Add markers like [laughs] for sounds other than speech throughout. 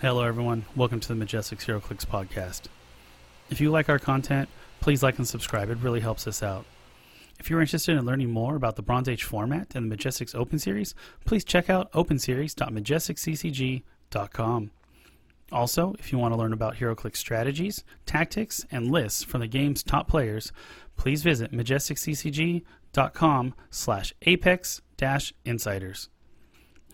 Hello, everyone. Welcome to the Majestix HeroClix podcast. If you like our content, please like and subscribe. It really helps us out. If you're interested in learning more about the Bronze Age format and the Majestix Open Series, please check out openseries.majestixccg.com. Also, if you want to learn about HeroClix strategies, tactics, and lists from the game's top players, please visit majestixccg.com slash apex dash insiders.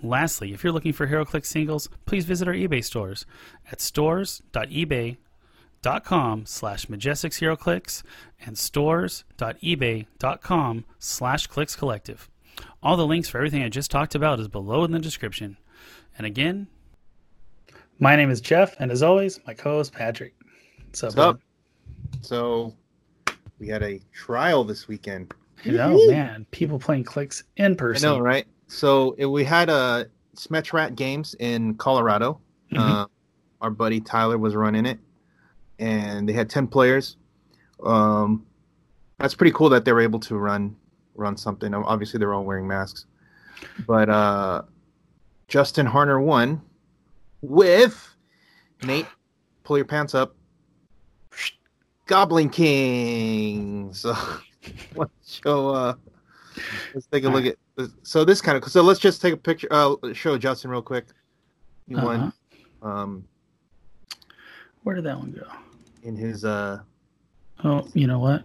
Lastly, if you're looking for HeroClix singles, please visit our eBay stores at stores.ebay.com slash majestixheroclix and stores.ebay.com slash clicks collective. All the links for everything I just talked about is below in the description. And again, my name is Jeff, and as always, my co-host Patrick. What's up? What's up? So we had a trial this weekend. You know, man, people playing clicks in person. I know, right? So it, we had a Smetrat Games in Colorado. Mhm. Uh, our buddy Tyler was running it, and they had ten players. Um, that's pretty cool that they were able to run run something. Obviously, they're all wearing masks, but uh, Justin Harner won with Nate. Pull your pants up. Goblin King. So [laughs] let's show. Uh, let's take a look at. So this kind of. So let's just take a picture. Uh, show Justin real quick. He Uh-huh. won. Um, Where did that one go? in his uh Oh, you know what?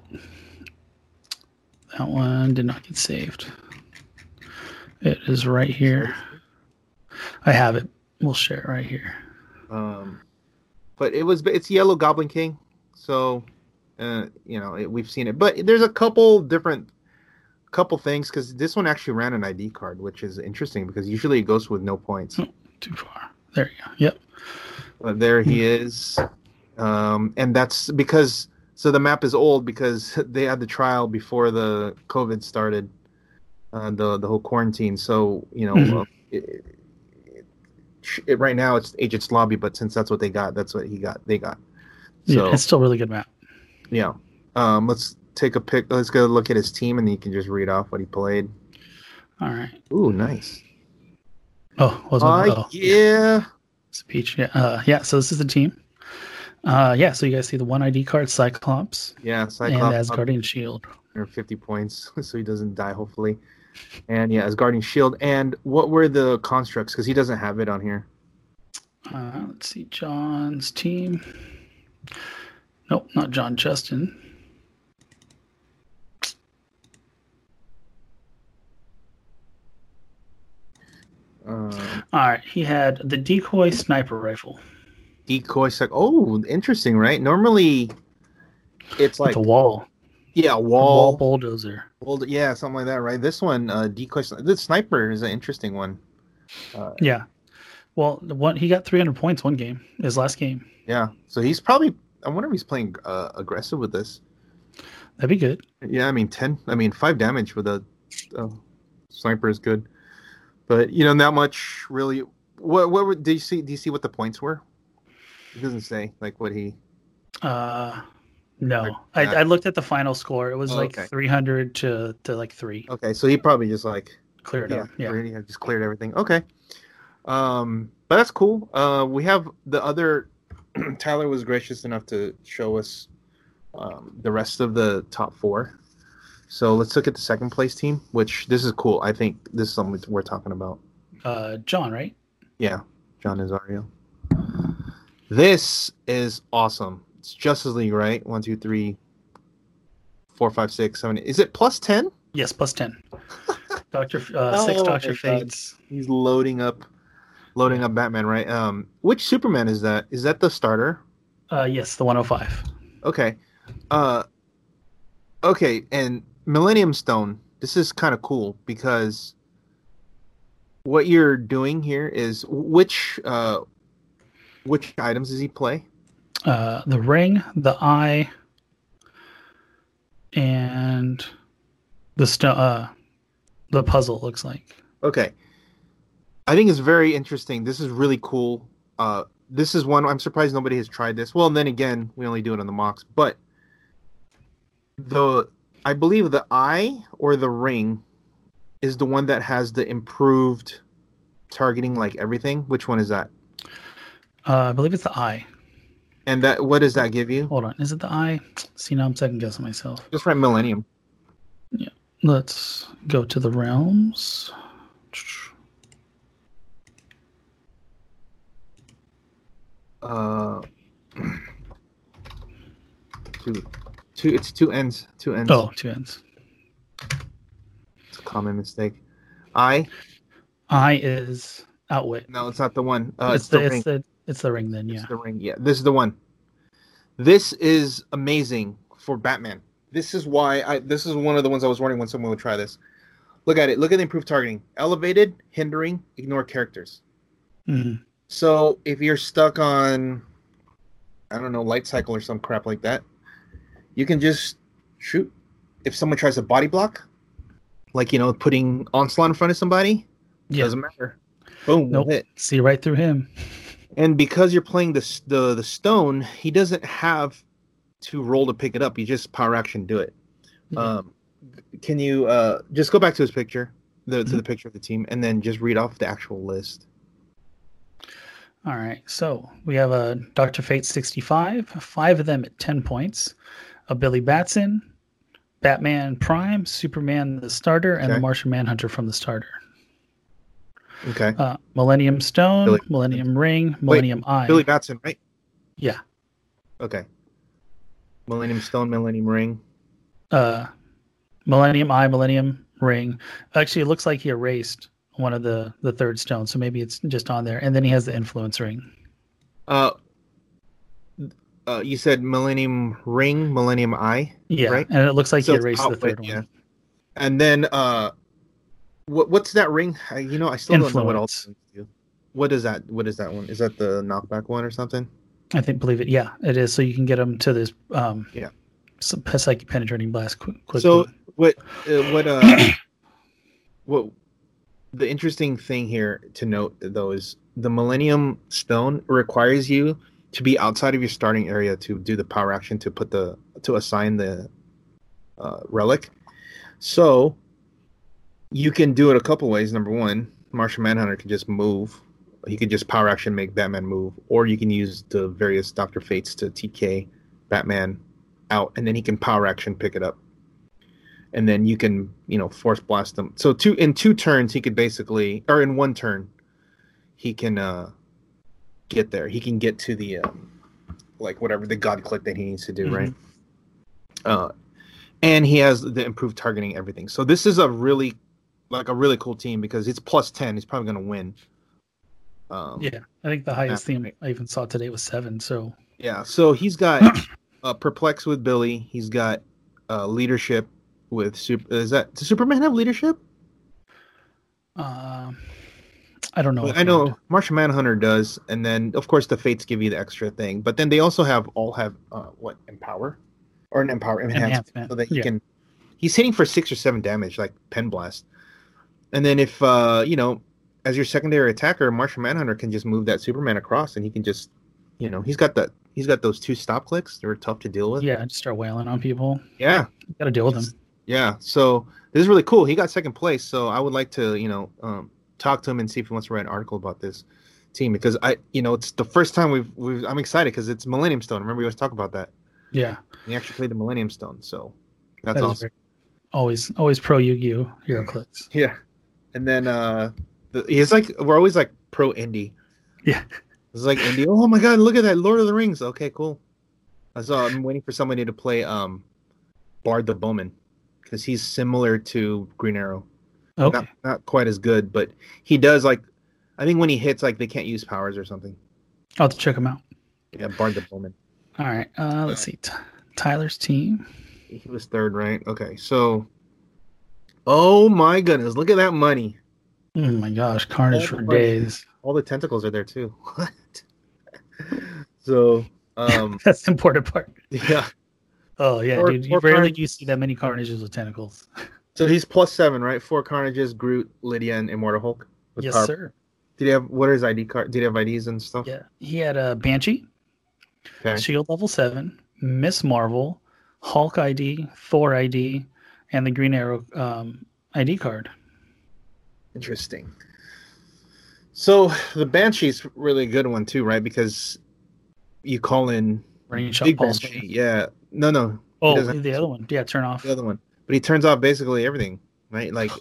That one did not get saved. It is right here. I have it. We'll share it right here. um but it was it's yellow goblin king so uh you know it, we've seen it but there's a couple different couple things because this one actually ran an id card which is interesting because usually it goes with no points Too far. There you go. Yep. but there he is um and that's because so the map is old because [laughs] they had the trial before the covid started uh, the the whole quarantine so you know Mhm. uh, it, it, right now it's agent's lobby but since that's what they got that's what he got they got so yeah, it's still a really good map. yeah um let's take a pic let's go look at his team and you can just read off what he played All right. ooh nice Oh, was uh, oh, yeah it's a peach. Yeah. Uh, yeah. So this is the team. Uh, yeah. So you guys see the one ID card, Cyclops, yeah and Cyclops Asgardian Shield. or 50 points [laughs] so he doesn't die hopefully and yeah Asgardian shield and what were the constructs because he doesn't have it on here Uh, let's see, John's team. Nope, not John. Justin. um, All right, he had the decoy sniper rifle. decoy sec oh interesting right normally it's like Like a wall. Yeah Wall wall, bulldozer. wall yeah something like that right this one uh decoy the sniper is an interesting one uh, Yeah. Well, the one he got 300 points one game. His last game. yeah so he's probably i wonder if he's playing uh, aggressive with this That'd be good. Yeah, I mean ten. I mean five damage with a uh, sniper is good, but you know not much really. What what were, did you see? Do you see what the points were? It doesn't say like what he. Uh, no, I. I looked at the final score. It was Oh, like okay. 300 to, to like three. Okay, so he probably just like Cleared yeah, up. Yeah. just cleared everything. Okay, um, but that's cool. Uh, we have the other. [clears throat] Tyler was gracious enough to show us um, the rest of the top four. So let's look at the second place team, which this is cool. I think this is something we're talking about. Uh, John, right? Yeah, John Nazario. This is awesome. It's Justice League, right? One, two, three, four, five, six, seven. Is it plus ten? Yes, plus 10. [laughs] Doctor, uh, six Oh Doctor my God. Fates. He's loading up, loading up Batman, right? Um, which Superman is that? Is that the starter? Uh, yes, the 105. Okay, uh, okay, and Millennium Stone. This is kind of cool because what you're doing here is which uh, which items does he play? Uh, the ring, the eye, and the uh, the puzzle looks like. Okay. I think it's very interesting. This is really cool. Uh, this is one I'm surprised nobody has tried this. Well, and then again, we only do it on the MOCs, but the I believe the eye or the ring is the one that has the improved targeting, like everything. Which one is that? Uh, I believe it's the eye. And that what does that give you? Hold on, is it the eye? See, now I'm second guessing myself. Just write Millennium. Yeah. Let's go to the realms. Uh, [clears throat] two, two. It's two ends. Two ends. Oh, two ends. it's a common mistake. I I is outwit. no, it's not the one. Uh, it's, it's, the, the, it's the it's the ring then, It's yeah. the ring. Yeah, this is the one. This is amazing for Batman. This is why I. This is one of the ones I was wondering when someone would try this. Look at it. Look at the improved targeting. Elevated, hindering, ignore characters. Mhm. So if you're stuck on, I don't know, light cycle or some crap like that, you can just shoot. If someone tries to body block, like you know, putting onslaught in front of somebody, Yeah. doesn't matter. Boom, Nope. hit. See right through him. And because you're playing the the the stone, he doesn't have to roll to pick it up. You just power action do it. Yeah. Um, can you uh, just go back to his picture, the to Mhm. the picture of the team, and then just read off the actual list? All right. So we have a Dr. Fate 65, five of them at 10 points, a Billy Batson, Batman Prime, Superman the starter, and the Martian Manhunter from the starter. Okay, Uh, Millennium Stone, Billy- Millennium Ring, Millennium Eye. Billy Batson, right? Yeah. Okay. Millennium Stone, Millennium Ring. Uh, Millennium Eye, Millennium Ring. Actually, it looks like he erased one of the the third stone, so maybe it's just on there. And then he has the Influence Ring. Uh, uh, you said Millennium Ring, Millennium Eye, Yeah, Right. and it looks like So he erased the third yeah. one. and then uh, what what's that ring? I, you know, I still don't know what else. Do. What is that? What is that one? Is that the knockback one or something? I think believe it. Yeah, it is. So you can get them to this um Yeah. some psychic penetrating blast quick, quickly. So what uh, what uh [coughs] what the interesting thing here to note though is the Millennium Stone requires you to be outside of your starting area to do the power action to put the to assign the uh, relic. So you can do it a couple ways. Number one, Martian Manhunter can just move. He could just power action make Batman move, or you can use the various Doctor Fates to TK Batman out, and then he can power action pick it up. And then you can you know force blast them so two in two turns he could basically or in one turn he can uh get there. He can get to the um, like whatever the god click that he needs to do right? Uh and he has the improved targeting everything. So this is a really like a really cool team because it's plus 10 he's probably going to win um yeah, I think the highest Yeah. theme I even saw today was seven. So Yeah, so he's got [clears throat] uh, perplex with Billy. He's got uh, leadership with super. Is that does Superman have leadership? um, I don't know. I know would. Martian Manhunter does, and then of course the Fates give you the extra thing. But then they also have all have uh, what empower or an empower enhancement, Enhancement, so that he yeah. can. He's hitting for six or seven damage, like pen blast. And then if uh, you know, as your secondary attacker, Martian Manhunter can just move that Superman across, and he can just, you know, he's got that. He's got those two stop clicks. They're tough to deal with. Yeah, just start wailing on people. Yeah. Got to deal with them. Yeah, so this is really cool. He got second place, so I would like to, you know, um, talk to him and see if he wants to write an article about this team because I, you know, it's the first time we've, we've I'm excited because it's Millennium Stone. Remember we always talk about that. Yeah, He actually played the Millennium Stone, so that's that awesome. always always pro Yu-Gi-Oh HeroClix. [laughs] Yeah, and then uh, the, he's like we're always like pro indie. Yeah. it's like indie. Oh my god, look at that Lord of the Rings. Okay, cool. I saw. I'm waiting for somebody to play um, Bard the Bowman because he's similar to Green Arrow. Okay, not, not quite as good, but he does like I think when he hits like they can't use powers or something. I'll have to check him out. Yeah, Bard the Bowman. All right, uh, let's see. T- Tyler's team. He was third, right? Okay, so Oh my goodness, look at that money. Oh my gosh, carnage for my- days. All the tentacles are there too. [laughs] What? so um [laughs] That's the important part. yeah. Oh yeah, Or- dude. You rarely do you see that many carnages with tentacles. [laughs] So he's plus seven, right? Four carnages, Groot, Lydia, and Immortal Hulk. yes, power- sir. Did he have what are his ID card? Did he have IDs and stuff? Yeah, he had a Banshee, Okay. Shield level seven, Miss Marvel, Hulk ID, Thor ID, and the Green Arrow um, ID card. Interesting. So the Banshee's really a good one too, right? Because you call in Running Big. Banshee. Yeah. No, no. Oh, the other one. Yeah, turn off. The other one. But he turns off basically everything, right? Like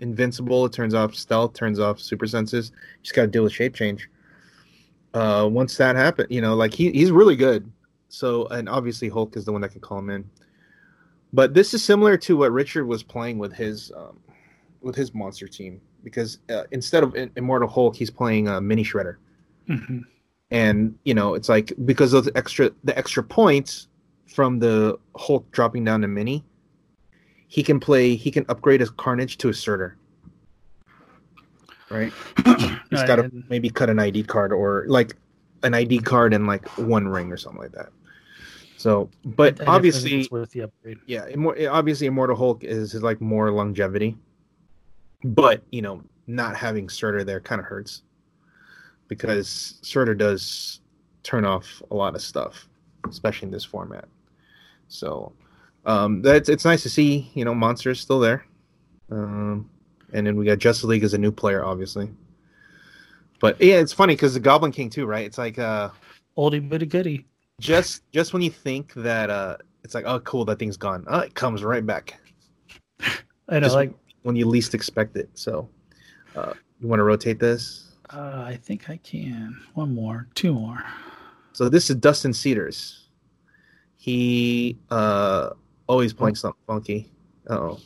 invincible, it turns off stealth, turns off super senses. You just gotta deal with shape change. Uh once that happens, you know, like he, he's really good. So and obviously Hulk is the one that can call him in. But this is similar to what Richard was playing with his um with his monster team because uh, instead of Immortal Hulk, he's playing uh, Mini Shredder hmm and you know it's like because of the extra the extra points from the Hulk dropping down to mini, he can play he can upgrade his Carnage to a Surtur. Right, [coughs] he's got to maybe cut an ID card or like an ID card and like one ring or something like that. So, but obviously, it's worth the upgrade. yeah, immor- obviously, Immortal Hulk is, is like more longevity, but you know, not having Surtur there kind of hurts because Surtur does turn off a lot of stuff, especially in this format. So, um, that's it's nice to see you know monsters still there, um, and then we got Justice League as a new player, obviously. But yeah, it's funny because the Goblin King too, right? It's like uh, Oldie but a goodie. Just just when you think that uh, it's like oh cool that thing's gone, oh, it comes right back I know, Just- like when you least expect it. So, uh, you want to rotate this? uh, I think I can. One more, two more. So this is Dustin Cedars. He uh always playing something funky. Uh oh,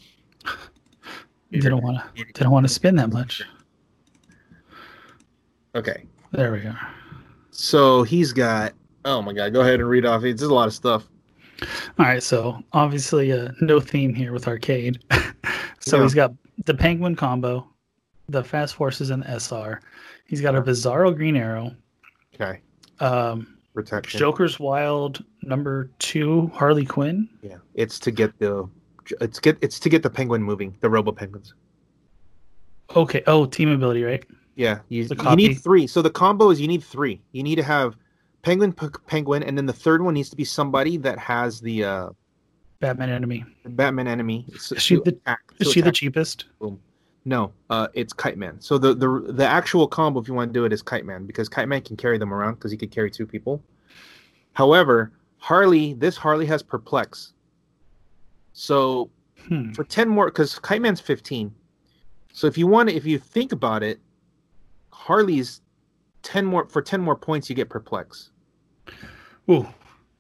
Didn't want to. Didn't want to spin that much. okay. There we go. So he's got. Oh my god! Go ahead and read off. It's just a lot of stuff. All right, so obviously uh, no theme here with arcade. [laughs] so Yeah. he's got the Penguin combo, the Fast Forces and the SR. He's got a Bizarro Green Arrow, Okay. um, Protection. Joker's Wild number two Harley Quinn. Yeah, it's to get the. It's get. It's to get the penguin moving. The Robo Penguins. Okay, oh team ability, right? Yeah, you, you need three. So the combo is you need three. You need to have penguin, p- penguin, and then the third one needs to be somebody that has the uh, Batman enemy. Batman enemy. s- Is she the- attack- Is she the cheapest? No, uh, it's Kite Man. So the, the the actual combo, if you want to do it, is Kite Man because Kite Man can carry them around because he could carry two people. However, Harley, this Harley has Perplex. So Hmm. for ten more, because Kite Man's fifteen. So if you want, to, if you think about it, Harley's ten more for ten more points, you get Perplex, Ooh,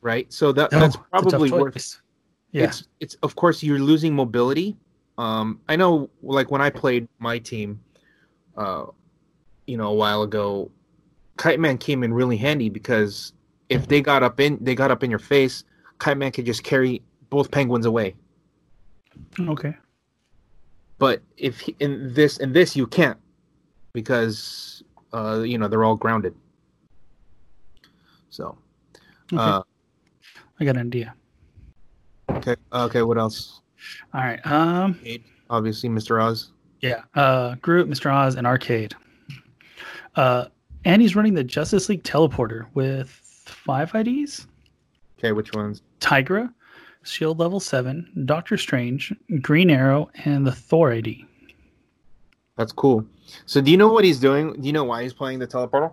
right? So that oh, that's it's a tough probably worth. Yeah. it's it's of course you're losing mobility. Um, I know, like when I played my team, uh, you know, a while ago, Kite Man came in really handy because if they got up in they got up in your face, Kite Man could just carry both penguins away. Okay. But if he, in this in this you can't because uh, you know they're all grounded. So, Okay. uh, I got an idea. okay, okay. What else? All right. Um. Obviously, Mr. Oz. Yeah. Uh. Groot, Mr. Oz, and Arcade. Uh. And he's running the Justice League teleporter with five IDs. Okay, which ones? Tigra, Shield level seven, Doctor Strange, Green Arrow, and the Thor ID. That's cool. So, do you know what he's doing? Do you know why he's playing the teleporter?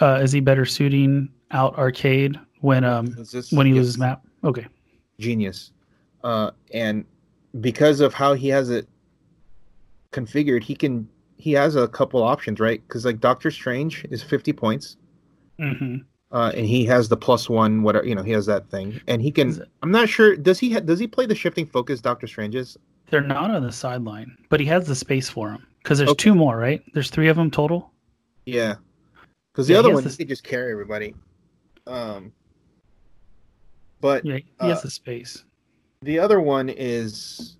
Uh, is he better suiting out Arcade when um this- when he yes, loses map? Okay. genius, uh, and because of how he has it configured, he can he has a couple options, right? Because like Doctor Strange is fifty points, hmm uh, and he has the plus one, whatever you know, he has that thing, and he can. I'm not sure. Does he ha- does he play the shifting focus? Doctor Strange's. They're not on the sideline, but he has the space for him because there's Okay. two more, right? There's three of them total. Yeah, because the Yeah, other one this- he could just carry everybody. Um, but Yeah, he has Uh, the space. The other one is,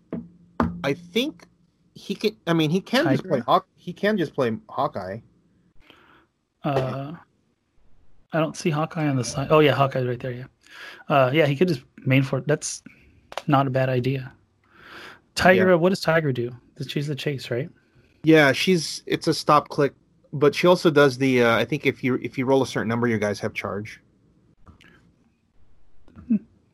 I think he can. I mean, he can just play Hawk. He can just play Hawkeye. Uh, I don't see Hawkeye on the side. Oh yeah, Hawkeye's right there. Yeah, uh, yeah, he could just main for. That's not a bad idea. Tigra, what does Tigra do? She's the chase, right? Yeah, she's. It's a stop click, but she also does the. Uh, I think if you if you roll a certain number, your guys have charge.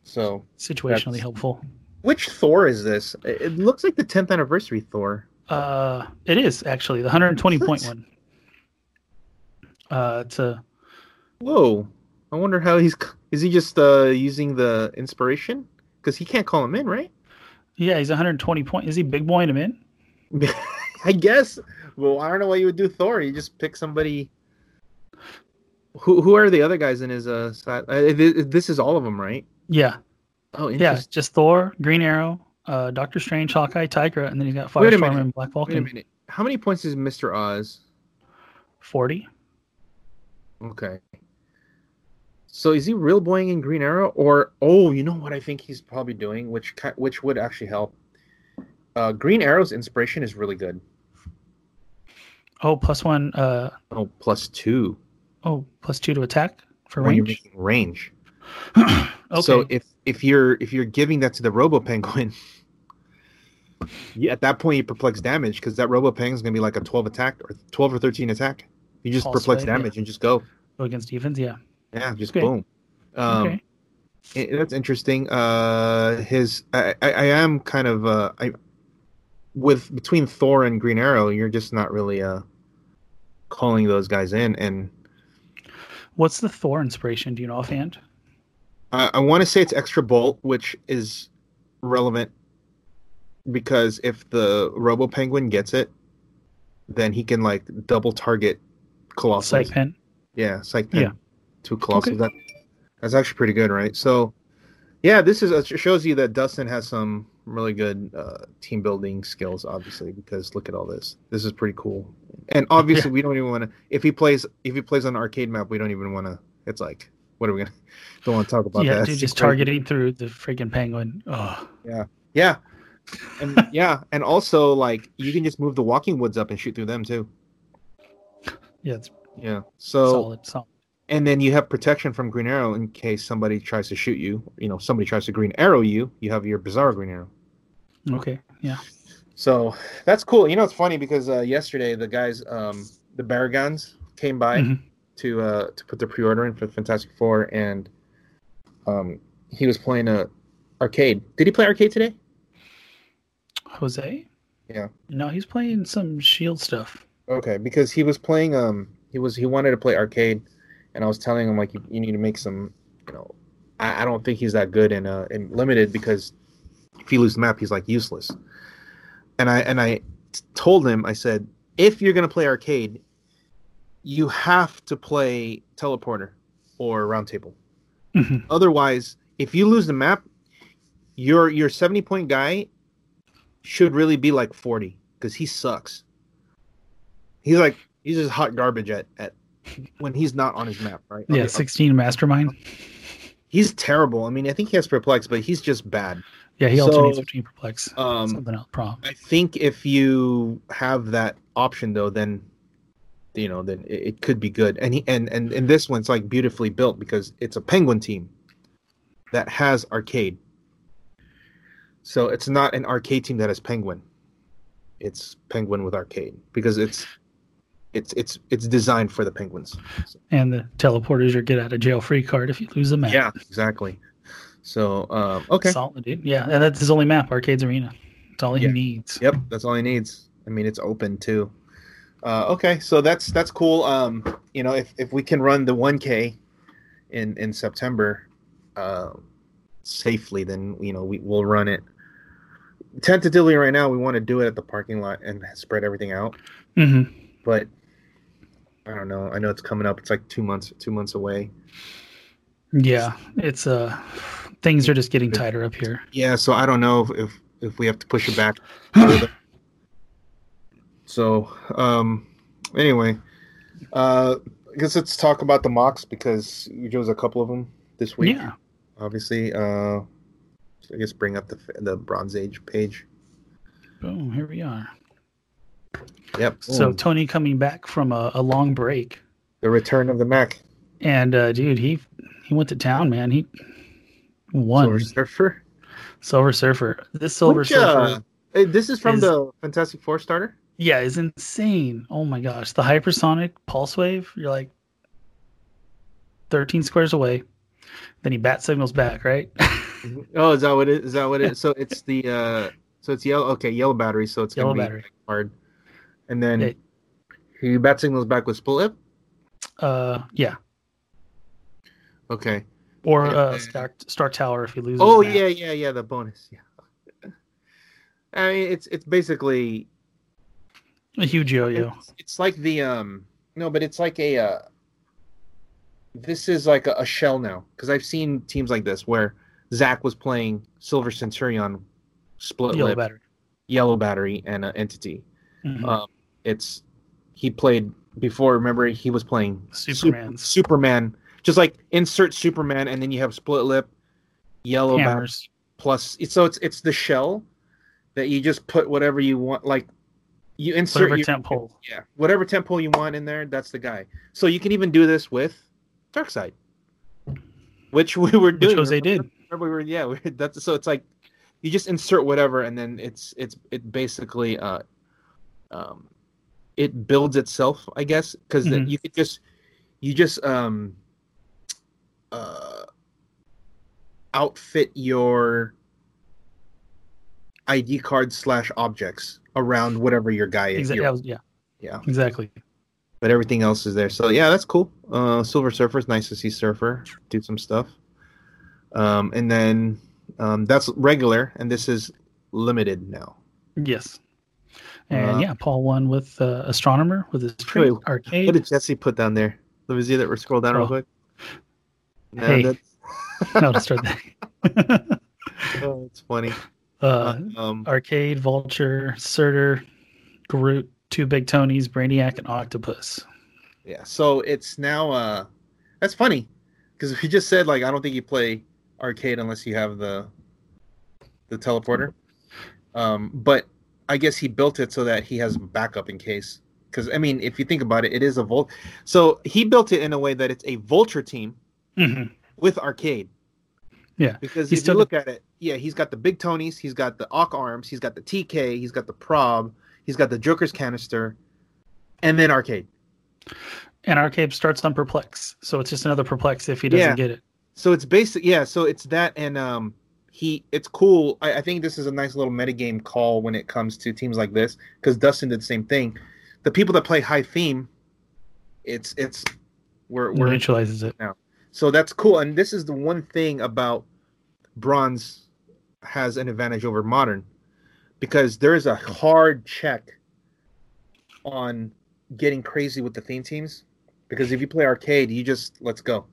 So Situationally helpful. Which Thor is this? It it looks like the 10th anniversary Thor. Uh, it is actually the 120 point [laughs] What? one. Uh, it's a Whoa. I wonder how he's. Is he just uh, using the inspiration? Because he can't call him in, right? yeah, he's 120 point. Is he big boying him in? [laughs] I guess. Well, I don't know why you would do Thor. You just pick somebody. Who who are the other guys in his uh side? Uh, this is all of them, right? Yeah, Oh, yeah, just Thor, Green Arrow, uh, Doctor Strange, Hawkeye, Tigra, and then he's got Wait Firestorm and Black Wait a minute. How many points is Mister Oz? 40. Okay. So is he real boying in Green Arrow, or oh, you know what I think he's probably doing, which which would actually help. Uh, Green Arrow's inspiration is really good. Oh, plus one. Uh, Oh, plus two oh, plus two to attack for when you're range. making range. [clears throat] okay. So if if you're if you're giving that to the Robo Penguin, yeah, [laughs] at that point you perplex damage because that Robo Penguin's gonna be like a twelve attack or twelve or thirteen attack. You just perplex wave, yeah. damage and just go. Go against defense, yeah. Yeah, just boom. Um, okay. I- that's interesting. Uh, his I, I, I am kind of uh, I with between Thor and Green Arrow, you're just not really uh calling those guys in, and What's the Thor inspiration? Do you know offhand? I, I want to say it's extra bolt, which is relevant because if the Robo Penguin gets it, then he can like double target Colossus. Psych pen. Yeah, Psych Pen. Yeah. Two Colossus. Okay. That that's actually pretty good, right? So, yeah, this is it shows you that Dustin has some really good uh, team building skills, obviously, because look at all this. This is pretty cool. And obviously, we don't even want to. If he plays, if he plays on an arcade map, we don't even want to. It's like, what are we gonna? [laughs] Don't want to talk about yeah, that. dude, just targeting through the freaking penguin. Oh, Yeah. Yeah. And [laughs] yeah, and also like you can just move the walking woods up and shoot through them too. yeah, it's Yeah. So solid, solid. And then you have protection from Green Arrow in case somebody tries to shoot you. You know, somebody tries to Green Arrow you. You have your Bizarre Green Arrow. Okay, yeah. So that's cool. You know, it's funny because uh, yesterday the guys, um, the Baragons, came by Mhm. to uh, to put their pre-order in for the Fantastic Four, and um, he was playing a arcade. Did he play arcade today? Jose? Yeah. No, he's playing some shield stuff. Okay, because he was playing. Um, he was he wanted to play arcade, and I was telling him like you, you need to make some. You know, I, I don't think he's that good in uh in limited because if he loses the map, he's like useless. And I and I told him I said if you're gonna play arcade, you have to play teleporter or roundtable. Mhm. Otherwise, if you lose the map, your your seventy point guy should really be like forty because he sucks. He's like he's just hot garbage at at when he's not on his map, right? Yeah, Okay, 16 mastermind. He's terrible. I mean, I think he has perplex, but he's just bad. Yeah, he So, alternates between perplex. Um, Something else. Prom. I think if you have that option though, then you know, then it, it could be good. And he and and and this one's like beautifully built because it's a penguin team that has arcade. So it's not an arcade team that has penguin. It's penguin with arcade because it's it's it's it's designed for the penguins. And the teleporters your get out of jail free card if you lose the map. Yeah, exactly. So um, okay. Solid, dude. Yeah, and that's his only map, Arcades Arena. That's all Yeah. he needs. Yep, that's all he needs. I mean, it's open too. Uh, okay, so that's that's cool. Um, you know, if if we can run the 1K in in September uh, safely, then you know we will run it. Tentatively, right now, we want to do it at the parking lot and spread everything out. hmm But I don't know. I know it's coming up. It's like two months two months away. Yeah, it's uh, things are just getting tighter up here. Yeah, so I don't know if if, if we have to push it back. [sighs] further. so, um, anyway, uh, I guess let's talk about the MOCs because you chose a couple of them this week. Yeah, Obviously, uh, so I guess bring up the the Bronze Age page. boom, here we are. Yep. So Boom. Tony coming back from a, a long break, the return of the Mac. and uh, dude, he he went to town, man. He won Silver Surfer. Silver Surfer. This Silver Which, Surfer, uh, this is from is- the Fantastic Four starter. yeah, is insane. Oh my gosh, the hypersonic pulse wave. You're like thirteen squares away. Then he bat signals back, right? Oh, is that what it is? That what it is? So it's the uh so it's yellow okay, yellow battery, so it's Yellow gonna be battery. hard. And then It- you bat signals back with split lip? Uh, yeah. Okay. Or uh, Star, Star Tower if he loses. Oh that. yeah, yeah, yeah, the bonus. Yeah. I mean it's it's basically A huge yo-yo. It's, it's like the um no, but it's like a uh this is like a, a shell now because I've seen teams like this where Zach was playing Silver Centurion, split Yellow lip, battery. yellow battery, and uh, entity. Mhm. Um, it's he played before. Remember, he was playing Superman. Superman, just like insert Superman, and then you have split lip, yellow Hammers. plus. So it's it's the shell that you just put whatever you want, like you insert Whatever your- temp yeah, whatever tempo you want in there, that's the guy. So you can even do this with Darkseid, which we were doing. Jose remember? did. Remember we were yeah. [laughs] We, that's so it's like you just insert whatever, and then it's it's it basically uh um it builds itself, I guess, because Mhm. you could just you just um uh outfit your ID card slash objects around whatever your guy is. Exactly. your- Yeah, yeah, yeah exactly. but everything else is there. So yeah, that's cool. Uh, Silver Surfer is nice to see Surfer do some stuff. Um, and then um, that's regular, and this is limited now. Yes. And Uh, yeah, Paul won with uh, Astronomer with his Wait, arcade. What did Jesse put down there? Let me see that. We're scroll down real Oh. quick. No, Hey. that's, [laughs] no, start that. [laughs] oh, it's funny. uh, um, arcade, Vulture, Surtur, Groot, two Big Tonys, Brainiac, and Octopus. yeah. So it's now. Uh, that's funny because we just said like I don't think you play arcade unless you have the the teleporter. Um, but I guess he built it so that he has backup in case. Because I mean, if you think about it, it is a Volt. So he built it in a way that it's a Vulture team Mhm. with arcade. Yeah, Because He's if you look at it, yeah, he's got the big Tonys, he's got the Ock arms, he's got the TK, he's got the prob, he's got the Joker's canister, and then arcade. And arcade starts on Perplex, so it's just another Perplex if he doesn't Yeah. get it. So it's basic, yeah. So it's that, and um, he, it's cool. I, I think this is a nice little metagame call when it comes to teams like this because Dustin did the same thing. The people that play high theme, it's it's we're we're Neutralizes it. now. so that's cool. And this is the one thing about bronze has an advantage over modern because there is a hard check on getting crazy with the theme teams. Because if you play arcade, you just let's go.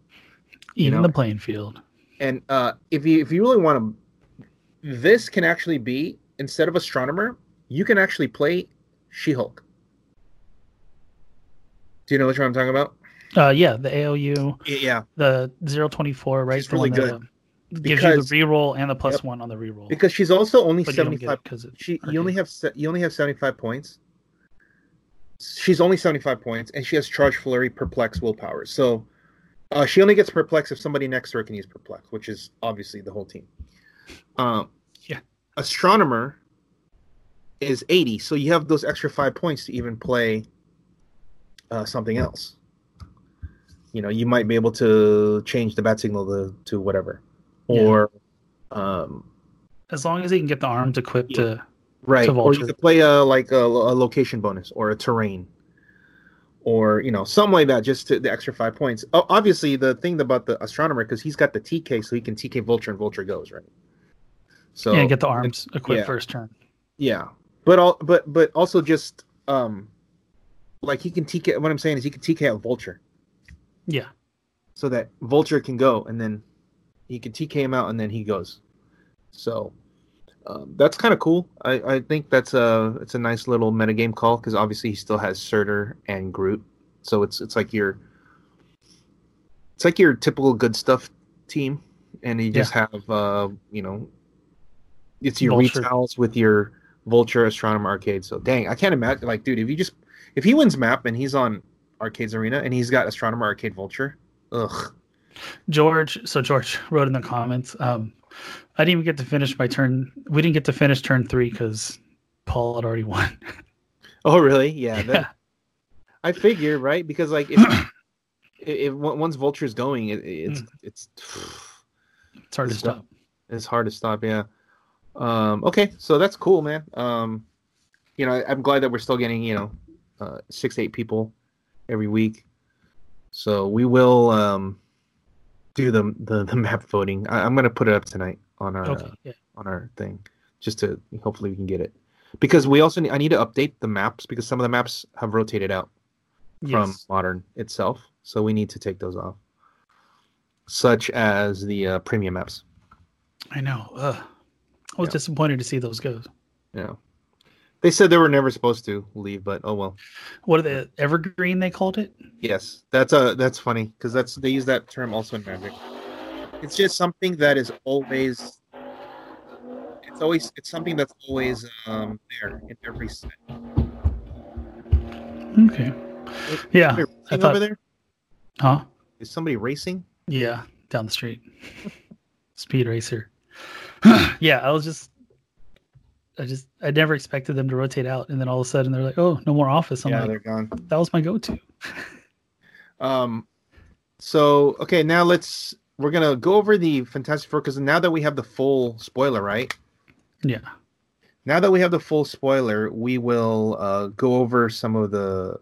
You Even know? the playing field. And uh, if you if you really want to, this can actually be instead of astronomer, you can actually play She-Hulk. Do you know which one I'm talking about? Uh, yeah, the AOU, Yeah, the 024, right? She's really uh, gives you Because- the reroll and the plus Yep. one on the reroll. because she's also only but you don't seventy get five. it because She you only have you only have seventy five points. She's only seventy five points, and she has charge, flurry, perplex, willpower. So uh, she only gets perplex if somebody next to her can use perplex, which is obviously the whole team. Um, Yeah. astronomer is eighty, so you have those extra five points to even play uh, something else. You know, you might be able to change the bat signal to, to whatever, Yeah. or um, As long as he can get the arms equipped to right to or you could play a like a, a location bonus or a terrain or you know something like that just to the extra five points oh, obviously the thing about the astronomer because he's got the tk so he can tk vulture and vulture goes right so yeah, get the arms equipped yeah. first turn. yeah but all but but also just um like he can tk what i'm saying is he can tk out vulture Yeah. so that vulture can go and then he can tk him out and then he goes so um, that's kind of cool. I, I think that's a it's a nice little metagame call because obviously he still has Surtur and Groot, so it's it's like your it's like your typical good stuff team, and you just have uh you know it's your Vulture. with your Vulture Astronomer Arcade. So dang, I can't imagine like dude if you just if he wins map and he's on Arcades Arena and he's got Astronomer Arcade Vulture, ugh. George, so George [laughs] wrote in the comments, um, I didn't even get to finish my turn. We didn't get to finish turn three because Paul had already [laughs] won. Oh really? Yeah. That, I figure right because like if [clears throat] if, if on- once Vulture's going, it, it's Mm. it's [sighs] It's hard to It's done. stop. It's hard to stop. Yeah. Um, okay, so that's cool, man. Um, you know, I, am glad that we're still getting you know uh, six eight people every week. So we will um, do the, the the map voting. I, am gonna put it up tonight on our okay, yeah. on our thing, just to hopefully we can get it. Because we also need, I need to update the maps because some of the maps have rotated out yes. from modern itself, so we need to take those off, such as the uh, premium maps. I know. Ugh. I was yeah. disappointed to see those go. Yeah. They said they were never supposed to leave, but oh well. What are the evergreen? They called it. Yes, that's a uh, that's funny because that's they use that term also in Magic. It's just something that is always. It's always it's something that's always um, there in every set. Okay. Yeah. I thought, over there. Huh? Is somebody racing? Yeah, down the street. [laughs] Speed racer. [clears throat] yeah, I was just I just I never expected them to rotate out, and then all of a sudden they're like, "Oh, no more office." I'm yeah, like, they're gone. That was my go-to. um, so okay, now let's we're gonna go over the Fantastic Four because now that we have the full spoiler, right? Yeah. Now that we have the full spoiler, we will uh, go over some of the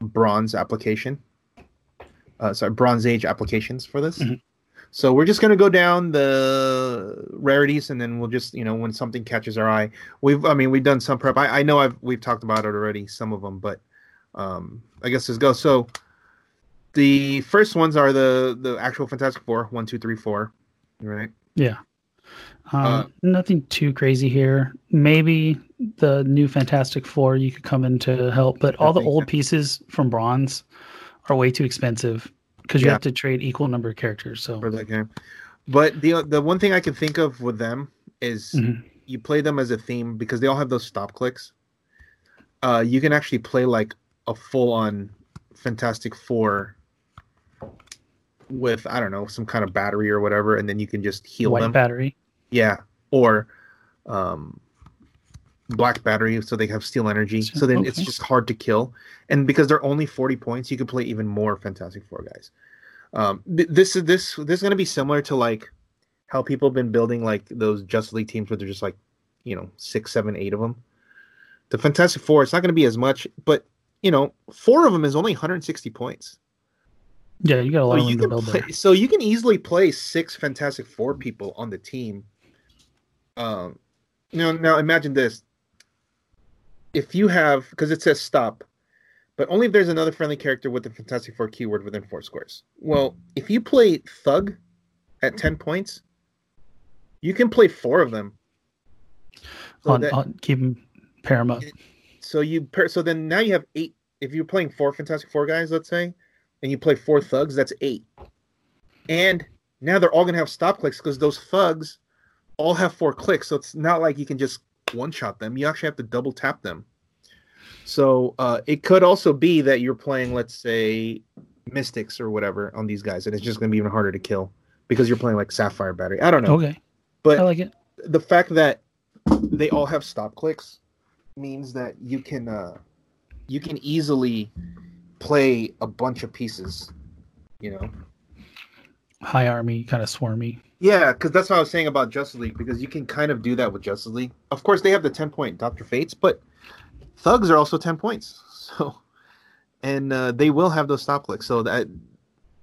bronze application. Uh, sorry, Bronze Age applications for this. Mm-hmm. So we're just gonna go down the rarities, and then we'll just you know when something catches our eye. We've I mean we've done some prep. I, I know I've we've talked about it already, some of them, but um, I guess let's go. So the first ones are the the actual Fantastic Four, one, two, three, four, right? Yeah. Um, uh, nothing too crazy here. Maybe the new Fantastic Four you could come in to help, but all the old pieces from Bronze are way too expensive because you yeah. have to trade equal number of characters. So for that game, but the the one thing I can think of with them is mm-hmm. you play them as a theme because they all have those stop clicks. Uh, you can actually play like a full on Fantastic Four with I don't know some kind of battery or whatever, and then you can just heal White them. battery. Yeah, or um, black battery, so they have steel energy. So then okay. it's just hard to kill and because they're only 40 points you can play even more fantastic four guys um, th- this is this this is going to be similar to like how people have been building like those Justice League teams where they're just like you know six seven eight of them the fantastic four it's not going to be as much but you know four of them is only 160 points yeah you got a lot so of to build play, there. so you can easily play six fantastic four people on the team um you know now imagine this if you have because it says stop but only if there's another friendly character with the Fantastic Four keyword within four squares. Well, if you play Thug at 10 points, you can play four of them. So on, that, on keep them pair them up. So you so then now you have eight. If you're playing four Fantastic Four guys, let's say, and you play four thugs, that's eight. And now they're all gonna have stop clicks because those thugs all have four clicks. So it's not like you can just one shot them. You actually have to double tap them. So uh, it could also be that you're playing, let's say, Mystics or whatever on these guys, and it's just going to be even harder to kill because you're playing like Sapphire Battery. I don't know. Okay. But I like it. The fact that they all have stop clicks means that you can uh, you can easily play a bunch of pieces. You know. High army, kind of swarmy. Yeah, because that's what I was saying about Justice League. Because you can kind of do that with Justice League. Of course, they have the ten point Doctor Fates, but thugs are also 10 points [laughs] so and uh, they will have those stop clicks so that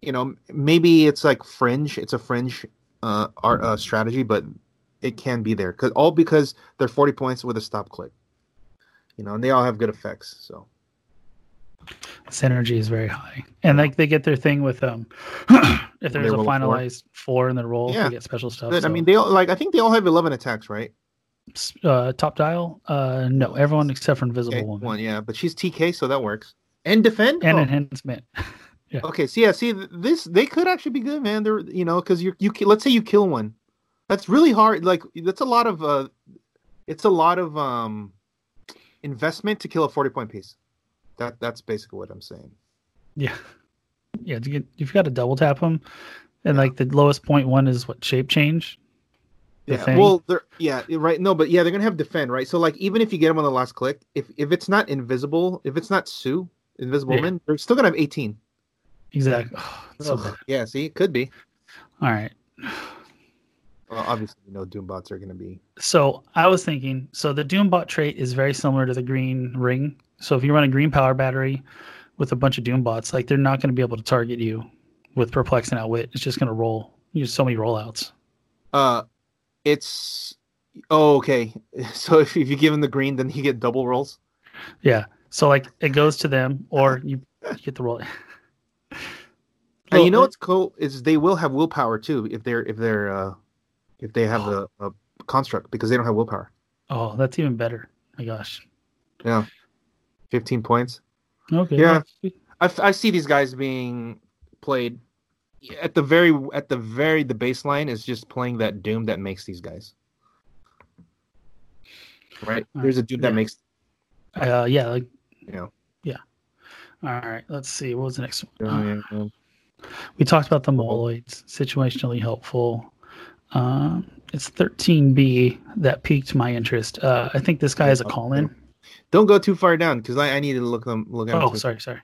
you know maybe it's like fringe it's a fringe uh, art, uh strategy but it can be there because all because they're 40 points with a stop click you know and they all have good effects so synergy is very high and like they get their thing with um [clears throat] if there's a finalized four. four in the roll yeah. they get special stuff so. i mean they all like i think they all have 11 attacks right uh, top dial? Uh, no, everyone except for Invisible okay, Woman. One, yeah, but she's TK, so that works. And defend and oh. enhancement. [laughs] yeah. Okay, so yeah, see this they could actually be good, man. They're you know because you you let's say you kill one, that's really hard. Like that's a lot of uh, it's a lot of um investment to kill a forty point piece. That that's basically what I'm saying. Yeah, yeah. Get, you've got to double tap them, and yeah. like the lowest point one is what shape change yeah. Thing. Well, they're yeah, right. No, but yeah, they're gonna have defend, right? So like, even if you get them on the last click, if if it's not invisible, if it's not Sue, Invisible yeah. Woman, they're still gonna have eighteen. Exactly. Oh, so yeah. See, it could be. All right. Well, obviously, you know, Doombots are going to be. So I was thinking, so the Doombot trait is very similar to the Green Ring. So if you run a Green Power Battery with a bunch of Doom bots, like they're not going to be able to target you with Perplex and Outwit. It's just going to roll. You have so many rollouts. Uh, it's oh okay. [laughs] So if, if you give him the green, then you get double rolls. Yeah. So like it goes to them, or you, you get the roll. [laughs] And you know what's cool is they will have willpower too if they're if they're uh if they have [gasps] a construct because they don't have willpower. Oh, that's even better. My gosh. Yeah, fifteen points. Okay. Yeah. I, I see these guys being played at the very at the very the baseline is just playing that doom that makes these guys. Right? There's a doom that makes Uh, yeah. Like, you know. all right. Let's see. What was the next one? Oh, yeah, yeah. We talked about the moloids, situationally helpful. Um, it's 13B that piqued my interest. Uh, I think this guy is a call in. Don't go too far down because I, I need to look them look at. them Oh, sorry, sorry.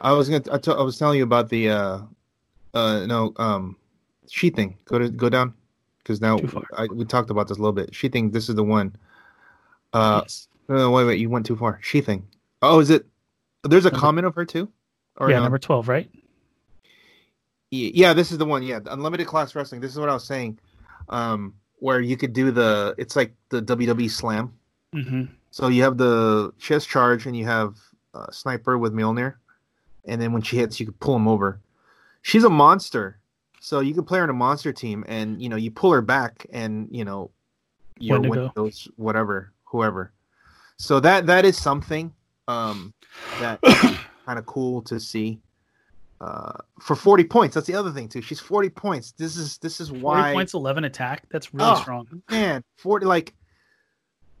I was gonna I, t- I was telling you about the uh uh no um She-Thing. Go to go down because now I, we talked about this a little bit. She-Thing. This is the one. Uh, yes. no, wait, wait. You went too far. She-Thing. Oh, is it? There's a Number- comment of her too. Or Yeah, no? number 12, right? Yeah, this is the one. Yeah, unlimited class wrestling. This is what I was saying. Um, where you could do the it's like the WWE Slam. Mm-hmm. So you have the chest charge and you have uh, sniper with Mjolnir, and then when she hits, you can pull him over. She's a monster, so you can play her in a monster team, and you know you pull her back, and you know your windows, whatever, whoever. So that that is something um, that [coughs] kind of cool to see. Uh, for 40 points, that's the other thing too. She's 40 points. This is this is 40 why points, 11 attack. That's really Oh. strong. man 40 like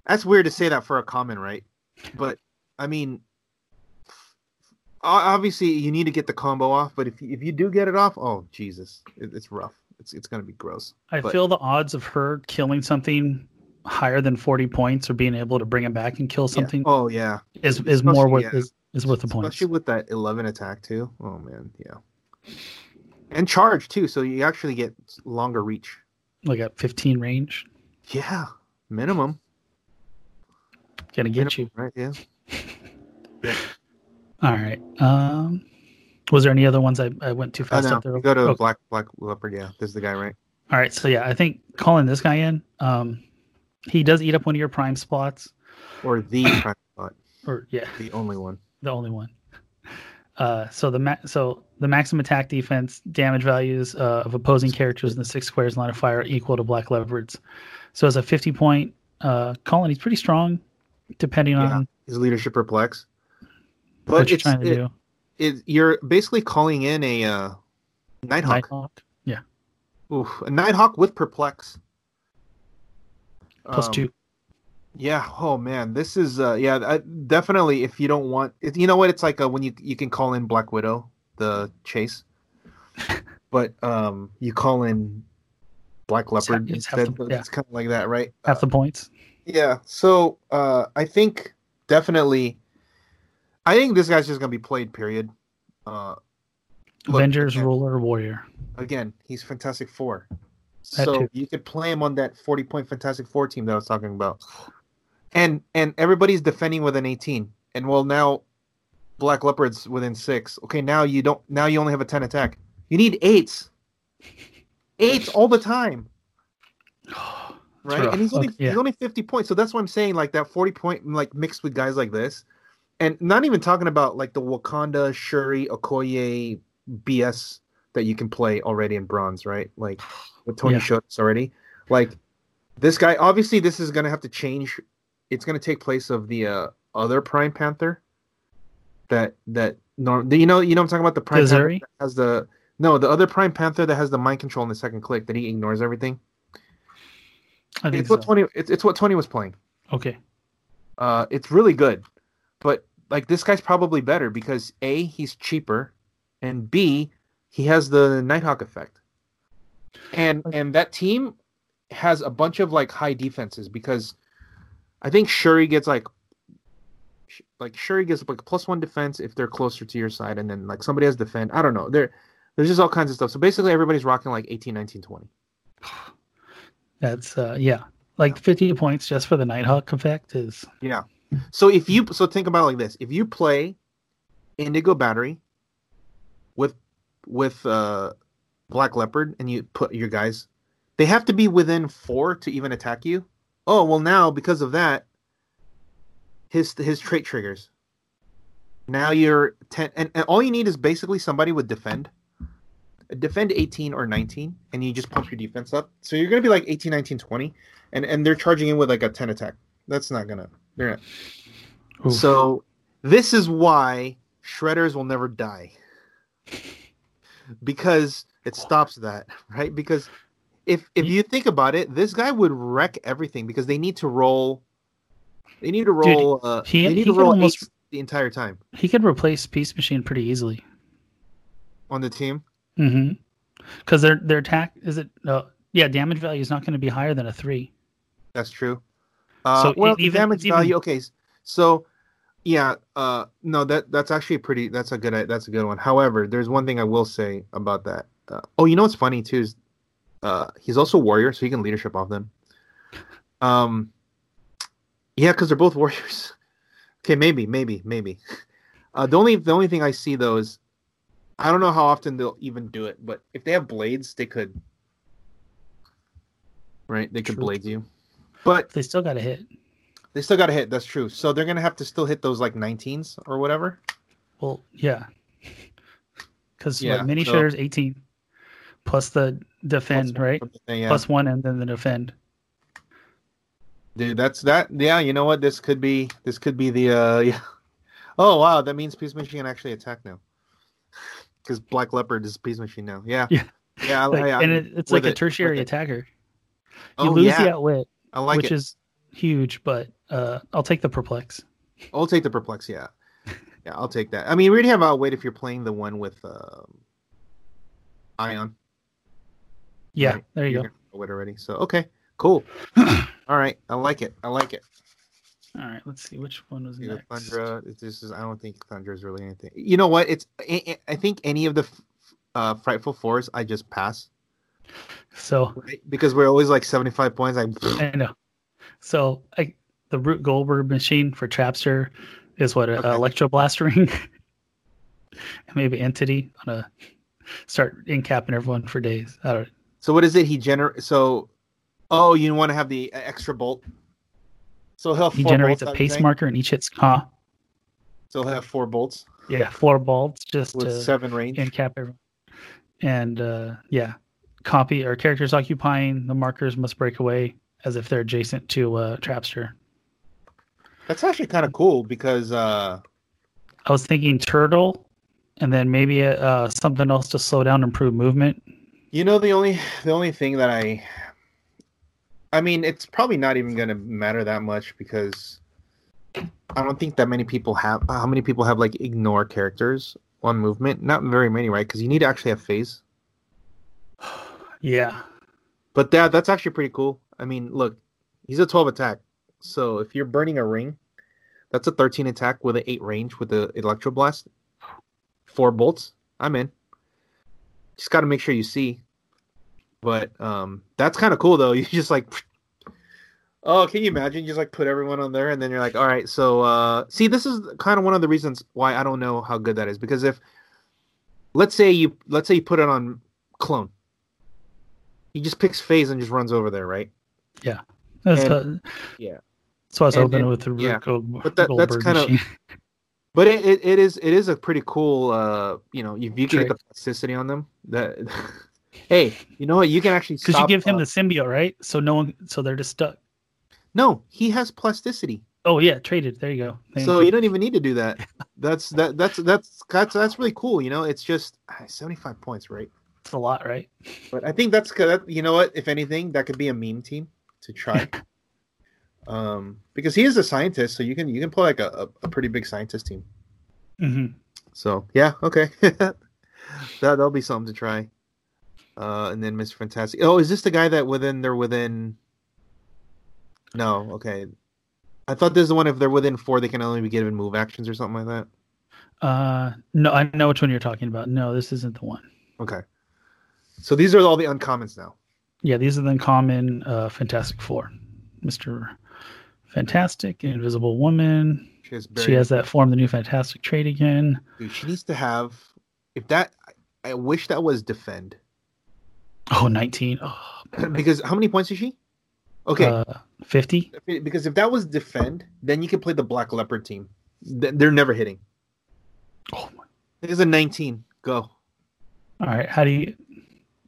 that's weird to say that for a common right? But i mean obviously you need to get the combo off but if you, if you do get it off oh jesus. It, it's rough. It's, it's gonna be gross. I But- feel the odds of her killing something higher than 40 points or being able to bring it back and kill Yeah. something oh yeah. is, is more worth yeah. is, is worth the point. especially with that 11 attack too. Oh man. Yeah. And charge too so you actually get longer reach. Like at 15 range. yeah. Minimum Gonna get you. right yeah [laughs] All right. Um, was there any other ones I, I went too oh, fast no. up there? go to Okay. black black leopard yeah this is the guy right All right. So yeah, I think calling this guy in, um, he does eat up one of your prime spots, or the [coughs] prime spot or yeah, the only one the only one. [laughs] Uh, so the ma- so the maximum attack defense damage values uh, of opposing characters in the six squares line of fire are equal to black leopards. So as a 50 point uh, he's pretty strong, depending Yeah. on his leadership perplex. But what you're trying to it, do. it- you're basically calling in a uh, Nighthawk. Nighthawk. Yeah, Oof, a Nighthawk with perplex. plus Um, two. Yeah. Oh man, this is uh yeah I, definitely. If you don't want, it, you know what? It's like uh when you you can call in Black Widow the chase, [laughs] but um you call in Black Leopard it's instead. the- yeah. It's kind of like that, right? Half the points. Yeah. So uh, I think definitely, I think this guy's just gonna be played. Period. Uh, look, Avengers, again, Ruler, Warrior. Again, he's Fantastic Four. That so too. you could play him on that forty-point Fantastic Four team that I was talking about, and and everybody's defending with an eighteen, and well now, Black Leopard's within six. Okay, now you don't. Now you only have a ten attack. You need eights. Eights all the time. [sighs] [sighs] [sighs] right? rough. And he's only Okay, yeah. he's only fifty points, so that's what I'm saying. Like that forty point, like mixed with guys like this, and not even talking about like the Wakanda Shuri Okoye BS that you can play already in bronze, right? Like what Tony Yeah. showed us already. Like this guy, obviously, this is gonna have to change. It's gonna take place of the uh, other Prime Panther. That that norm, you know, you know, I'm talking about the Prime Panther that has the no, the other Prime Panther that has the mind control in the second click that he ignores everything. I think It's so. what Tony. It's, it's what Tony was playing. Okay. Uh, it's really good, but like this guy's probably better because a he's cheaper, and b he has the Nighthawk effect, and and that team has a bunch of like high defenses because I think Shuri gets like like Shuri gets like plus one defense if they're closer to your side, and then like somebody has defend. I don't know. There, there's just all kinds of stuff. So basically, everybody's rocking like 18, 19, 20. [sighs] [sighs] That's uh yeah. Like 50 points just for the Nighthawk effect is Yeah. So if you so think about it like this: if you play Indigo Battery with with uh, Black Leopard and you put your guys, they have to be within four to even attack you. Oh well, now because of that, his his trait triggers. Now you're ten, and, and all you need is basically somebody with defend, defend 18 or 19, and you just pump your defense up. So you're gonna be like 18, 19, 20, and and they're charging in with like a 10 attack. That's not gonna. They're not. Oof. So this is why shredders will never die. Because it stops that, right? Because if if you think about it, this guy would wreck everything because they need to roll they need to roll uh he- they he need to roll almost- the entire time he could replace Peace Machine pretty easily. on the team. Mm-hmm. Because their their attack is it no yeah, damage value is not going to be higher than a three. That's true. Uh, So well, the even- damage even- value. Okay, so yeah, uh, no, that that's actually a pretty. That's a good. That's a good one. However, there's one thing I will say about that. Uh, oh, you know what's funny too is, uh, he's also warrior, so he can leadership off them. Um, yeah, because they're both [laughs] warriors. Okay, maybe, maybe, maybe. Uh, the only the only thing I see though is, I don't know how often they'll even do it, but if they have blades, they could. Right, they could True. blade you, but They still got to hit. they still got to hit. That's true. So they're gonna have to still hit those like 19s or whatever. Well, yeah. [laughs] Because Yeah, like mini so- shares 18 plus the defend, Plus- right? Yeah. Plus one and then the defend. Dude, that's that. Yeah, you know what? This could be. This could be the. uh [laughs] Yeah. Oh wow, that means Peace Machine can actually attack now. Because Black Leopard is a Peace Machine now. Yeah. Yeah. Yeah. [laughs] Like, I, and it, it's like a tertiary it. attacker. You Oh lose yeah, the outwit, I like which it. is huge, but uh, I'll take the perplex. I'll take the perplex. Yeah. [laughs] Yeah, I'll take that. I mean, we already have outwit if you're playing the one with um, Ion. Yeah, Right. there you You're go. gonna know it already. So okay, cool. [clears throat] All right, I like it. I like it. All right, let's see which one was Yeah, next. Thundra. it- This is. I don't think Thundra is really anything. You know what? It's. I, think any of the uh, frightful fours, I just pass So right? because we're always like seventy-five points. I. I know. So I, the Rube Goldberg machine for Trapster is what a Okay. Electro Blast ring, and [laughs] maybe Entity on a start incapping everyone for days. I don't. So what is it? He gener. So, oh, you want to have the extra bolt. So he'll He four generates bolts, a pace marker and each hits. Huh? So he'll have four bolts Yeah, four bolts just with to seven range. and cap everyone. And uh, yeah, copy or characters occupying the markers must break away as if they're adjacent to uh, Trapster. That's actually kind of cool because uh, I was thinking turtle, and then maybe uh, something else to slow down, and improve movement. You know the only the only thing that I I mean it's probably not even going to matter that much because I don't think that many people have how many people have like ignore characters on movement? Not very many, right? Cuz you need to actually have phase. [sighs] Yeah, But that that's actually pretty cool. I mean, look, he's a 12 attack. So if you're burning a ring, that's a 13 attack with an 8 range with the electro blast. Four bolts. I'm in. Just got to make sure you see. But um that's kind of cool though. [laughs] You just like Oh, can you imagine? You just like put everyone on there and then you're like, "All right, so uh see this is kind of one of the reasons why I don't know how good that is because if let's say you let's say you put it on clone he just picks phase and just runs over there, right? Yeah. That's And- yeah. So I was And- hoping and- with the yeah. Gold, But that- that's Goldberg kind of- But it, it, it is it is a pretty cool uh you know if you can get the plasticity on them that [laughs] hey you know what you can actually because you give him uh, the symbiote, right? So no one, so they're just stuck. no he has plasticity Oh yeah, traded. There you go. Thank so you. you don't even need to do that [laughs] that's that that's that's that's that's really cool you know it's just ah, 75 points right it's a lot, right? but I think that's good you know what if anything that could be a meme team to try [laughs] um because he is a scientist so you can you can play like a, a, pretty big scientist team hmm So yeah, okay, [laughs] that that'll be something to try. Uh, and then Mr. Fantastic. Oh, is this the guy that within they're within? No, okay. I thought this is the one if they're within four, they can only be given move actions or something like that. Uh, no, I know which one you're talking about. No, this isn't the one. Okay. So these are all the uncommons now. Yeah, these are the common uh, Fantastic Four. Mister Fantastic, Invisible Woman. She has, She has that form, the new Fantastic trait again. Dude, she needs to have. If that, I wish that was defend. Oh, 19. Oh, [laughs] because how many points is she? Okay, uh, 50. because if that was defend, then you could play the Black Leopard team. They're never hitting. Oh, my. There's a 19. Go. All right. How do you.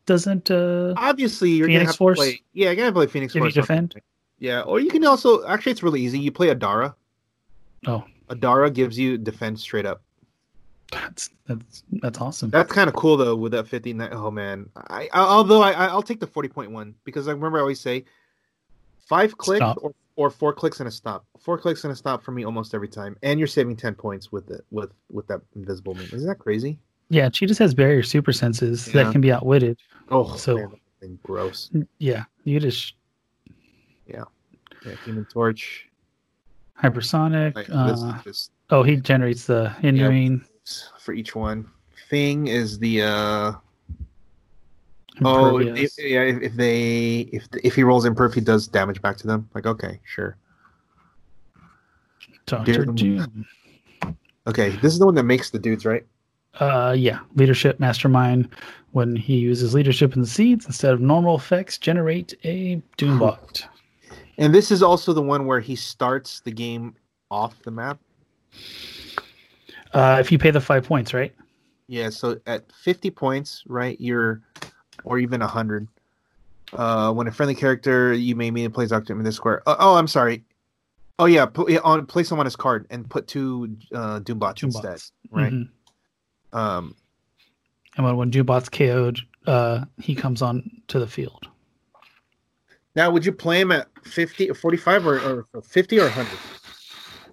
Doesn't. uh Obviously, you're Phoenix gonna have Force? to play. Yeah, you're gonna play Phoenix If you Force. defend? Yeah, or you can also actually it's really easy. You play Adara. Oh, Adara gives you defense straight up. That's that's that's awesome. That's kind of cool though with that 59. Oh man, I, I although I I- I'll take the 40.1 because I remember I always say five clicks Stop. or, or four clicks and a stop. Four clicks and a stop for me almost every time, and you're saving 10 points with it with with that invisible move. Isn't that crazy? Yeah, she just has barrier super senses Yeah. that can be outwitted. Oh, So- man, gross. Yeah, you just Yeah, Human Torch. hypersonic. Like, uh, just oh, he generates the hindering. For each one. Thing is the uh Oh, if, yeah. If, they if if he rolls imperf, he does damage back to them. Like, okay, sure. Doctor. Doom. Okay, this is the one that makes the dudes, right? Uh, yeah, leadership mastermind. When he uses leadership in the seeds instead of normal effects, generate a Doombot. And this is also the one where he starts the game off the map. Uh, if you pay the five points, right? Yeah, so at 50 points, right, you're, or even 100. Uh, when a friendly character you may meet plays Octane in this square. Uh, oh, I'm sorry. Oh yeah, put yeah, on place him on his card and put two uh, Doombots instead. Doombots. Right. Mhm. Um, And when when Doombot's KO'd, uh, he comes on to the field. now, would you play him at 50 or 45 or, or 50 or 100?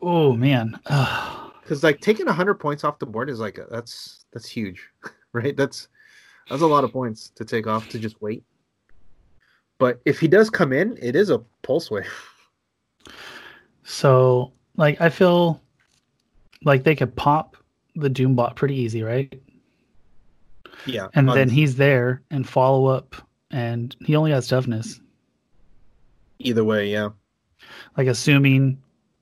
Oh man, uh, Because like taking 100 points off the board is like that's that's huge, [laughs] right? That's that's a lot of points to take off to just wait. But if he does come in, it is a pulse wave. [laughs] so like I feel like they could pop the Doombot pretty easy, right? Yeah, And then he's there and follow up, and he only has toughness. either way, yeah. Like assuming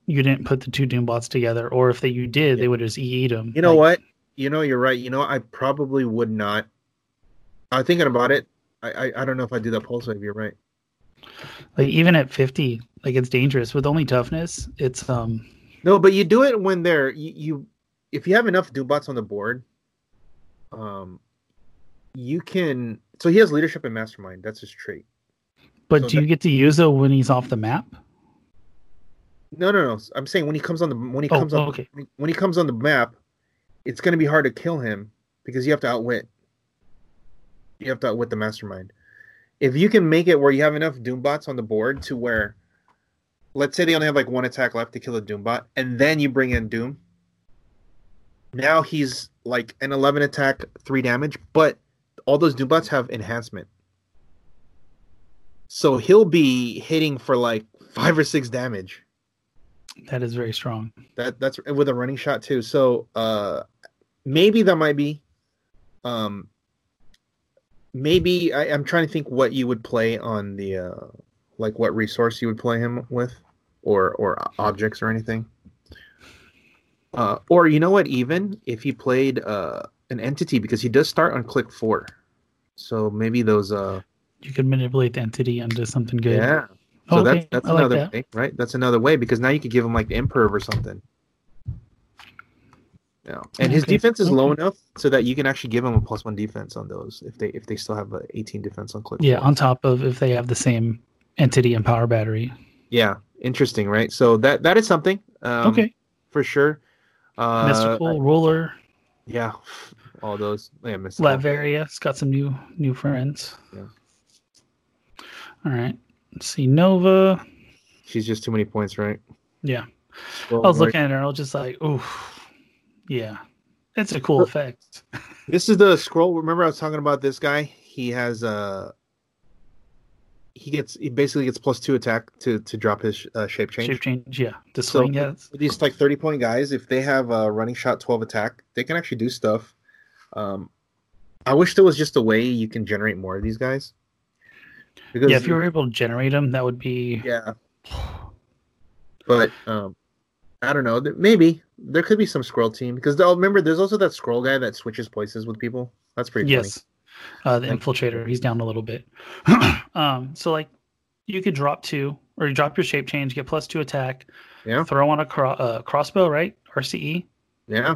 you didn't put the two Doombots together, or if they, you did, they would just eat them. You know what? You know, you're right. You know, I probably would not. I'm thinking about it. I, I, I don't know if I do that pulse wave. You're right. Like even at fifty, like it's dangerous with only toughness. It's um No, but you do it when they're you, you if you have enough Doombots on the board, um, you can. So he has leadership and mastermind. That's his trait. But So do you get to use it when he's off the map? No, no, no. I'm saying when he comes on the when he Oh, comes on oh, okay. when he comes on the map, it's going to be hard to kill him because you have to outwit. You have to outwit the mastermind. If you can make it where you have enough Doombots on the board to where, let's say they only have like one attack left to kill a Doombot, and then you bring in Doom. Now he's like an 11 attack, three damage, but all those Doombots have enhancement. So he'll be hitting for like five or six damage That is very strong. that that's with a running shot too. So uh maybe that might be um maybe I, I'm trying to think what you would play on the uh like what resource you would play him with or or objects or anything. Uh or you know what even if he played uh an entity because he does start on click 4. So maybe those uh You could manipulate the entity into something good. yeah. So okay, that's that's I like another that. way, right? That's another way because now you could give him like the imperv or something. Yeah, and his Okay, defense is low enough so that you can actually give him a plus one defense on those if they if they still have a 18 defense on click. Yeah, on top of if they have the same entity and power battery. yeah, interesting, right? So that that is something. Um, okay. for sure. Uh, Mystical ruler, yeah, [laughs] all those. Yeah, mystical. Latveria. It's got some new new friends. Yeah. All right. Let's see. Nova. She's just too many points, right? Yeah. Well, I was right. looking at her. I was just like, ooh, yeah. It's a cool effect. [laughs] This is the Skrull. Remember, I was talking about this guy. He has uh he gets he basically gets plus two attack to to drop his uh, shape change. Shape change. Yeah. The So- swing. yes. These like thirty point guys, if they have a running shot twelve attack, they can actually do stuff. Um, I wish there was just a way you can generate more of these guys. Because yeah, if you were able to generate them, that would be. yeah, but um, I don't know. Maybe there could be some Skrull team because oh, remember, there's also that Skrull guy that switches places with people. That's pretty funny. Yes. Uh, the infiltrator, he's down a little bit. [clears throat] um, so like, you could drop two, or you drop your shape change, get plus two attack, Yeah. throw on a cro- uh, crossbow, right? RCE. Yeah.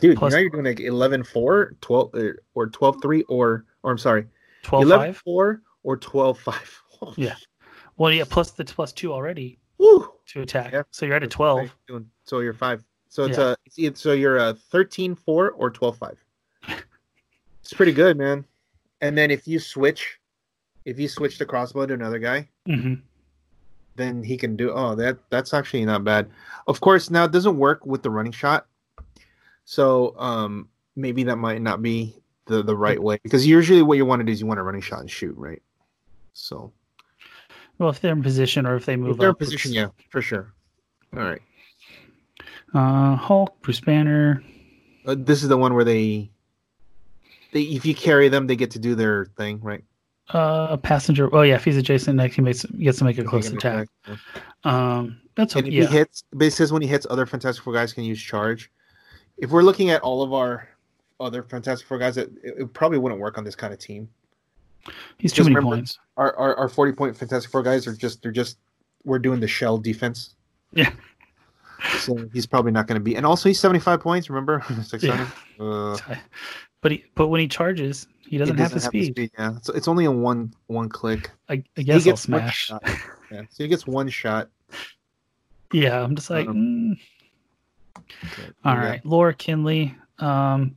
Dude, Plus- now you're doing like 11 4, 12 uh, or 12 3 or or I'm sorry, 12 11 5. 4 or 12 5. Yeah. Well, yeah, plus the plus two already Woo. to attack. Yeah. So you're at a 12. So you're 5. So it's Yeah. a it's so you're a 13 4 or 12 5. [laughs] It's pretty good, man. And then if you switch if you switch the crossbow to another guy, hmm then he can do oh that that's actually not bad of course now it doesn't work with the running shot so um maybe that might not be the the right way because usually what you want to do is you want a running shot and shoot right so Well, if they're in position or if they move if they're in position yeah for sure all right Uh, Hulk, Bruce Banner. uh, this is the one where they they if you carry them they get to do their thing right Uh, a passenger. Oh yeah, if he's adjacent next, he makes gets to make a close attack. yeah. Um, that's and okay. if Yeah. he hits but it says when he hits other fantastic four guys can use charge if we're looking at all of our other fantastic four guys it, it probably wouldn't work on this kind of team He's too many points. our, our our 40 point fantastic four guys are just they're just we're doing the shell defense Yeah. so he's probably not going to be and also he's 75 points remember [laughs] 600 uh, But he, but when he charges, he doesn't, it have the speed. yeah it's, it's only a one one click I, I he guess I'll gets one smash. shot. [laughs] yeah so he gets one shot Yeah, I'm just like, Um, mm. Okay, all yeah. right, Laura Kinley. Um,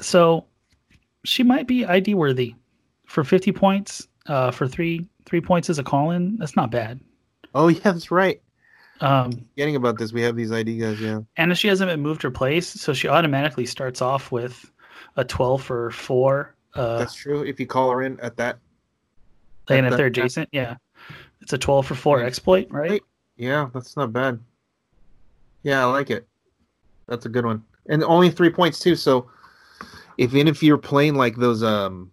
so she might be ID worthy for 50 points. Uh, for three three points as a call in. That's not bad. oh yeah that's right Um, Forgetting about this we have these id guys yeah and if she hasn't been moved or placed, so she automatically starts off with a 12 for four. Uh, that's true if you call her in at that and that- if they're that- adjacent, yeah, it's a 12 for four exploit, right? Yeah that's not bad yeah i like it that's a good one and only three points too so if even if you're playing like those um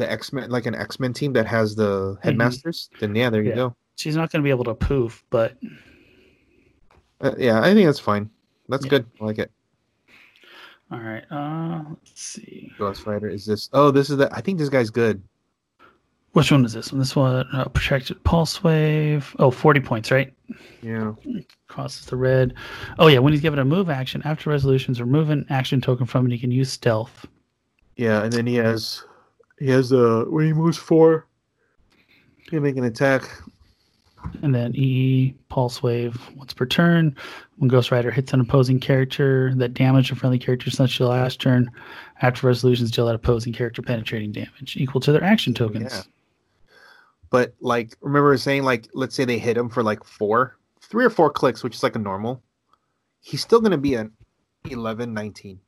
the x-men like an x-men team that has the headmasters then yeah there you Mm-hmm. Yeah. go She's not going to be able to poof, but uh, yeah i think that's fine that's Yeah. good i like it all right. Uh, let's see. ghost rider is this oh this is the i think this guy's good Which one is this one? This one, uh, protected pulse wave. Oh, 40 points, right? yeah Crosses the red. Oh, yeah. When he's given a move action, after resolutions, remove an action token from it. He can use stealth. yeah and then he has he has uh when he moves four he can make an attack And then E, pulse wave, once per turn. When Ghost Rider hits an opposing character that damage a friendly character since your last turn, after resolutions, deal that opposing character penetrating damage equal to their action tokens. Yeah. but like remember saying like let's say they hit him for like four three or four clicks which is like a normal he's still going to be an 11 19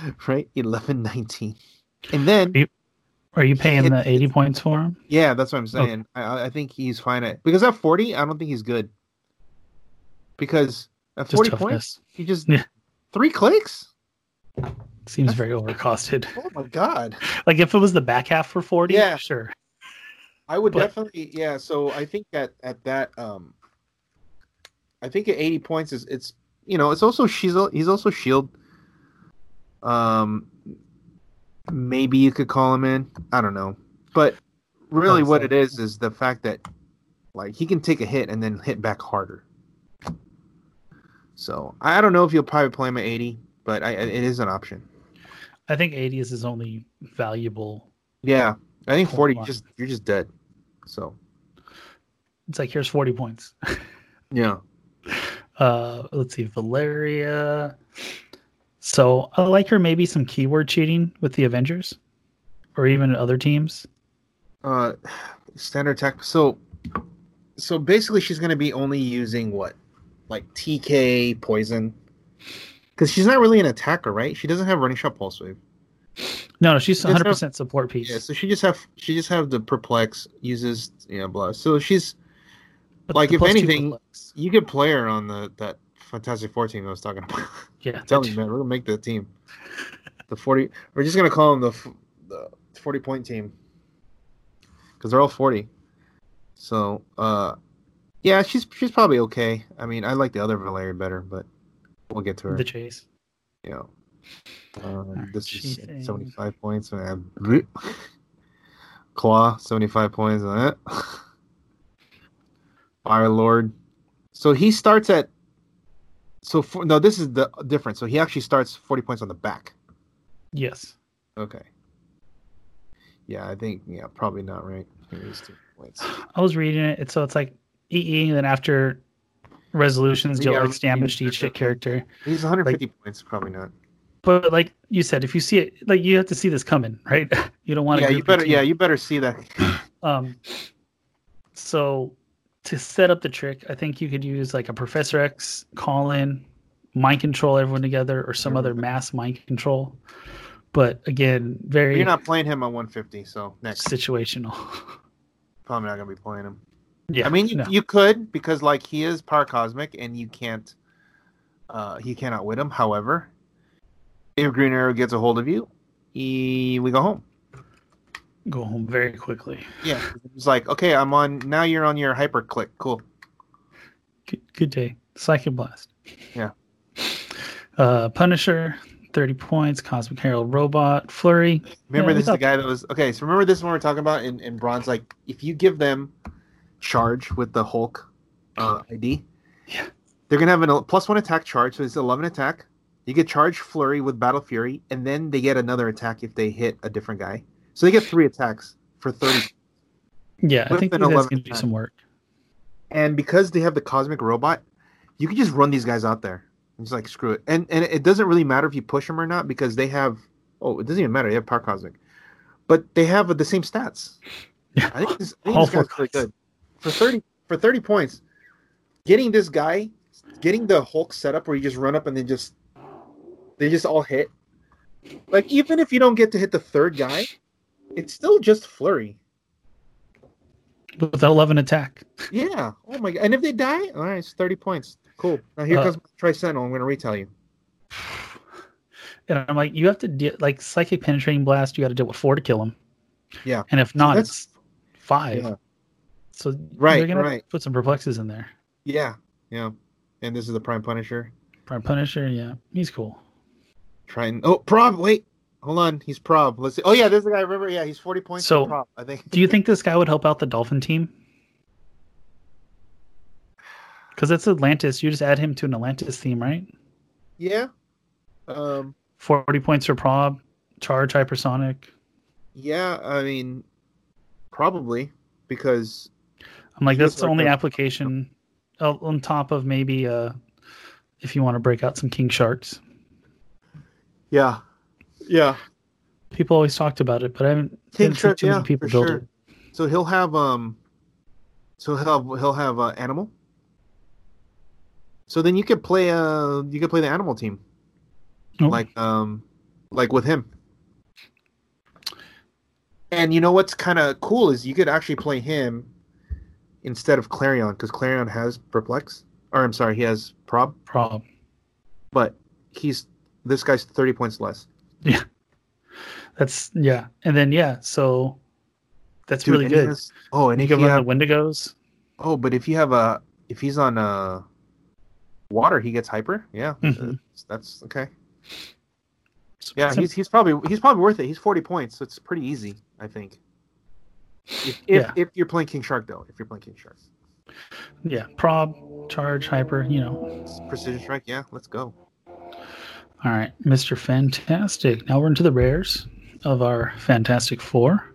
[laughs] right 11 19 and then You- Are you paying It- the 80 points for him? yeah that's what i'm saying I, I think he's fine at because at 40 i don't think he's good because at Just 40 toughness. points he just Yeah. three clicks Seems very overcosted. oh my god [laughs] Like if it was the back half for 40, Yeah. sure. I would But- definitely, yeah. So I think at at that, um, I think at eighty points is it's you know it's also she's he's also shield. Um, maybe you could call him in. I don't know, but really, what it is is the fact that like he can take a hit and then hit back harder. So I don't know if you'll probably play him at eighty, but I, it is an option. I think 80 is his only valuable. Yeah, I think forty. on. Just you're just dead. So It's like here's 40 points. yeah. [laughs] Uh, let's see, Valeria. So I like her maybe some keyword cheating with the Avengers, or even other teams. uh standard tech. So so basically she's going to be only using what? Like tk poison? Because she's not really an attacker right? She doesn't have running shot pulse wave. No, no, she's 100 percent support piece. yeah so she just have she just have the perplex uses you know blah. So she's But like, if anything- you could play her on the that fantastic four team i was talking about yeah, [laughs] tell me, man we're gonna make the team the 40 we're just gonna call them the the 40 point team because they're all forty. So, uh, yeah, she's she's probably okay. I mean, I like the other Valeria better, but we'll get to her. The chase. Yeah. uh, this is seventy-five points. Bleh. Klaw, seventy-five points on it. [laughs] Fire Lord. So he starts at. So for, no, this is the difference. So he actually starts forty points on the back. Yes. Okay. Yeah, I think yeah, probably not right. Here is two points. I was reading it. So it's like EE, and then after resolutions, deal Yeah, X damage to each character. He's 150 points, probably not. But like you said, if you see it, like you have to see this coming, right? [laughs] you don't want to. Yeah, you better. Yeah, you better see that. Um. So, to set up the trick, I think you could use like a Professor X call in, mind control everyone together, or some other mass mind control. But again, But very You're not playing him on 150, so next situational. [laughs] probably not gonna be playing him. yeah, I mean, you, no. you could because like he is power cosmic, and you can't. Uh, he cannot win him. However, if Green Arrow gets a hold of you, he, we go home. Go home very quickly. Yeah, it's like okay, I'm on now. You're on your hyper click. Cool. Good, good day. Psychic Blast. Yeah. Uh, Punisher, 30 points. Cosmic Herald Robot. Flurry. Remember, Yeah, this is the guy that was okay. So remember this one we're talking about in, in bronze. Like if you give them charge with the Hulk uh, ID, Yeah. they're gonna have a plus one attack charge. So it's eleven attack. You get charge flurry with battle fury, and then they get another attack if they hit a different guy. So they get three attacks for thirty. Yeah, I think these guys 11 do some work. And because they have the cosmic robot, you can just run these guys out there and just like screw it. And and it doesn't really matter if you push them or not because they have. Oh, it doesn't even matter. They have power cosmic, but they have the same stats. Yeah. I think this, I think [laughs] All this guy's really good for thirty for thirty points. Getting this guy, getting the Hulk setup where you just run up and then just they just all hit. Like even if you don't get to hit the third guy, it's still just flurry. With that 11 attack. Yeah. Oh my god. And if they die, all right, it's thirty points. Cool. Now here Uh, comes Tri Sentinel. I'm going to retell you. [sighs] And I'm like, you have to deal, like, Psychic Penetrating Blast, you got to deal with four to kill him. Yeah. And if not, it's five. Yeah. So Right, you're gonna right. put some perplexes in there. Yeah. Yeah. And this is the Prime Punisher. Prime Punisher, yeah, he's cool. Trying. oh, Prob. Wait, hold on. He's Prob. Let's see. Oh yeah, this is the guy. Remember? Yeah, he's forty points. So- Prob. I think. Do you think this guy would help out the Dolphin team? [sighs] Because it's Atlantis. You just add him to an Atlantis theme, right? Yeah. Um. 40 points for prob, charge hypersonic. Yeah. I mean, probably because I'm like, that's the only that. application uh, on top of maybe uh, if you want to break out some King Sharks. yeah, yeah. People always talked about it, but I haven't King Shark. too many people build sure. it. So he'll have um. So he'll have, he'll have uh, animal. So then you could play uh you could play the animal team. Oh, like um like with him and you know what's kind of cool is you could actually play him instead of clarion because clarion has perplex or i'm sorry he has prob prob. but he's this guy's 30 points less That's yeah, and then yeah, so that's Dude, really good. has- oh and you if can you run have the Wendigos. oh but if you have a if he's on uh water he gets hyper yeah Mhm. that's, that's okay yeah he's, he's probably he's probably worth it he's 40 points so it's pretty easy i think if, if, Yeah. if you're playing king shark though if you're playing king shark yeah, prob, charge, hyper. You know. Precision strike, yeah, let's go. All right, Mr. Fantastic. Now we're into the rares of our Fantastic Four,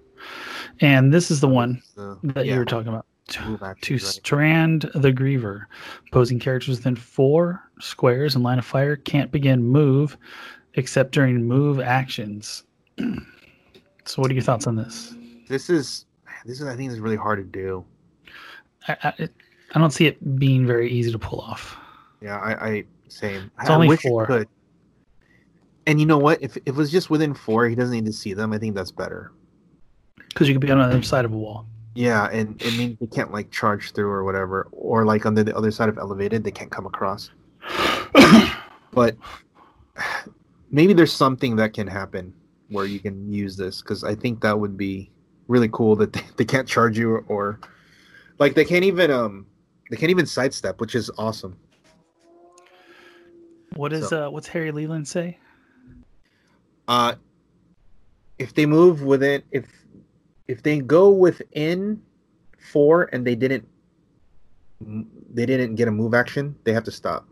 and this is the one The, that yeah, you were talking about. to strand the griever opposing characters within four squares in line of fire can't begin move except during move actions [clears throat] so what are your thoughts on this This is this is I think is really hard to do. i, I, I don't see it being very easy to pull off Yeah, I, I same. It's I only wish it four. could. And you know what? If, if it was just within four, he doesn't need to see them. I think that's better. because you could be on the other side of a wall Yeah, and it means they can't like charge through or whatever, or like on the other side of elevated, they can't come across. [sighs] but maybe there's something that can happen where you can use this because I think that would be really cool that they, they can't charge you or like they can't even um they can't even sidestep, which is awesome. What is So- uh what's Harry Leland say? Uh, if they move within, if if they go within four and they didn't they didn't get a move action, they have to stop.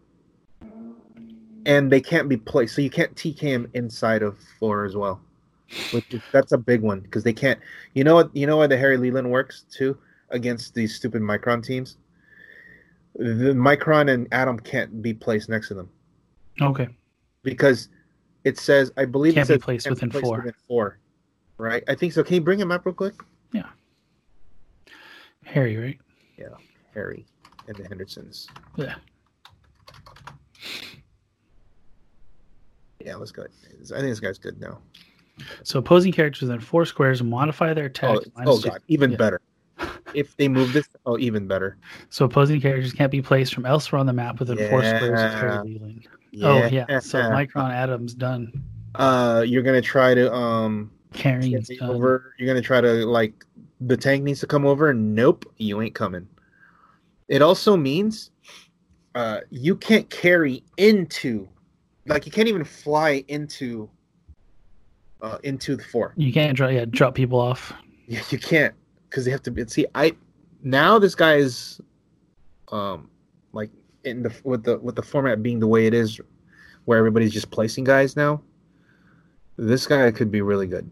And they can't be placed, so you can't TK him inside of four as well. Which is, that's a big one because they can't. You know what? You know why the Harry Leland works too against these stupid Micron teams. The Micron and Atom can't be placed next to them Okay. because it says I believe Can't it be says placed within four. four, right? I think so. Can you bring him up real quick, Yeah. Harry, right? Yeah, Harry and the Hendersons? Yeah. Yeah, let's go. I think this guy's good now. So opposing characters in four squares modify their attack. Oh, oh god, even Yeah. better. [laughs] If they move this, oh, even better. So opposing characters can't be placed from elsewhere on the map within four squares of Yeah. Harry Leland. Oh yeah. So [laughs] Micron Adams done. Uh, you're gonna try to um carry over. You're gonna try to like the tank needs to come over. Nope, you ain't coming. It also means uh you can't carry into, like you can't even fly into, uh into the fort. You can't drop yeah, drop people off. Yeah, you can't because they have to be. See, I now this guy is, um, like in the with the with the format being the way it is, where everybody's just placing guys now. This guy could be really good.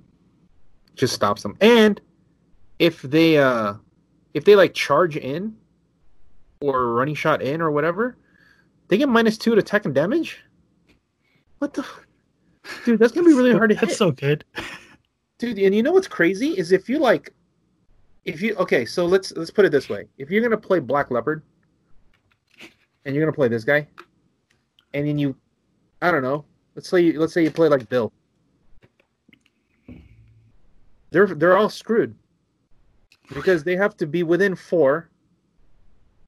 Just stops them, and if they uh, if they like charge in, or running shot in or whatever, they get minus two to attack and damage. What the, dude? That's gonna be really hard to hit That's so good. dude and you know what's crazy is if you like if you okay so let's let's put it this way if you're gonna play black leopard and you're gonna play this guy and then you i don't know let's say you, let's say you play like bill they're they're all screwed because they have to be within four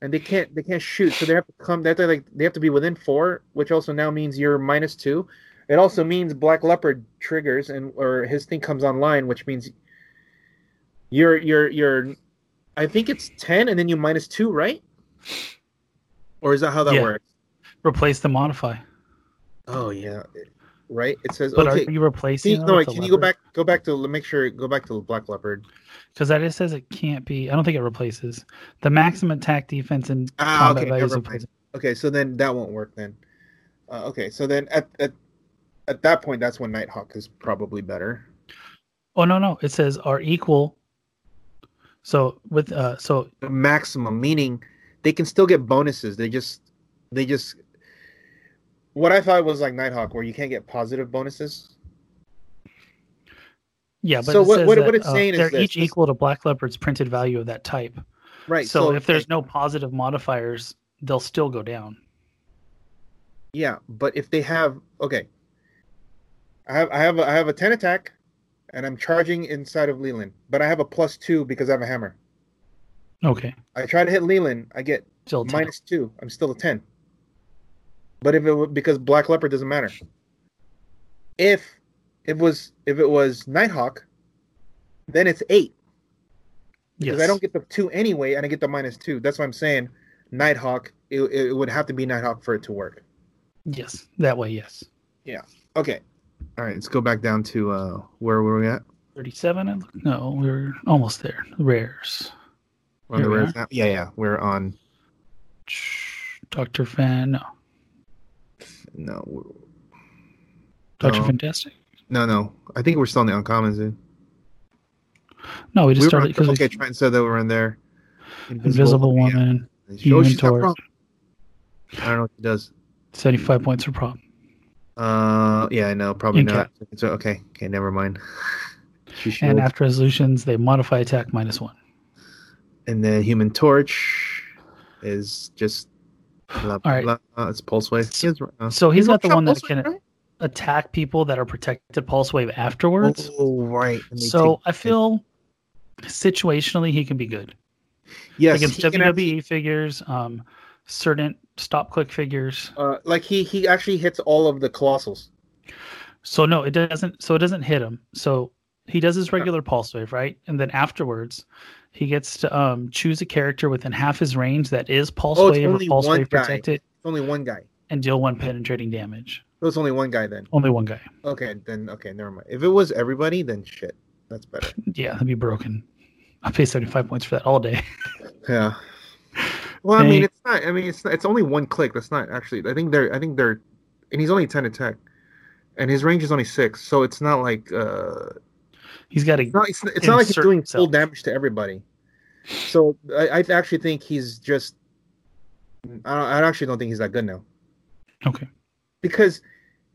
and they can't they can't shoot so they have to come they like they have to be within four which also now means you're minus two it also means Black Leopard triggers and or his thing comes online, which means you're you're you're I think it's ten and then you minus two, right? Or is that how that Yeah. works? Replace the modify. Oh yeah. Right? It says But okay. are you replacing Can you, no, wait, can you go back go back to make sure go back to Black Leopard. Because that just says it can't be. I don't think it replaces the maximum attack defense and Ah, combat okay, values. never of mind. prison. Okay, so then that won't work then. Uh, okay, so then at, at at that point that's when Nighthawk is probably better. Oh no, no, it says are equal. So with uh, so The maximum meaning they can still get bonuses. They just they just what I thought was like Nighthawk where you can't get positive bonuses. yeah, but So what- what- that, what it's uh, saying is they're this. each equal to Black Leopard's printed value of that type. Right. So, if there's no positive modifiers, they'll still go down. Yeah, but if they have okay, I have I have a, I have a ten attack, and I'm charging inside of Leland, but I have a plus two because I have a hammer. Okay, I try to hit Leland, I get still minus two. I'm still a ten. But if it because Black Leopard doesn't matter. If it was if it was Nighthawk, then it's eight because I don't get the two anyway, and I get the minus two. That's what I'm saying. Nighthawk, it, it would have to be Nighthawk for it to work. Yes, that way. Yes. Yeah. Okay. All right, let's go back down to uh where were we at? Thirty-seven. No, we're almost there. Rares. On the Here we rares now? Yeah, yeah. We're on Doctor Fan. No. no we're- Doctor No. Fantastic. no no. I think we're still on the uncommons, dude. No, we just We started because okay, try and say that we're in there. Invisible yeah. Woman. Oh, Human she's Torch. I don't know what she does. Seventy-five points for prop. Uh, yeah, I know, probably Okay. not. So okay, okay, never mind. [laughs] And after resolutions, they modify attack minus one. And the Human Torch is just. Blah, blah, All right. blah. Uh, it's pulse wave. He has, uh, So he's he's not the one-shot that can right? attack people that are protected pulse wave afterwards. Oh, right. so take- I feel situationally he can be good yes, against WWE actually- figures, um, certain stop click figures. uh, like he he actually hits all of the colossals. So no, it doesn't. So it doesn't hit him. So he does his regular pulse wave, right? And then afterwards, he gets to um, choose a character within half his range that is pulse Oh, wave or pulse wave guy. protected It's only one guy. and deal one penetrating damage. So it's only one guy then. Only one guy. Okay, then okay, never mind. If it was everybody, then shit. That's better. [laughs] Yeah, that'd be broken. I pay 75 points for that all day. [laughs] Yeah. Well, I mean, it's not. I mean, it's not, it's only one click. That's not actually. I think they're. I think they're, and he's only ten attack, and his range is only six. So it's not like. uh He's got It's to. not. It's, it's not like he's doing full damage to everybody. So I, I actually think he's just. I, don't, I actually don't think he's that good now Okay. because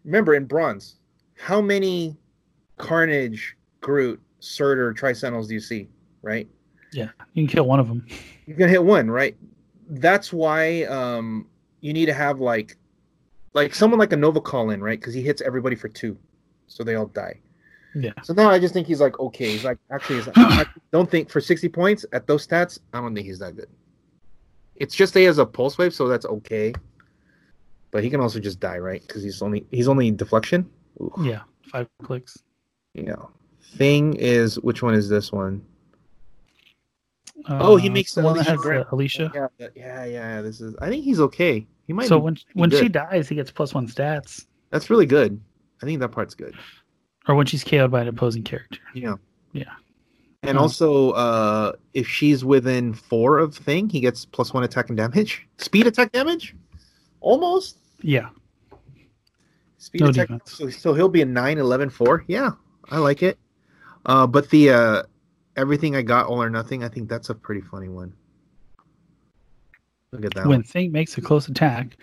remember in bronze, how many Carnage, Groot, Surtur, Tri-Sentinels do you see? Right. Yeah, you can kill one of them. You can hit one, right? That's why um you need to have like like someone like a Nova call in, right? Because he hits everybody for two, so they all die. Yeah. So now I just think he's like okay. He's like actually, he's [clears throat] I don't think for sixty points at those stats, I don't think he's that good. It's just that he has a pulse wave, so that's okay. But he can also just die, right? Because he's only he's only deflection. Ooh, Yeah, five clicks. Yeah. Thing is, which one is this one? Oh, he Uh, makes the the one that Alicia has Grant. uh, Alicia. Yeah, yeah, yeah. This is. I think he's okay. He might. So be when pretty when she dies, he gets plus one stats, That's really good. I think that part's good. Or when she's KO'd by an opposing character. Yeah. Yeah. And Um, also, uh, if she's within four of thing, he gets plus one attack and damage. [laughs] Speed attack damage? Almost. Yeah, Speed No attack. defense. So, so he'll be a 9, 11, 4. Yeah, I like it. Uh, but the uh, everything I got, all or nothing, I think that's a pretty funny one. Look at that. when one. Think makes a close attack,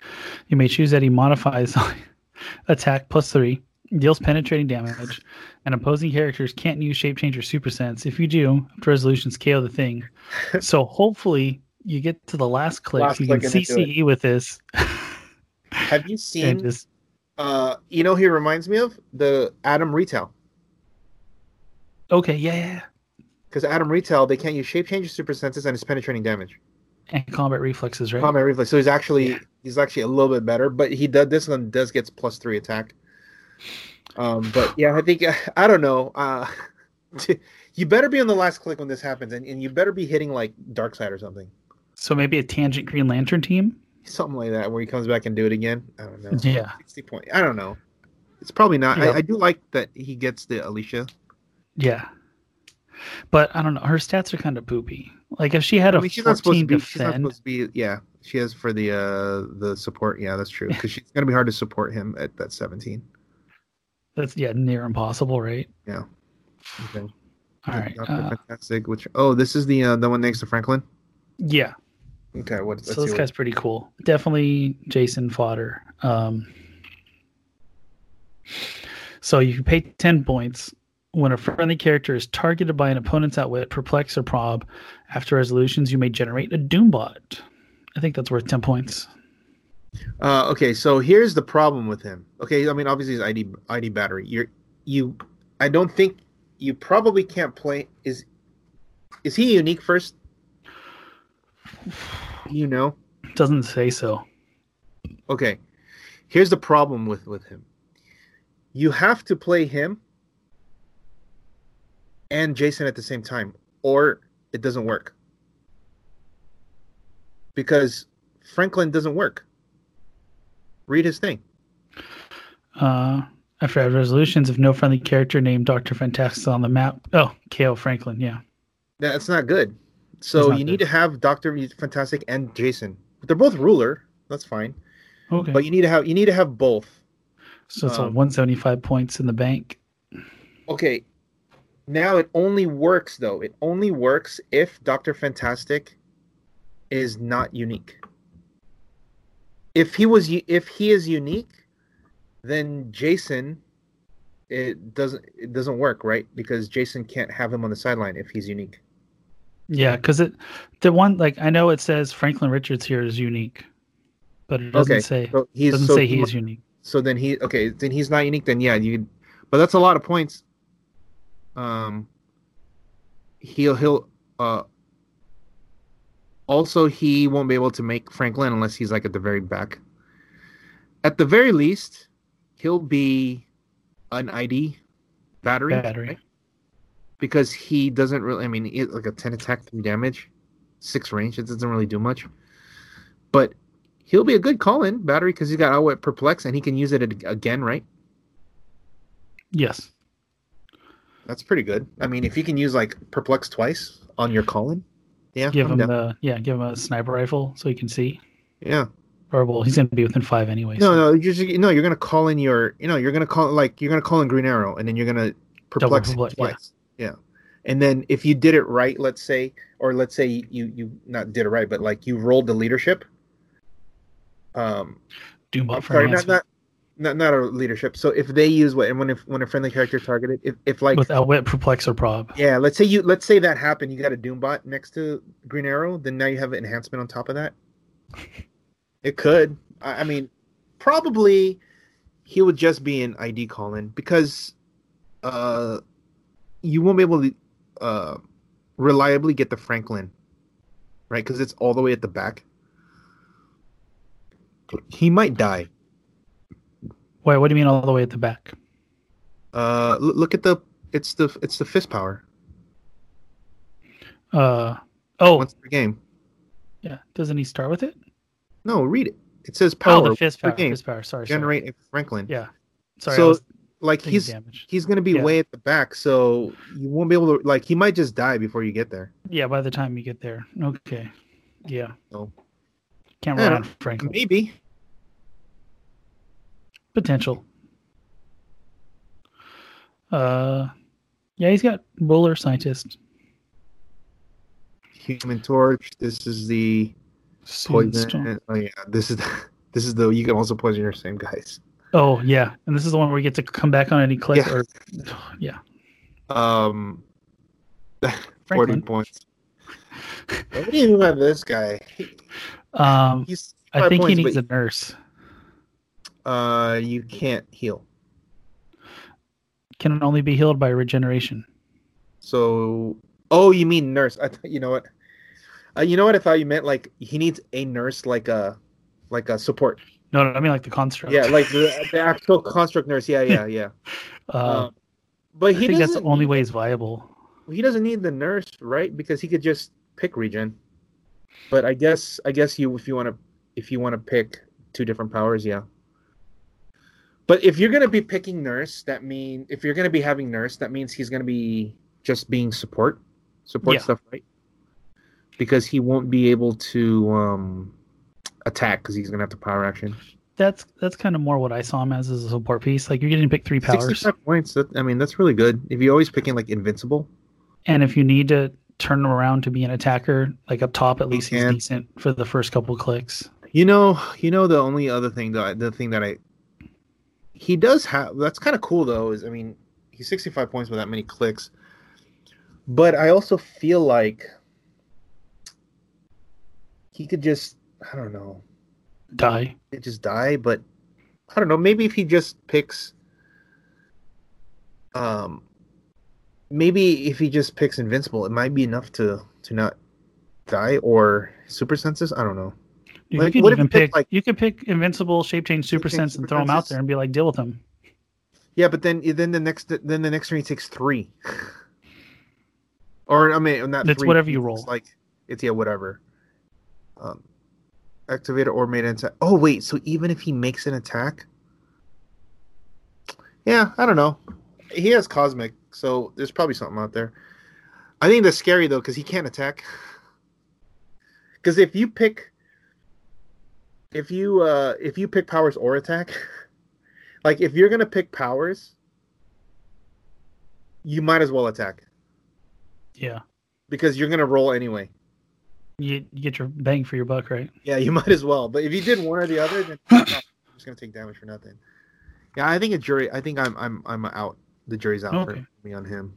you may choose that he modifies [laughs] attack plus three, deals penetrating damage, and opposing characters can't use shape change or super sense. If you do, after resolutions KO the thing. [laughs] so hopefully you get to the last click, Last you can click do CCE with this. Have you [laughs] seen? just Uh, you know, he reminds me of the Adam Retail. okay, yeah, yeah, yeah. Because Adam Retail, they can't use shape change or super senses, and it's penetrating damage. and combat reflexes, right? Combat reflex. So he's actually Yeah. he's actually a little bit better, but he does this one does gets plus three attack. Um, but yeah, I think [laughs] I don't know. Uh, [laughs] you better be on the last click when this happens, and, and you better be hitting like Darkseid or something, So maybe a tangent Green Lantern team. something like that, where he comes back and do it again. I don't know. Yeah, Sixty point. I don't know. It's probably not. Yeah. I, I do like that he gets the Alicia. yeah. But I don't know. Her stats are kind of poopy. Like if she had a I mean, she's not supposed to 14 be. She's not supposed to be. Yeah, she has for the uh the support. Yeah, that's true. Because she's gonna be hard to support him at that seventeen. That's yeah near impossible, right? Yeah. Okay. All right. Uh, Fantastic. Which oh, this is the uh, the one next to Franklin. yeah. Okay, what? So this guy's pretty cool. Definitely Jason fodder. Um, so you can pay 10 points when a friendly character is targeted by an opponent's outwit, perplex, or prob. After resolutions, you may generate a Doombot. I think that's worth 10 points. Uh, okay, so here's the problem with him. Okay, I mean obviously his ID ID battery. You're you. I don't think you probably can't play. Is is he unique first? You know. Doesn't say so. Okay, here's the problem with with him. You have to play him and Jason at the same time, or it doesn't work. Because Franklin doesn't work. Read his thing. Uh, after add resolutions, if no friendly character named Dr. Fantastic is on the map. Oh, KO Franklin. Yeah. That's not good. So not you need to have Doctor Fantastic and Jason. But they're both ruler. That's fine. Okay. But you need to have you need to have both. so it's um, 175 points in the bank. Okay. Now it only works though. It only works if Doctor Fantastic is not unique. If he was if he is unique, then Jason it doesn't it doesn't work, right? Because Jason can't have him on the sideline if he's unique. Yeah, because it the one like I know it says Franklin Richards here is unique, but it doesn't Okay, say So he's doesn't so say he unique. so then he okay then he's not unique then yeah you but that's a lot of points um he'll he'll uh also he won't be able to make franklin unless he's like at the very back at the very least he'll be an id battery Battery. right? because he doesn't really. I mean, he like a ten attack, three damage, six range. It doesn't really do much. But he'll be a good call-in battery because he's got outwit perplex and he can use it again, right? Yes. That's pretty good. I mean, if you can use like perplex twice on your call-in, yeah, Give I'm him down. the yeah, give him a sniper rifle so he can see. yeah. Or well, he's gonna be within five anyway. No, so no, you just, no. You're gonna call in your, you know, you're gonna call like you're gonna call in Green Arrow, and then you're gonna perplex it perplex, yeah. twice. Yeah. and then if you did it right, let's say, or let's say you you not did it right, but like you rolled the leadership. Um, Doombot for sorry, not, not not not a leadership. So if they use what and when if when a friendly character targeted, if if like with outwit, perplex, or prob. yeah, let's say you let's say that happened, you got a Doombot next to Green Arrow, then now you have an enhancement on top of that. [laughs] It could. I, I mean, probably he would just be an ID call in because uh you won't be able to uh reliably get the Franklin. Right? Because it's all the way at the back. He might die. Wait, what do you mean all the way at the back? Uh l- look at the it's the it's the fist power Uh oh, once per game. yeah. Doesn't he start with it? No, read it. It says power oh, the fist power. game. Fist power. Sorry, sorry. generate a Franklin. Yeah. Sorry. So like he's damage. he's gonna be Yeah. way at the back, so you won't be able to like he might just die before you get there. Yeah, by the time you get there. Okay. Yeah. So- Can't run rely Franklin. Maybe. Potential. Uh, yeah, he's got roller scientist. Human Torch. This is the poison. Oh yeah, this is [laughs] this is the you can also poison your same guys. Oh yeah, and this is the one where you get to come back on any click Yeah. or [sighs] yeah. Um, [laughs] forty points. [laughs] What do you have this guy? Um, He's I think he needs but, a nurse. Uh, you can't heal. Can only be healed by regeneration. So, oh, you mean nurse? I thought you know what. Uh, you know what I thought you meant like he needs a nurse like a like a support. No, no, I mean like the construct. Yeah, like the, [laughs] the actual construct nurse. Yeah, yeah, yeah. [laughs] Uh, Um, but I he think that's the only way it's viable. He doesn't need the nurse, right? Because he could just pick regen. But I guess I guess you if you want to if you want to pick two different powers, yeah. But if you're gonna be picking nurse, that mean if you're gonna be having nurse, that means he's gonna be just being support, support Yeah. stuff, right? Because he won't be able to um attack because he's gonna have to power action. That's that's kind of more what I saw him as as a support piece. Like you're getting to pick three powers, Sixty-five points. That, I mean, that's really good. If you're always picking like invincible, and if you need to turn him around to be an attacker, like up top, at least he's decent for the first couple clicks. You know, you know the only other thing that I, the thing that I he does have that's kind of cool though is I mean he's 65 points with that many clicks, but I also feel like he could just I don't know Die. it just die, but I don't know maybe if he just picks um maybe if he just picks invincible it might be enough to to not die or super senses I don't know. You Like, can what even you pick, pick. like- you could pick invincible, shape change, super sense, and throw them out there and be like, deal with them. Yeah, but then then the next then the next turn he takes three. or I mean not It's three. whatever you it's roll. Like it's yeah, whatever. Um activate or made an attack. Oh wait, so even if he makes an attack? Yeah, I don't know. He has cosmic, so there's probably something out there. I think that's scary though, because he can't attack. Because if you pick if you uh if you pick powers or attack [laughs] like if you're gonna pick powers you might as well attack. Yeah, because you're gonna roll anyway. You, you get your bang for your buck, right? yeah you [laughs] might as well. But if you did one or the other then [laughs] I'm just gonna take damage for nothing. Yeah i think a jury i think i'm i'm i'm out. The jury's out Okay. for me on him.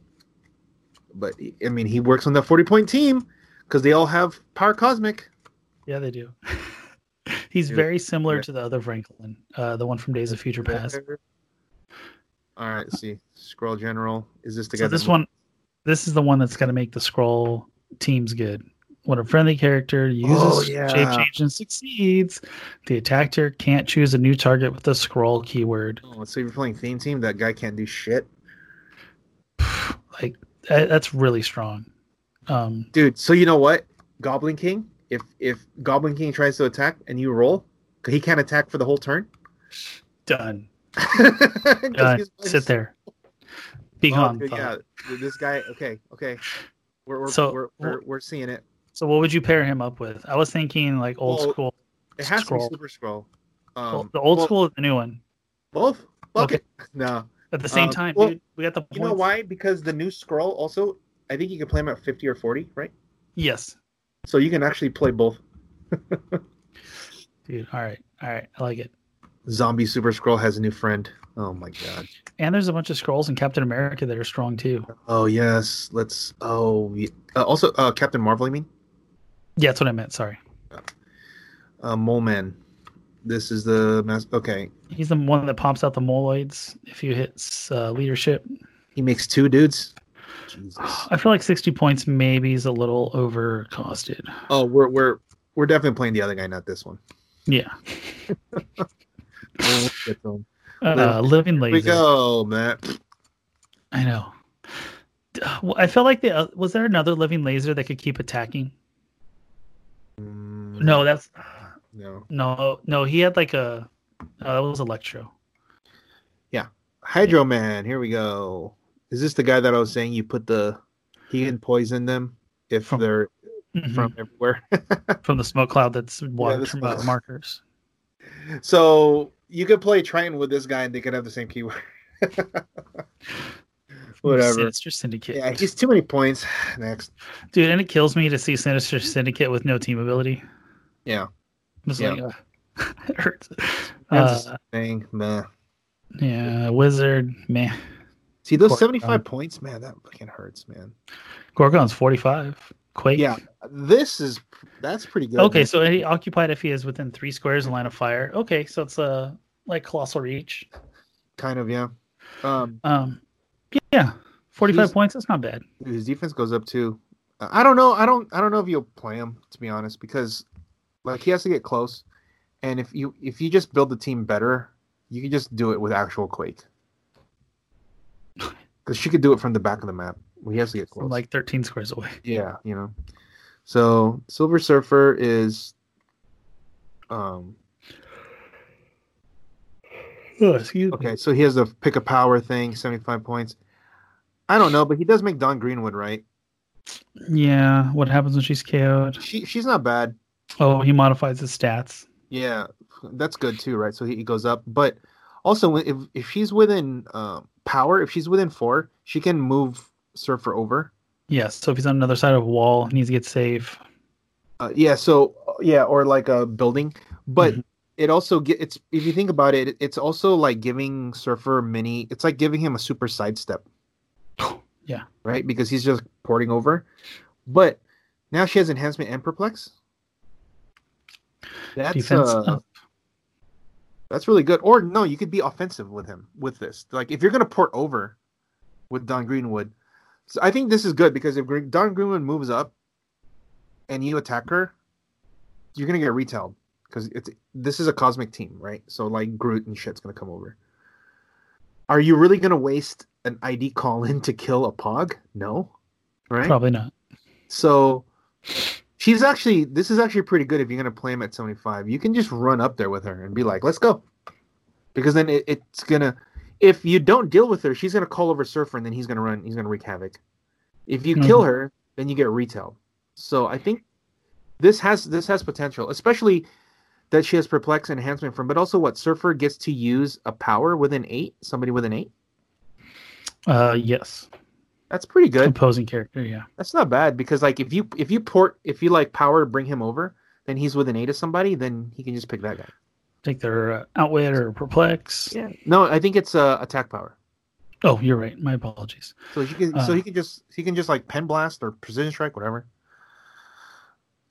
But i mean he works on that 40 point team because they all have power cosmic. Yeah, they do. He's Yeah. very similar Yeah. to the other Franklin, uh, the one from Days of Future Past. all right let's see Skrull general is this the guy So that this one, this is the one that's going to make the Skrull teams good. When a friendly character uses Oh, yeah. shape change and succeeds, the attacker can't choose a new target with the Skrull keyword. oh, so you're playing theme team that guy can't do shit [sighs] Like That's really strong. Um, dude. So you know what, Goblin King. If if Goblin King tries to attack and you roll, he can't attack for the whole turn. done. [laughs] Done. Sit there. Be Oh, gone. thought. yeah, this guy. Okay, okay. We're we're So- we're, we're, we're seeing it. So what would you pair him up with? I was thinking like old Well, school. It has Skrull. to be Super-Skrull. Well, Um, the old well, school is the new one. Both. Fuck Okay. it. [laughs] No. At the same um, time, well, dude, we got the You know why? Because the new Skrull also, I think you can play him at fifty or forty, right? Yes, So you can actually play both. [laughs] dude. All right, all right. I like it. Zombie Super-Skrull has a new friend. Oh my god. And there's a bunch of Skrulls in Captain America that are strong too. Oh yes. Let's. Oh. ye- Uh, also, uh, Captain Marvel. I mean, Yeah, that's what I meant. Sorry. uh, Mole Man. This is the mas- okay. He's the one that pops out the moloids if you hit uh, leadership. He makes two dudes. Jesus. I feel like 60 points maybe is a little over costed. Oh, we're we're we're definitely playing the other guy, not this one. Yeah. We'll get to him. Uh, living laser. Here we go, Matt. I know. I felt like the uh, was there another living laser that could keep attacking? Mm, No, that's no. no, no. He had like a uh, that was Electro. Yeah, Hydro Man. Here we go. Is this the guy that I was saying you put the he can poison them if From- they're Mhm. from everywhere? [laughs] from the smoke cloud that's water the from, uh, markers. so you could play Triton with this guy and they could have the same keyword. [laughs] Whatever. Sinister Syndicate. Yeah, he's too many points. [sighs] Next. Dude, and it kills me to see Sinister Syndicate with no team ability. Yeah. I'm Yeah. like, uh, [laughs] it hurts. That's Uh, the thing. Meh. yeah, Wizard, man. See those Gorgon. 75 points, man, that fucking hurts, man. Gorgon's 45. Quake. Yeah, this is that's pretty good. Okay, man. so he occupied if he is within three squares of line of fire. Okay, so it's uh like colossal reach. kind of yeah. Um, Um, yeah, 45 points. That's not bad. his defense goes up too. Uh, I don't know. I don't. I don't know if you'll play him to be honest, because like he has to get close, and if you if you just build the team better, you can just do it with actual Quake. Because she could do it from the back of the map. He has to get close. From like 13 squares away. yeah, you know. So Silver Surfer is, um, Oh, excuse me. okay. So he has the pick a power thing, seventy five points. I don't know, but he does make Dawn Greenwood right. Yeah, what happens when she's KO'd? She she's not bad. Oh, he modifies his stats. Yeah, that's good too, right? So he, he goes up, but also if if she's within um, power, if she's within four, she can move Surfer over. Yes, so if he's on another side of a wall, he needs to get safe. Uh, yeah, so yeah, or like a building, but Mhm. it also get it's if you think about it, it's also like giving Surfer mini. It's like giving him a super sidestep. [gasps] Yeah. Right, because he's just porting over, but now she has enhancement and perplex. That's Defense uh, up. That's really good. Or no, you could be offensive with him with this. Like if you're gonna port over with Dawn Greenwood, so I think this is good because if Dawn Greenwood moves up and you attack her, you're gonna get retailed because it's this is a cosmic team, right? So like Groot and shit's gonna come over. Are you really gonna waste an ID call in to kill a Pog? No, right? Probably not. So she's actually this is actually pretty good if you're gonna play him at 75. You can just run up there with her and be like, let's go. Because then it, it's gonna if you don't deal with her, she's gonna call over Surfer and then he's gonna run he's gonna wreak havoc. If you kill Mhm. her, then you get retail. So I think this has this has potential, especially that she has perplex enhancement from, but also what Surfer gets to use a power with an eight, somebody with an eight. Uh, yes, That's pretty good. opposing character. Yeah, That's not bad because like if you if you port if you like power to bring him over, then he's with an eight of somebody, then he can just pick that guy. take their uh, outwit or perplex. Yeah. No, I think it's uh, attack power. Oh, you're right. My apologies. So he can so Uh. he can just he can just like pen blast or precision strike whatever.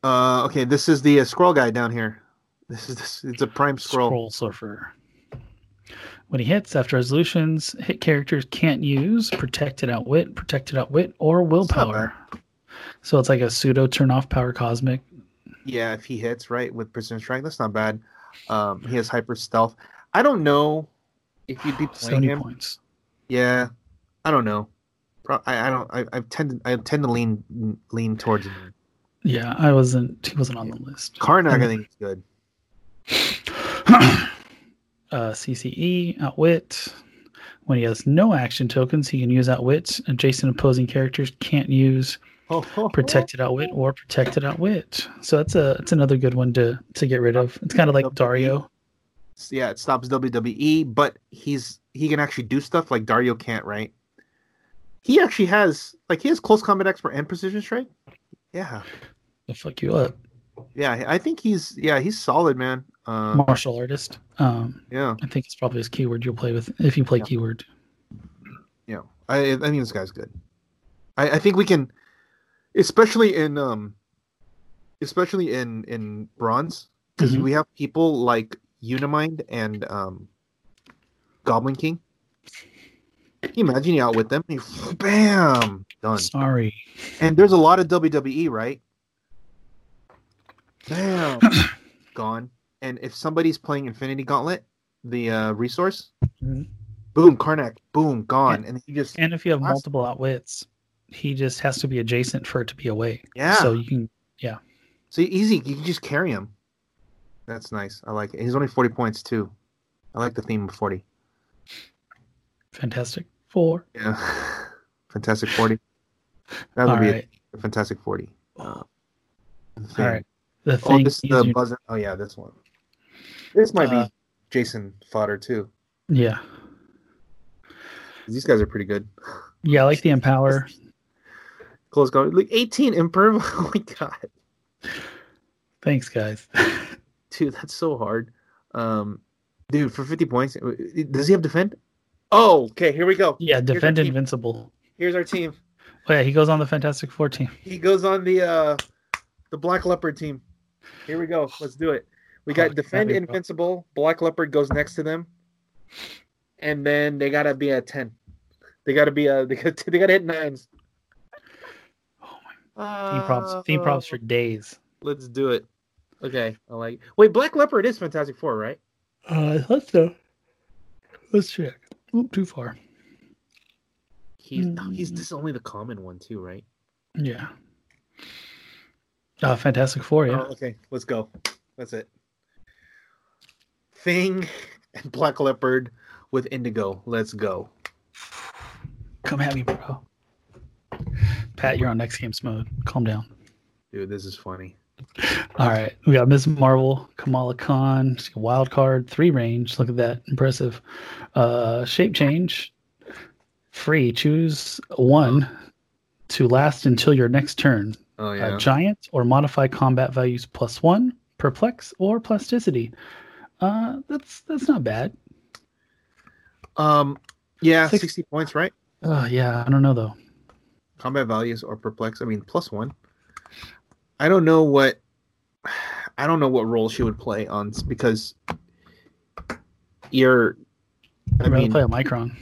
Uh okay, this is the uh, Skrull guy down here. This is this it's a prime Skrull. Skrull surfer. When he hits after resolutions, hit characters can't use protected outwit, protected outwit, or willpower. So it's like a pseudo turn off power cosmic. Yeah, if he hits right with precision strike, that's not bad. Um he has hyper stealth. I don't know if you'd be playing him. points. Yeah. I don't know. I, I don't. I, I tend. I tend to lean lean towards Him. Yeah, I wasn't. He wasn't on the list. Karnak. I think is good. [clears throat] [clears throat] uh, CCE, Outwit. When he has no action tokens, he can use Outwit. Adjacent opposing characters can't use [laughs] Protected Outwit or Protected Outwit. So that's a that's another good one to to get rid of. It's kind of like WWE. Dario. Yeah, it stops WWE, but he's he can actually do stuff like Dario can't, right? He actually has like he has close combat expert and precision strike. Yeah, They'll fuck you up. yeah. I think he's yeah he's solid, man. Um, Martial artist. Um, yeah, I think it's probably his keyword you'll play with if you play Yeah. keyword. yeah. I I think this guy's good. I I think we can, especially in um, especially in in bronze because Mhm. we have people like Unimind and um, Goblin King. Can you imagine you out with them? You- Bam, done. Sorry. And there's a lot of WWE, right? Bam, [coughs] gone. And if somebody's playing Infinity Gauntlet, the uh, resource, Mhm. boom, Karnak, boom, gone. And he just And if you have multiple outwits, he just has to be adjacent for it to be away. yeah. So you can yeah. So easy, you can just carry him. That's nice. I like it. He's only 40 points too. I like the theme of 40. fantastic four. Yeah. [laughs] Fantastic 40. That would All be right. a fantastic 40. Uh, the All thing. Oh, this is is the buzzer. Oh yeah, this one. This might Uh, be Jason fodder too. yeah. These guys are pretty good. Yeah, I like the empower. [laughs] Close go. Like 18 improv. [laughs] Oh my god. Thanks, guys. [laughs] Dude, that's so hard. Um dude, for 50 points. Does he have defend? Oh, okay, here we go. Yeah, our defend invincible. Here's our team. Oh, yeah, he goes on the Fantastic Four team. He goes on the uh the Black Leopard team. Here we go. Let's do it. We got Oh, defend that'd invincible. Black Leopard goes next to them. And then they gotta be a 10. They gotta be a [laughs] they gotta, they gotta hit nines. Oh my Theme props. Theme props for days. Let's do it. Okay, I like. Wait, Black Leopard is Fantastic Four, right? Uh, let's go. Let's check. Oop, too far. He's Mm. he's this is only the common one too, right? Yeah. Uh, Fantastic Four. Yeah. Oh, okay, let's go. That's it. Thing and Black Leopard with Indigo. Let's go. Come at me, bro. Pat, you're on next game's mode. Calm down. Dude, this is funny. All right, we got Ms. Marvel, Kamala Khan, wild card, three range. Look at that, impressive. Uh, shape change, free. Choose one to last until your next turn. Oh Uh, giant or modify combat values plus one, perplex or plasticity. Uh, that's that's not bad. Um, yeah, Six- sixty points, right? Uh, yeah, I don't know though. Combat values or perplex. I mean, plus one. I don't know what. I don't know what role she would play on because you're. I I'd rather mean, play a Micron.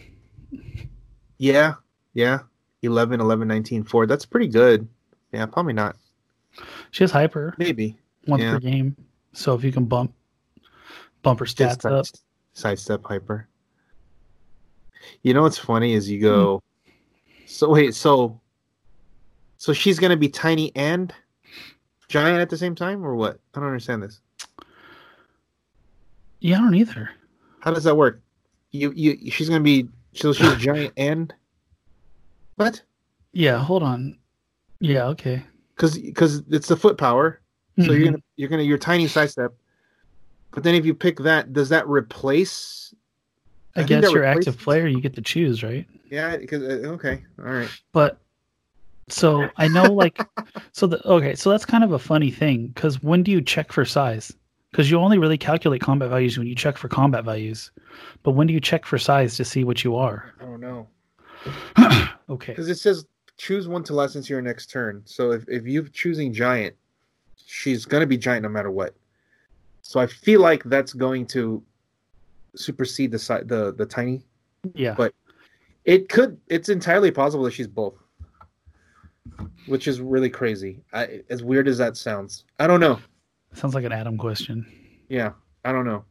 yeah, yeah. 11, 11, 19, 4. That's pretty good. Yeah, probably not. She has hyper Maybe. once yeah. per game, so if you can bump bump her Just stats up. side- Sidestep hyper. You know what's funny is you go. So wait, so. So she's gonna be tiny and giant at the same time, or what? I don't understand this. Yeah, I don't either. How does that work? You you she's gonna be so she's [sighs] giant and what? Yeah, hold on. Yeah, okay. Because because it's the foot power. So Mhm. you're gonna you're gonna your tiny sidestep. But then if you pick that, does that replace? I, I think guess that you're active player, you get to choose, right? Yeah, because uh, okay, all right. But so I know like [laughs] so the okay, so that's kind of a funny thing because when do you check for size? Because you only really calculate combat values when you check for combat values. But when do you check for size to see what you are? I don't know [coughs] okay. because it says choose one to last into your next turn. So if if you're choosing giant, she's gonna be giant no matter what. So I feel like that's going to supersede the si- the the tiny Yeah. but- It could. It's entirely possible that she's both, which is really crazy. I, as weird as that sounds, I don't know. Sounds like an Adam question. Yeah, I don't know.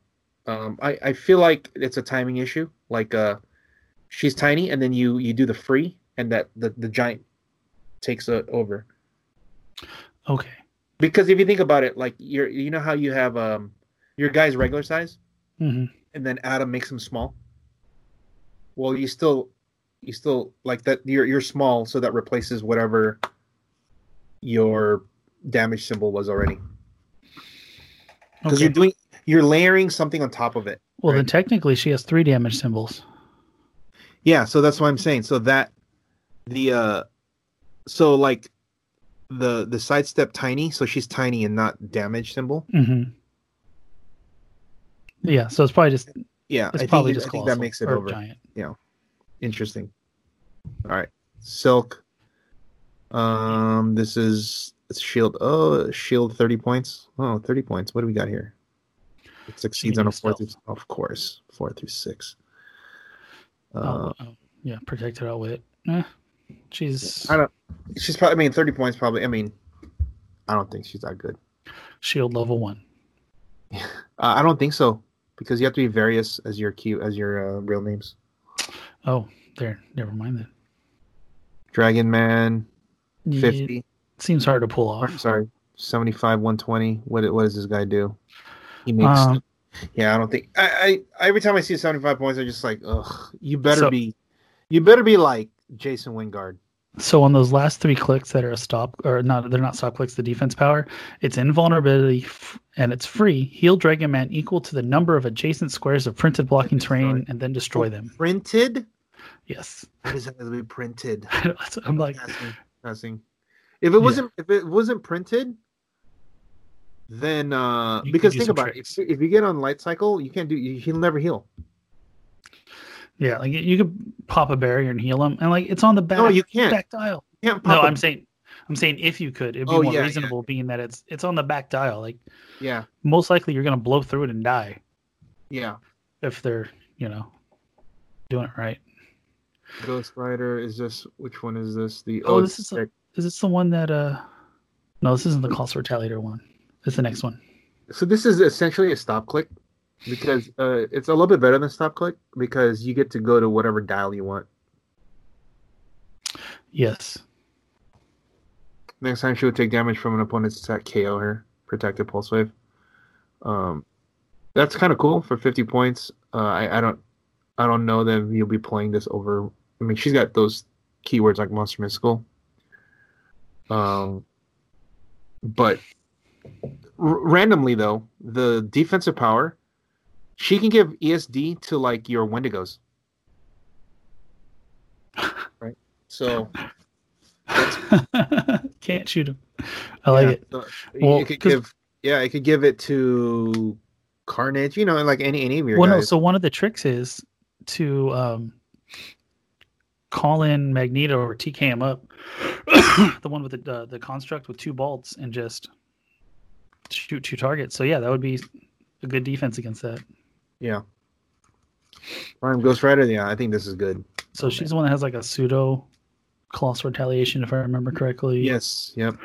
Um, I I feel like it's a timing issue. Like uh, she's tiny, and then you you do the free, and that the, the giant takes it over. Okay. Because if you think about it, like you're you know how you have um your guy's regular size hmm and then Adam makes him small. Well, you still you still like that you're you're small, so that replaces whatever your damage symbol was already. Because Okay. you're doing you're layering something on top of it. well, then technically she has three damage symbols. Yeah, so that's what I'm saying. So that the uh so like the the sidestep tiny, so she's tiny and not damage symbol. hmm Yeah, so it's probably just Yeah, it's I probably think, just I think that makes it over. giant. Yeah, interesting. All right. Silk. Um this is it's shield. Oh, shield 30 points. Oh, 30 points. What do we got here? It succeeds on a 4 through of course, 4 through 6. Uh, Oh, oh, yeah, protected outwit. Eh, she's I don't she's probably I mean 30 points probably. I mean I don't think she's that good. shield level one. [laughs] Uh, I don't think so because you have to be various as your key as your uh, real names. Oh, there. Never mind then. Dragon Man It 50. seems hard to pull off. sorry, 75 120. What what does this guy do? He makes Um, [laughs] Yeah, I don't think I, I every time I see 75 points I'm just like, "Ugh, you better So- be you better be like Jason Wingard." So on those last three clicks that are a stop or not, they're not stop clicks. The defense power, it's invulnerability f- and it's free. Heal Dragon Man equal to the number of adjacent squares of printed blocking terrain, and then destroy them. Printed? Yes, What does that to be printed? [laughs] I'm like, Passing, passing. If it wasn't if it wasn't printed, then uh You because think about tricks. it, if, if you get on light cycle, you can't do you, he'll never heal. Yeah, like you could pop a barrier and heal them, and like it's on the back. No, you can't. back dial. You can't No, I'm saying, I'm saying if you could, it'd be Oh, more yeah, yeah. reasonable, being that it's it's on the back dial. Like yeah, most likely, you're gonna blow through it and die yeah. if they're you know doing it right. Ghost Rider is this which one is this? The Oh, this is a- Is this the one that uh no, this isn't the Cost Retaliator one. It's the next one. so this is essentially a stop click because uh, it's a little bit better than stop click because you get to go to whatever dial you want. Yes. Next time she would take damage from an opponent's attack, KO her, protected pulse wave. Um, that's kind of cool for 50 points. Uh, I, I don't, I don't know that you'll be playing this over. I mean, she's got those keywords like monster mystical. Um, but r- randomly though, the defensive power, she can give ESD to like your Wendigos. [laughs] Right. So [laughs] Can't shoot him. I like Yeah, it. so Well, you could 'cause- give, yeah, it could give it to Carnage. You know, like any any of your Well, no. So one of the tricks is to um, call in Magneto or TK him up, [coughs] the one with the uh, the construct with two bolts, and just shoot two targets. So yeah, that would be a good defense against that. Yeah. Prime Ghost Rider. Yeah, I think this is good. So she's the one that has like a pseudo colossal retaliation, if I remember correctly. Yes. Yep.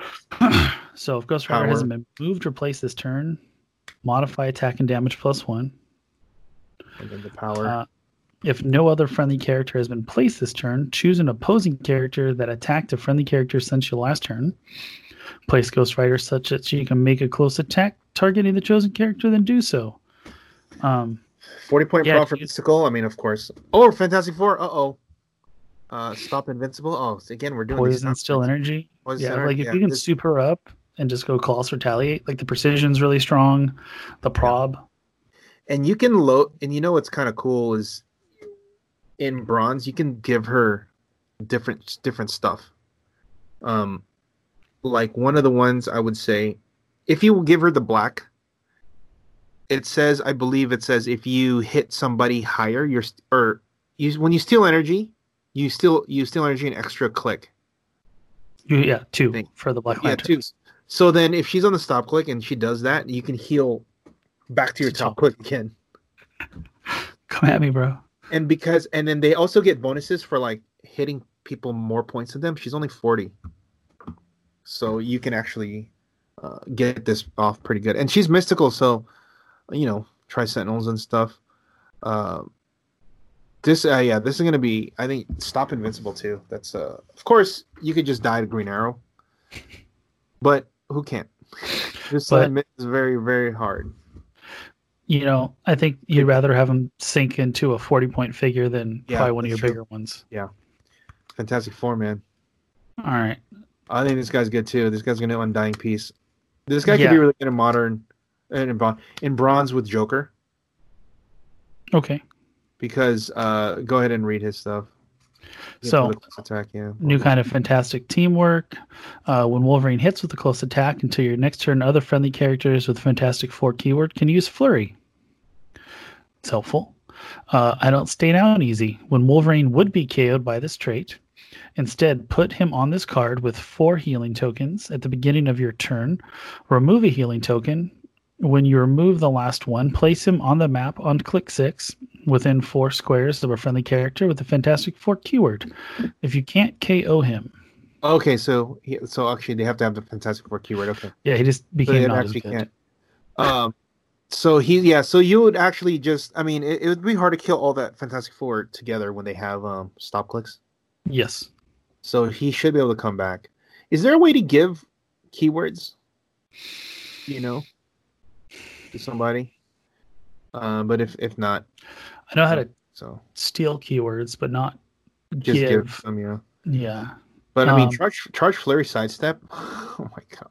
[clears throat] So if Ghost Rider Power. hasn't been moved or placed this turn, modify attack and damage plus one. And then the power. Uh, if no other friendly character has been placed this turn, choose an opposing character that attacked a friendly character since your last turn. Place Ghost Rider such that she can make a close attack targeting the chosen character, then do so. Um, Forty point yeah, for mystical. I mean, of course. Oh, Fantastic Four. Uh oh. Uh, stop Invincible. Oh, so again, we're doing poison still energy. Poison yeah, Energy, like if yeah, you can this- soup her up and just go colossal retaliate, like the precision's really strong, the prob. and you can load and you know what's kind of cool is in bronze you can give her different different stuff um like one of the ones i would say if you give her the black it says i believe it says if you hit somebody higher you're st- or you when you steal energy you still you steal energy an extra click yeah, two for the Black yeah Lantern. two so then if she's on the stop click and she does that you can heal back to your To top top. click again Come at me, bro. and because and then they also get bonuses for like hitting people more points than them she's only 40 so you can actually uh, get this off pretty good and she's mystical so you know Tri-Sentinels and stuff uh, This, uh, yeah, this is gonna be. I think stop invincible too. That's uh, of course you could just die to Green Arrow, but who can't? [laughs] This But- is very very hard. You know, I think you'd rather have him sink into a 40 point figure than Yeah, probably one of your true. bigger ones. Yeah, Fantastic Four, man. All right. I think this guy's good too. This guy's gonna undying Peace. This guy Yeah. could be really good in modern, in, bron- in bronze with Joker. Okay. Because uh, go ahead and read his stuff. Yeah, So- for the close attack, yeah. New kind of fantastic teamwork. Uh, when Wolverine hits with a close attack until your next turn, other friendly characters with Fantastic Four keyword can use Flurry. It's helpful. Uh, I don't stay down easy. When Wolverine would be KO'd by this trait, instead put him on this card with four healing tokens at the beginning of your turn. Remove a healing token. When you remove the last one, place him on the map on click six within four squares of a friendly character with the Fantastic Four keyword. If you can't KO him, Okay, so he, so actually they have to have the Fantastic Four keyword. Okay. yeah, he just became it not actually can't. Um, so he, yeah, so you would actually just, I mean, it, it would be hard to kill all that Fantastic Four together when they have um stop clicks. Yes. So he should be able to come back. Is there a way to give keywords? You know, to somebody. Uh, but if if not, I know how to so steal keywords, but not just give, give. them, yeah. Yeah. But I mean, Um, charge charge flurry sidestep. [laughs] Oh my god.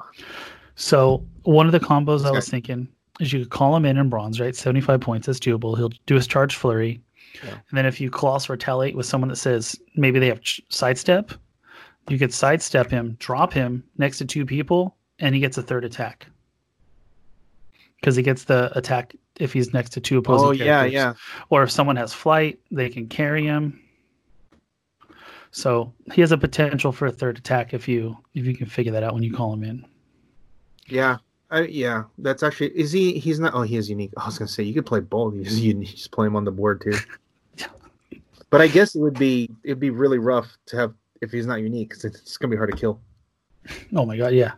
So one of the combos I was thinking is you could call him in in bronze, right? 75 points. That's doable. He'll do his charge flurry. Yeah. And then if you colossal retaliate with someone that says maybe they have ch- sidestep, you could sidestep him, drop him next to two people, and he gets a third attack. Because he gets the attack if he's next to two opposing Oh yeah, characters. yeah. Or if someone has flight, they can carry him. So he has a potential for a third attack if you if you can figure that out when you call him in. Yeah, I, yeah. That's actually is he? He's not. Oh, he is unique. I was gonna say you could play both. You just, you just play him on the board too. Yeah. [laughs] But I guess it would be it'd be really rough to have if he's not unique because it's, it's gonna be hard to kill. Oh my god, yeah.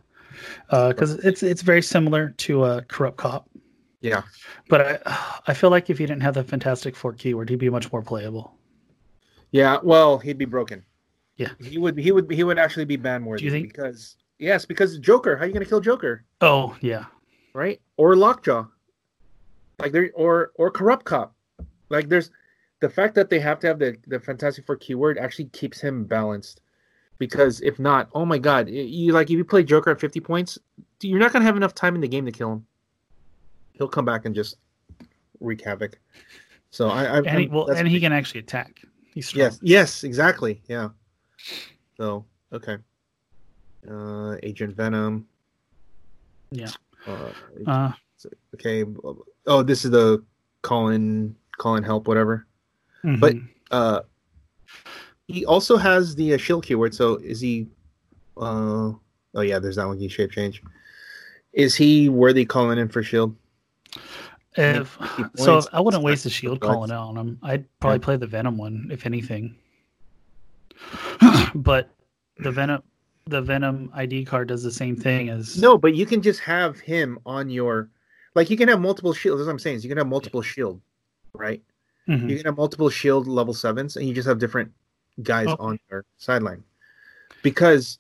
Uh, because it's it's very similar to a corrupt cop, Yeah. but I I feel like if he didn't have the Fantastic Four keyword, he'd be much more playable. Yeah. Well, he'd be broken. Yeah. He would. He would. He would actually be ban worthy. Do you think- Because yes, because Joker. How are you gonna kill Joker? Oh yeah, Right? Or Lockjaw. Like there, or or corrupt cop. Like there's the fact that they have to have the the Fantastic Four keyword actually keeps him balanced. Because if not, oh my god, you like if you play Joker at fifty points, you're not gonna have enough time in the game to kill him. He'll come back and just wreak havoc. So I, I and he, well, and he can actually attack. He's strong. Yes, yes, exactly. Yeah. So okay. Uh, Agent Venom. Yeah. Uh, Uh, okay. Oh, this is the Colin Colin help whatever. But- mhm. Uh, he also has the uh, shield keyword. So is he? Uh, oh yeah, there's that one. He shape change. Is he worthy calling in for shield? if so, I wouldn't waste a shield calling out on him. I'd probably Yeah. play the Venom one if anything. [clears throat] but the Venom the Venom ID card does the same thing as No, but you can just have him on your, like you can have multiple shields. That's what I'm saying. Is you can have multiple shield, right? Mhm. You can have multiple shield level sevens, and you just have different guys Okay. on your sideline. Because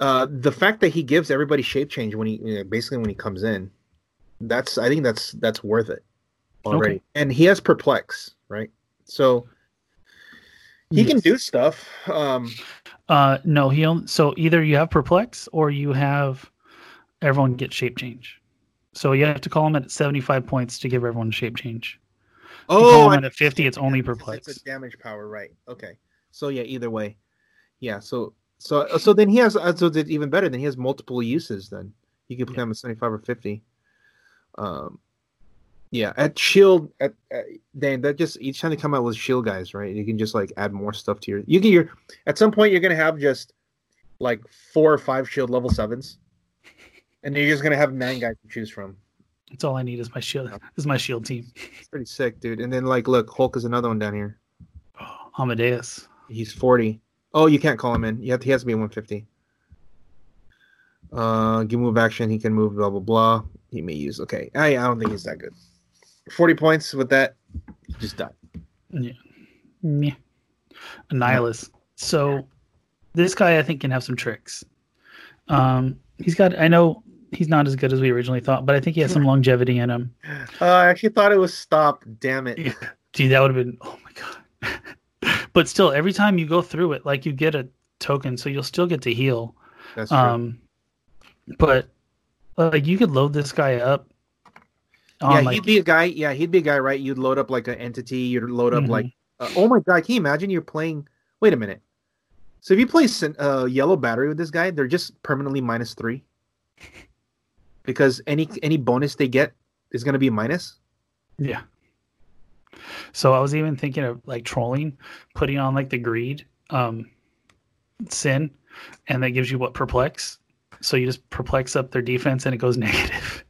uh, the fact that he gives everybody shape change when he you know, basically when he comes in, that's I think that's that's worth it already. Okay. And he has perplex, right? So he can do stuff. Um, Uh, no, he only, so either you have perplex or you have everyone get shape change. So you have to call him at 75 points to give everyone shape change. Oh, at 50, it's only perplex. It's a damage power, right? Okay. So yeah, either way, yeah. So so so then he has uh, so it's even better. Then he has multiple uses. Then you can play Yeah. him at seventy five or fifty. Um, yeah. At shield, at, at Dan, that just each time they come out with shield guys, right? You can just like add more stuff to your. You can your at some point you're gonna have just like four or five shield level sevens, and you're just gonna have nine guys to choose from. That's all I need is my shield. Is my shield team. It's pretty sick, dude. And then like, look, Hulk is another one down here. Amadeus. He's 40. Oh, you can't call him in. You have, he has to be 150. Uh, give move action. He can move. Blah blah blah. He may use. Okay, I, I don't think he's that good. 40 points with that. Just died. Yeah. Meh. Annihilus. So this guy I think can have some tricks. Um, he's got. I know he's not as good as we originally thought, but I think he has some longevity in him. Uh, I actually thought it was stop. Damn it. Yeah. Dude, that would have been. Oh my god. [laughs] but still, every time you go through it, like you get a token, so you'll still get to heal. That's true. Um, but like you could load this guy up. On, yeah, like, he'd be a guy. Yeah, he'd be a guy, right? You'd load up like an entity. You'd load up Mhm. like. Uh, oh my god! Can you imagine you're playing? Wait a minute. So if you play a uh, yellow battery with this guy, they're just permanently minus three. Because any any bonus they get is going to be a minus. Yeah. So I was even thinking of like trolling, putting on like the greed, um, sin, and that gives you what perplex. So you just perplex up their defense and it goes [laughs] negative.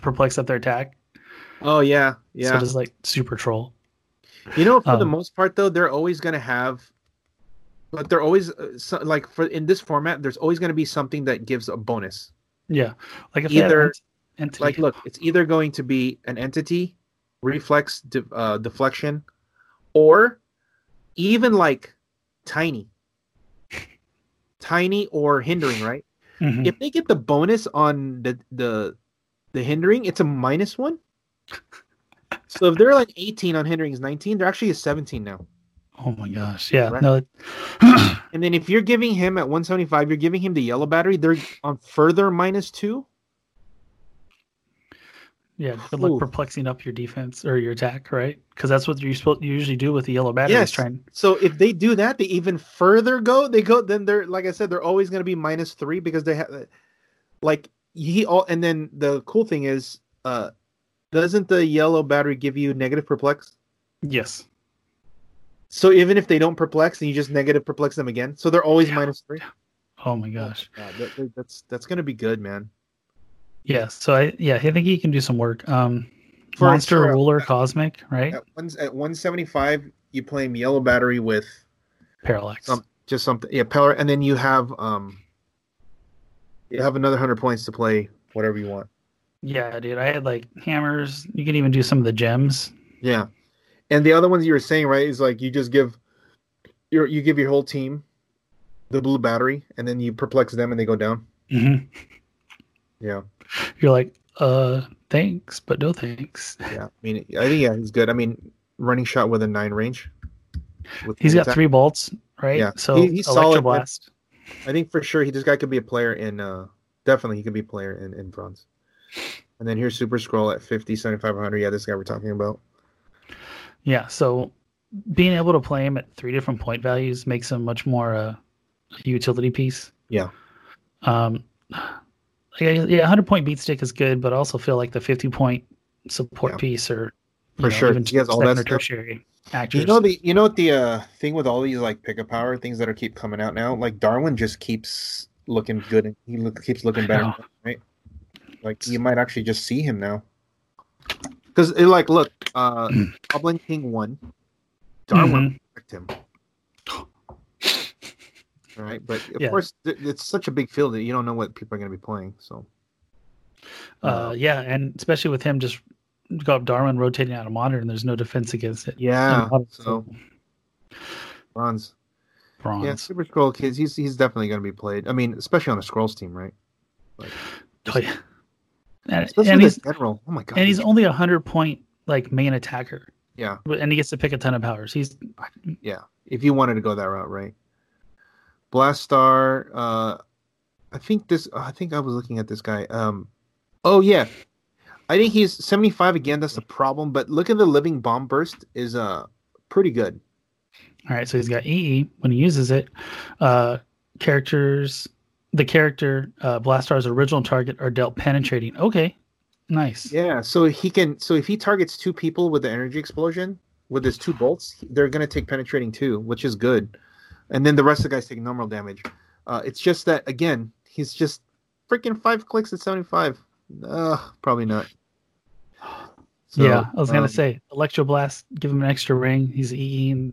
perplex up their attack. Oh yeah, yeah. So just like super troll. you know, for the um, most part though, they're always going to have. But they're always uh, so, like for in this format, there's always going to be something that gives a bonus. Yeah. Like if Either- entity. like look it's either going to be an entity reflex de- uh, deflection or even like tiny tiny or hindering right Mhm. if they get the bonus on the the the hindering it's a minus one so if they're like 18 on hindering is 19 they're actually a 17 now oh my gosh. Yeah. Right. No. [clears throat] and then if you're giving him at 175 you're giving him the yellow battery they're on further minus two yeah. Good luck Ooh. perplexing up your defense or your attack, right? Because that's what you're supposed you usually do with the yellow batteries. Yes. Trying. So if they do that, they even further go. They go. Then they're like I said, they're always going to be minus three because they have, like he all. And then the cool thing is, uh, doesn't the yellow battery give you negative perplex? Yes. So even if they don't perplex, and you just negative perplex them again. So they're always Yeah. minus three. Oh my gosh. Yeah, that- that- that's that's going to be good, man. Yeah. So I yeah I think he can do some work. Um, For- monster for, uh, ruler cosmic right At one at one seventy five, you play him yellow battery with parallax. some just something yeah pillar, and then you have um, you have another hundred points to play whatever you want. Yeah, dude. I had like hammers. You can even do some of the gems. Yeah, and the other ones you were saying right is like you just give your you give your whole team the blue battery, and then you perplex them, and they go down. hmm Yeah, You're like, uh, thanks, but no thanks. [laughs] yeah. I mean, I think yeah, he's good. I mean, running shot with a nine range. He's got attack. three bolts, right? Yeah. So He- he's solid, electroblast. I think for sure he this guy could be a player in uh definitely he could be a player in in bronze. And then here's Super-Skrull at 50, 75, 100. Yeah, this guy we're talking about. Yeah. So being able to play him at three different point values makes him much more uh, a utility piece. Yeah. Um, yeah, yeah, 100 point beat stick is good, but I also feel like the 50 point support Yeah. piece or For sure. He has all that stuff. tertiary actors. You know the you know what the uh thing with all these like pickup power things that are keep coming out now? Like Darwin just keeps looking good and he look, keeps looking better, right? Like you might actually just see him now. Because like look, uh [clears throat] Goblin King won. Darwin Mhm. picked him. Right, but of Yeah. course th- it's such a big field that you don't know what people are going to be playing. So Uh, yeah, and especially with him just got Darwin rotating out of modern, there's no defense against it. yeah, so bronze. bronze. Yeah, Super-Skrull kids. He's he's definitely going to be played. I mean, especially on the Skrulls team, right? Like, Oh, yeah. And, especially and he's general. Oh my god. and he's only a hundred point like main attacker, yeah, but- and he gets to pick a ton of powers. He's yeah. If you wanted to go that route, right? Blastar. Uh, I think this. I think I was looking at this guy. Um, oh yeah, I think he's seventy five again. That's the problem. But look at the Living Bomb Burst is uh pretty good. all right. So he's got EE when he uses it. Uh, characters, the character uh, Blastar's original target are dealt penetrating. Okay, nice. Yeah, so he can. So if he targets two people with the energy explosion with his two bolts, they're gonna take penetrating too, which is good. And then the rest of the guys take normal damage. Uh, it's just that again, he's just freaking five clicks at seventy five. Uh, probably not. So, yeah, I was gonna um, say Electroblast. Give him an extra ring. He's and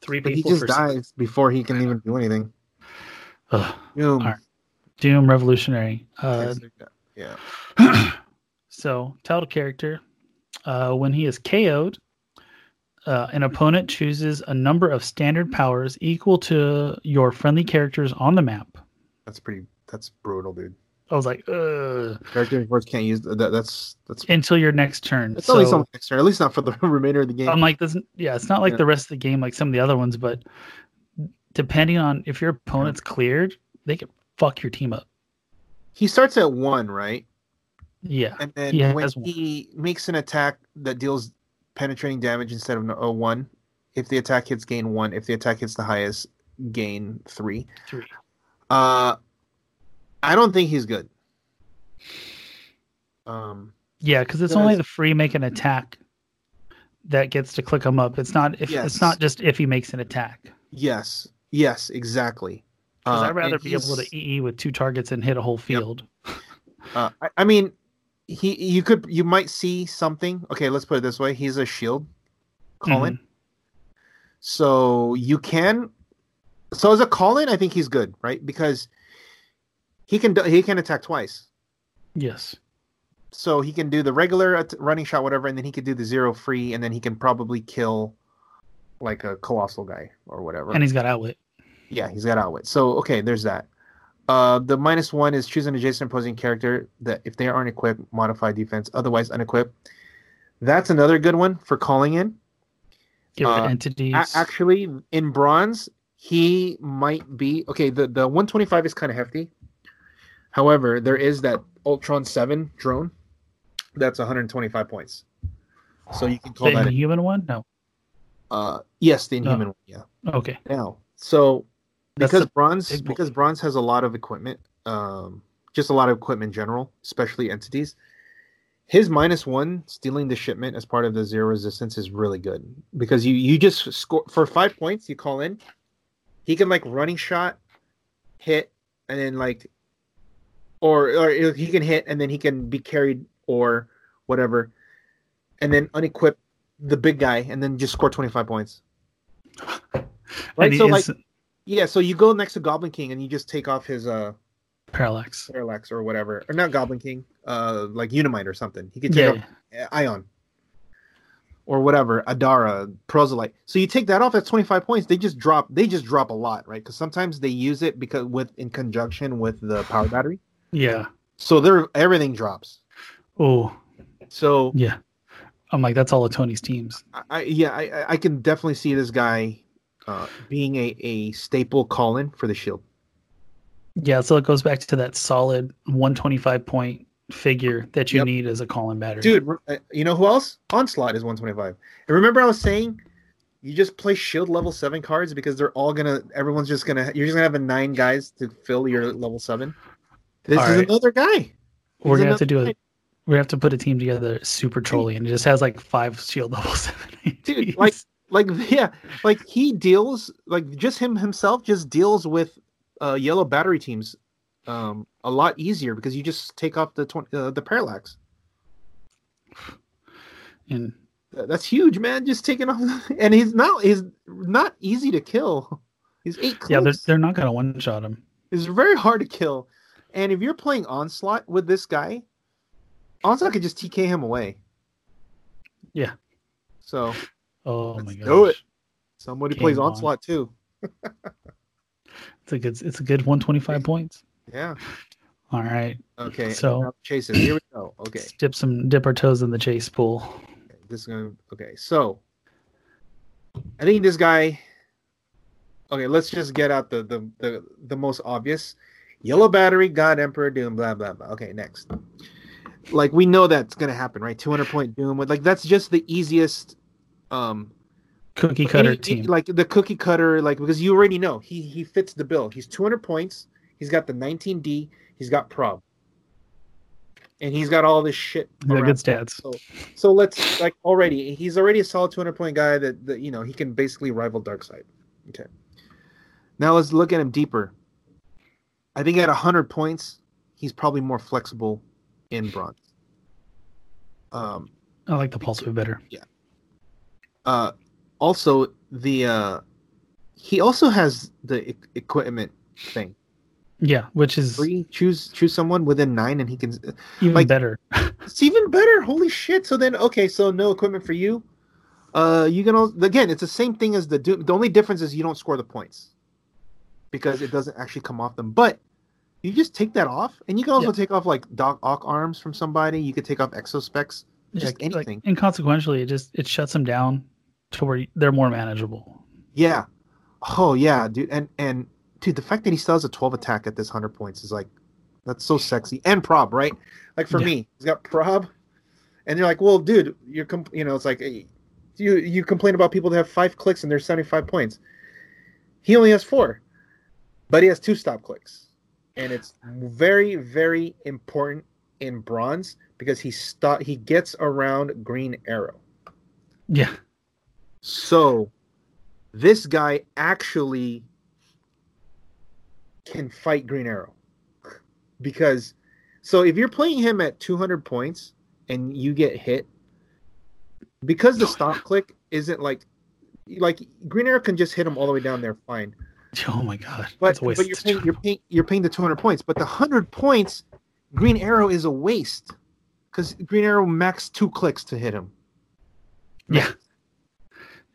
three but he just dies before he can even do anything. Ugh. Boom. Alright. Doom Revolutionary. Uh, yeah. [clears throat] so title character uh, when he is KO'd, uh, an opponent chooses a number of standard powers equal to your friendly characters on the map. That's pretty. That's brutal, dude. I was like, Ugh. Character rewards can't use that. That's that's. until your next turn. It's so, only some next turn. At least not for the [laughs] remainder of the game. I'm like, this, yeah, it's not like Yeah. the rest of the game like some of the other ones, but depending on if your opponent's cleared, they can fuck your team up. he starts at one, right? Yeah. And then He when has one. he makes an attack that deals penetrating damage instead of a one, if the attack hits, gain one. If the attack hits the highest, gain three. Three. Uh, I don't think he's good. Um, Yeah, because it's only the free make an attack that gets to click him up. It's not if Yes. it's not just if he makes an attack. yes, yes, exactly. Uh, I'd rather be able to EE with two targets and hit a whole field. Uh, I, I mean, he you could you might see something. Okay, let's put it this way: he's a shield, Colin. Mhm. So you can. So as a Colin, I think he's good, right? Because he can do- he can attack twice. Yes. So he can do the regular running shot, whatever, and then he could do the zero free, and then he can probably kill like a colossal guy or whatever. And he's got outwit. Yeah, he's got outwit. So okay, there's that. Uh, the minus one is choose an adjacent opposing character that if they aren't equipped, modify defense. Otherwise, unequipped. That's another good one for calling in. Rid Uh, entities. A- actually, in bronze, he might be okay. The the 125 is kind of hefty. However, there is that Ultron Seven drone. That's 125 points. So you can call that the that. inhuman one? No. Uh, yes, the Inhuman one. Yeah. Okay. Now, so because bronze because bronze has a lot of equipment um just a lot of equipment in general especially entities his minus one stealing the shipment as part of the zero resistance is really good because you you just score for five points you call in he can like running shot hit and then like or or he can hit and then he can be carried or whatever and then unequip the big guy and then just score 25 points right so like yeah, so you go next to Goblin King and you just take off his uh parallax. Parallax or whatever, or not Goblin King, uh, like Unimind or something. He can take Yeah. off Ion or whatever, Adara, Proselyte. So you take that off. That's twenty five points. They just drop. They just drop a lot, right? Because sometimes they use it because with in conjunction with the power battery. Yeah. So they're everything drops. Oh, So yeah. I'm like, that's all of Tony's teams. I, yeah, I, I- can definitely see this guy uh, being a, a staple call in for the shield. Yeah, so it goes back to that solid 125 point figure that you Yep. need as a call-in battery. Dude, uh, you know who else? Onslaught is 125. And remember I was saying you just play shield level 7 cards because they're all going to everyone's just going to you're just going to have a 9 guys to fill your level 7. This All is right. another guy. we're gonna have to do a we have to put a team together super trolly and it just has like five shield level seven. Dude, like- like yeah, like he deals like just him himself just deals with uh yellow battery teams um a lot easier because you just take off the 20, uh, the parallax. and That's huge, man. Just taking off [laughs] and he's not he's not easy to kill. He's 8 yeah, they're, they're not gonna one shot him. It's very hard to kill. And if you're playing Onslaught with this guy, Onslaught could just TK him away. Yeah. So Oh Let's my gosh. do it. somebody Game plays on. Onslaught too. It's a good it's a good 125 points. Yeah. All right. Okay. So- now chases. Here we go. Okay. Let's dip some dip our toes in the chase pool. This is gonna. Okay. So, I think this guy. Okay. Let's just get out the the the, the most obvious. Yellow battery, God Emperor, Doom, blah blah blah. Okay. Next. Like we know that's gonna happen, right? 200 point Doom. Like that's just the easiest. Um, Cookie cutter any- team. like the cookie cutter, like because you already know he he fits the bill. He's 200 points. He's got the 19D. He's got prob, and he's got all this shit. Yeah, good stats. So, so let's like already he's already a solid 200 point guy that, that you know he can basically rival Darkseid. Okay. Now let's look at him deeper. I think at 100 points, he's probably more flexible in bronze. Um, I like the pulse way better. Yeah. Uh also the uh he also has the e- equipment thing Yeah, which is free choose choose someone within nine and he can even like- better. [laughs] it's even better holy shit so then okay so no equipment for you Uh, you can also, again, it's the same thing as the Doom. The only difference is you don't score the points because it doesn't actually come off them. But you just take that off, and you can also Yeah. take off like Doc Ock arms from somebody. You could take off exospecs, just like, anything. inconsequentially, it just it shuts them down to where they're more manageable. Yeah. Oh yeah, dude. And and dude, the fact that he still has a 12 attack at this 100 points is like that's so sexy. And prob, right? Like for Yeah. me, he's got prob. And you're like, "Well, dude, you're com- you know, it's like eh, you you complain about people that have 5 clicks and they're 75 points. He only has 4. But he has two stop clicks. And it's very very important in bronze because he stop he gets around green arrow. Yeah, So this guy actually can fight Green Arrow. Because so if you're playing him at 200 points and you get hit because the stop click isn't like like Green Arrow can just hit him all the way down there fine. [laughs] Oh my god, But that's a waste. but you're paying you're paying you're paying the 200 points, but the 100 points Green Arrow is a waste cuz Green Arrow max 2 clicks to hit him. yeah,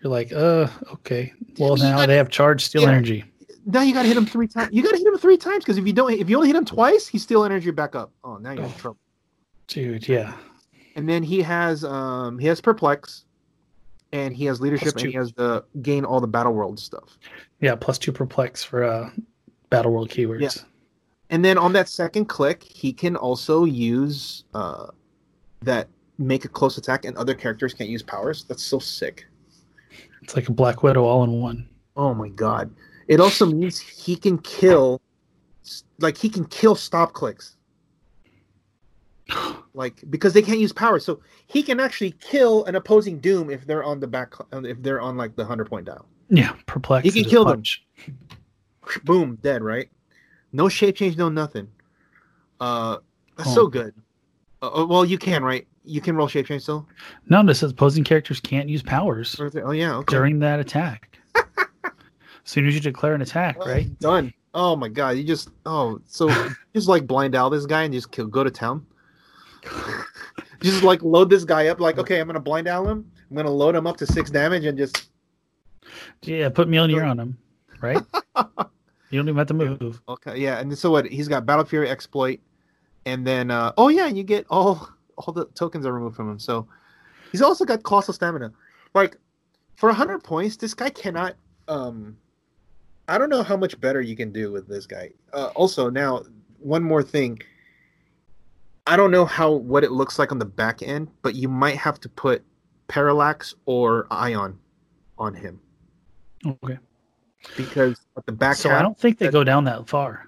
you're like, uh, okay. Well, now got- they have charged steel Yeah. energy. Now you gotta hit him three times. You gotta hit him three times because if you don't, if you only hit him twice, he's still energy back up. Oh, now you're in Oh. trouble. Dude, yeah, And then he has um he has perplex, and he has leadership, and he has the gain all the battle world stuff. Yeah. Plus two perplex for uh, battle world keywords. Yeah. And then on that second click, he can also use uh that make a close attack, and other characters can't use powers. That's so sick. It's like a Black Widow all in one. Oh my god! It also means he can kill, like he can kill stop clicks. [gasps] like because they can't use power so he can actually kill an opposing doom if they're on the back if they're on like the 100 point dial Yeah, perplex. He can kill them. [laughs] boom dead right no shape change no nothing uh that's Oh. so good uh, uh, well you can right you can roll shape change still No, this says opposing characters can't use powers Or is it- oh yeah okay during that attack. as [laughs] soon as you declare an attack, Oh, right? done oh my god you just oh so [laughs] just like blind out this guy and just kill, go to town just like load this guy up like okay i'm gonna blind out him i'm gonna load him up to six damage and just Yeah, put Mjolnir on him, right? [laughs] you don't even have to move. Okay, yeah, and so what? He's got Battle Fury exploit, and then uh, oh yeah, you get all all the tokens are removed from him. So he's also got colossal stamina. Like for hundred points, this guy cannot. Um, I don't know how much better you can do with this guy. Uh, also, now one more thing. I don't know how what it looks like on the back end, but you might have to put parallax or ion on him Okay. because at the back So half, I don't think they go down that far.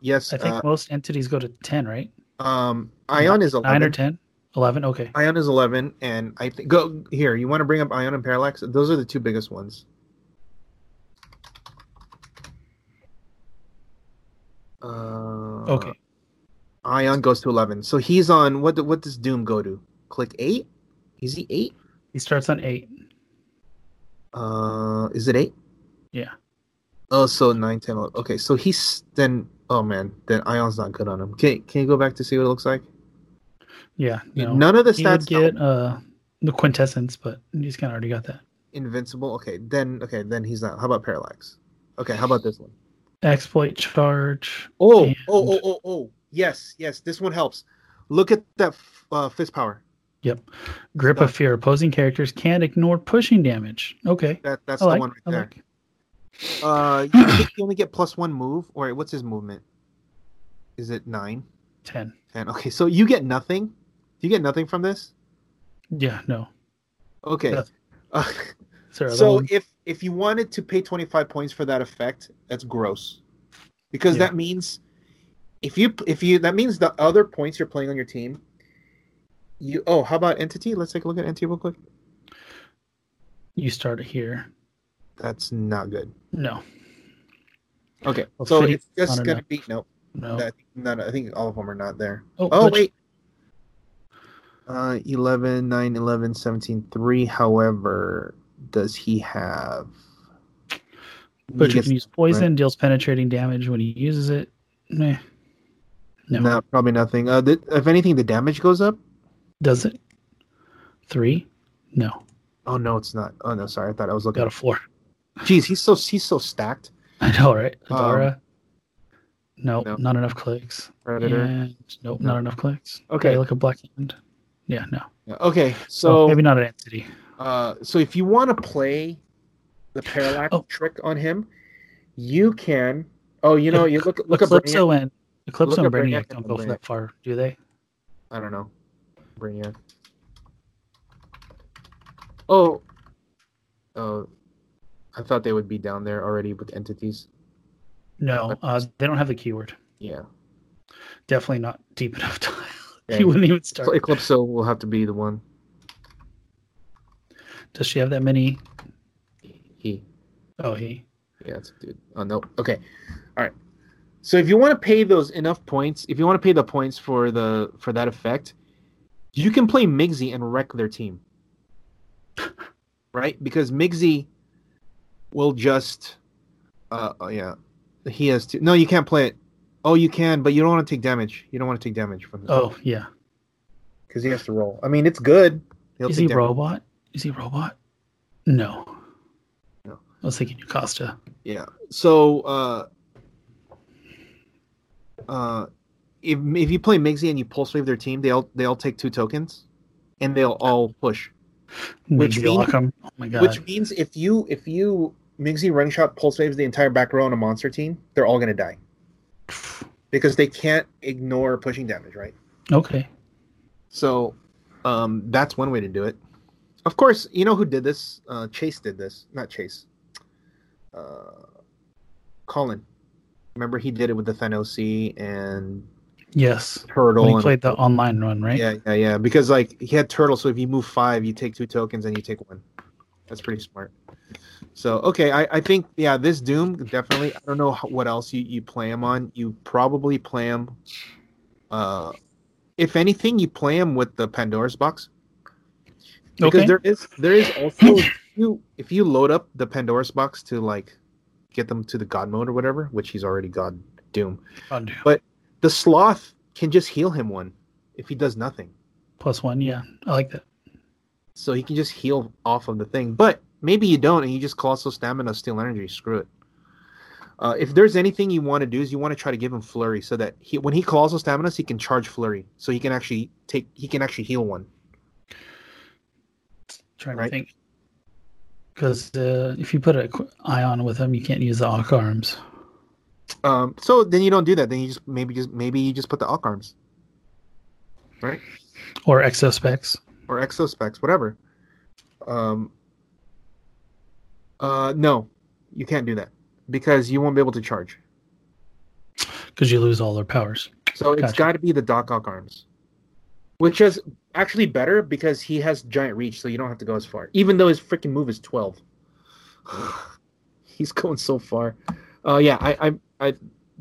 yes, I think uh, most entities go to 10, right? um, ion is 9 or eleven. 10? 11? Okay. Ion is 11, and I think go here. You want to bring up Ion and Parallax? Those are the two biggest ones. Uh, Okay. Ion goes to 11, so he's on what? What does Doom go to? Click eight. Is he eight? He starts on 8. Uh, is it eight? Yeah. Oh, so 9, 10, 11. Okay, so he's then. Oh man, then Ion's not good on him. Can Can you go back to see what it looks like? Yeah. No. None of the stats get uh, the quintessence, but he's kind of already got that. invincible. Okay, then okay, then he's not. How about Parallax? Okay, how about this one? Exploit charge. Oh, And- oh, oh, oh, oh. Yes, yes. This one helps. Look at that f- uh, fist power. Yep. Grip Done. of fear. Opposing characters can't ignore pushing damage. Okay. That that's I the like. one right I there. like. Uh, you, you only get plus one move. Or what's his movement? Is it nine? 10. Ten. Okay, so you get nothing. Do you get nothing from this? Yeah. No. Okay. Uh, a [laughs] so if if you wanted to pay twenty five points for that effect, that's gross, because Yeah. that means if you if you that means the other points you're playing on your team. You oh how about entity? Let's take a look at entity real quick. you start here. That's not good. No. Okay, Well, so it's just gonna enough. be no. No. I think not. I think all of them are not there. oh, Oh wait. Uh, 11, 9, 11, 17, 3. However, does he have? But you can use poison, deals penetrating damage when he uses it. Meh. No. No, probably nothing. Uh, th- if anything, the damage goes up. Does it? Three? No. Oh no, it's not. Oh no, sorry. I thought I was looking. Got a four. Jeez, he's so he's so stacked. [laughs] I know, right? Um, Adara. nope, no. not enough clicks. Predator. And nope, No. not enough clicks. Okay. look at Black Hand. Yeah, no. Yeah, Okay, So so maybe not an entity. uh, so if you want to play the parallax Oh. trick on him, you can. Oh, you know, you look look at Brainiac. Eclipso and Eclipso and Brainiac Brainiac don't go that far, do they? I don't know. Brainiac. Oh. Oh. I thought they would be down there already with entities. No, uh, they don't have the keyword. Yeah. Definitely not deep enough. Okay. [laughs] You wouldn't even So start. Eclipso will have to be the one. Does she have that many? He. Oh, he. Yeah, it's a dude. Oh no. Okay. All right. So if you want to pay those enough points, if you want to pay the points for the for that effect, you can play Migsy and wreck their team. Right? Because Migsy will just uh oh, yeah. He has to No, you can't play it. Oh, you can, but you don't want to take damage. You don't want to take damage from this. Oh, yeah. Because he has to roll. I mean, it's good. He'll Is he damage. robot? Is he robot? No. No. I was thinking Costa. Yeah. So uh uh if if you play Migsy and you pulse wave their team, they'll they'll take two tokens and they'll all push. Which Maybe mean- lock him. Oh my god. Which means if you if you Migsy running shot pulse waves the entire back row on a monster team, they're all gonna die. Because they can't ignore pushing damage, right? Okay. So um that's one way to do it. Of course, you know who did this? Uh Chase did this. Not Chase. Uh Colin. Remember he did it with the Fenoc and Yes. Turtle. When he played the online run, right? Yeah, yeah, yeah. Because like he had Turtle, so if you move five, you take two tokens and you take one. That's pretty smart. So okay, I, I think yeah, this Doom definitely. I don't know what else you, you play him on. You probably play him. Uh, if anything, you play him with the Pandora's box. Because Okay. there is there is also if you if you load up the Pandora's box to like get them to the God mode or whatever, which he's already God Doom. Undo. But the sloth can just heal him one if he does nothing. Plus one. Yeah. I like that. So he can just heal off of the thing. But maybe you don't and you just colossal stamina, steal energy, screw it. Uh, if there's anything you want to do is you want to try to give him flurry so that he when he colossal stamina he can charge flurry so he can actually take he can actually heal one Trying Right. to think. Because uh, if you put an ion with him, you can't use the Ock arms. Um so then you don't do that. Then you just maybe just maybe you just put the Ock arms. Right? Or exospecs. or exospecs whatever. Um uh no. You can't do that. Because you won't be able to charge. Because you lose all their powers. So it's got to be the Doc Ock arms, which is actually better because he has giant reach, so you don't have to go as far. Even though his freaking move is twelve, [sighs] he's going so far. Uh, yeah, I, I I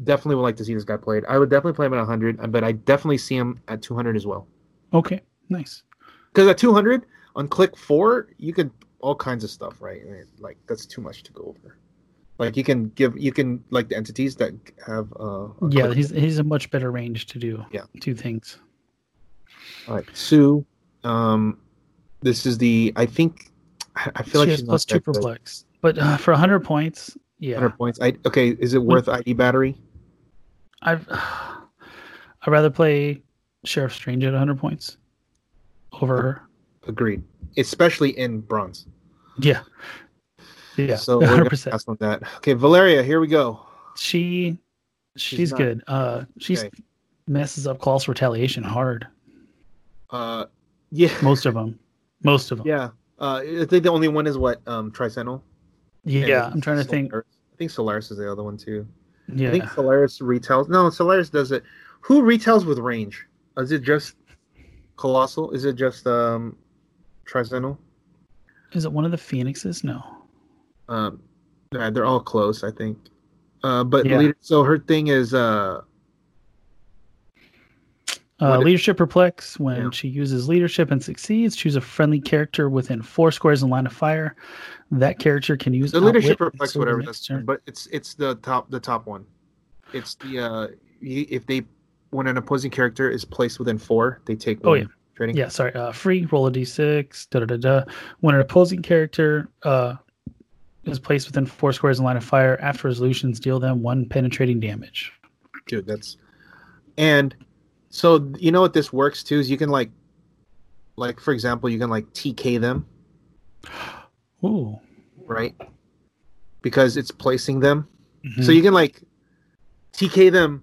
definitely would like to see this guy played. I would definitely play him at hundred, but I definitely see him at two hundred as well. Okay. Nice. Because at two hundred on click four, you could all kinds of stuff, right? I mean, like that's too much to go over. Like you can give you can like the entities that have uh Yeah, he's he's a much better range to do Yeah. two things. All right, Sue. Um, this is the. I think. I feel she like she's plus two perplex. But uh, for 100 points, yeah. 100 points. I okay. Is it worth ID battery? I've I'd rather play Sheriff Strange at 100 points over her. Agreed. Especially in bronze. Yeah. Yeah. So we're gonna 100%. pass on that. Okay, Valeria. Here we go. She she's, not- good. Uh she's Okay. messes up Klaw's retaliation hard. Uh, yeah, Most of them. Most of them. yeah. Uh, I think the only one is what um Tri-Sentinel. Yeah, I'm trying to think. Solaris. I think Solaris is the other one too. Yeah. I think Solaris retails. No, Solaris does it. Who retails with range? Is it just Colossal? Is it just um Tri-Sentinel? Is it one of the Phoenixes? No. Um, yeah, they're all close, I think. Uh, but Yeah. leader, so her thing is uh, Uh, leadership perplex. When Yeah. she uses leadership and succeeds, choose a friendly character within four squares in line of fire. That character can use the leadership perplex, whatever. That's turn. but it's it's the top the top one. It's the uh, if they when an opposing character is placed within four, they take Oh, yeah. trading. Yeah, sorry. Uh, free roll a d6. Da da da da. When an opposing character uh, is placed within four squares in line of fire, after resolutions, deal them one penetrating damage. dude that's and so you know what this works too is you can like like for example you can like tk them. Ooh. right? Because it's placing them. Mhm. so you can like tk them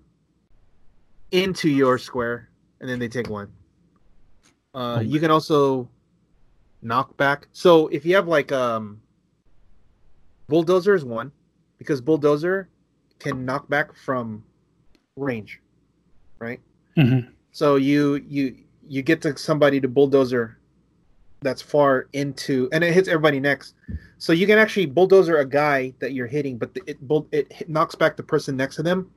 into your square and then they take one. Uh Oh. you can also knock back. So if you have like um bulldozer is one because bulldozer can knock back from range. Right Mhm. so you you you get to somebody to bulldozer that's far into and it hits everybody next so you can actually bulldozer a guy that you're hitting but the, it bull, it knocks back the person next to them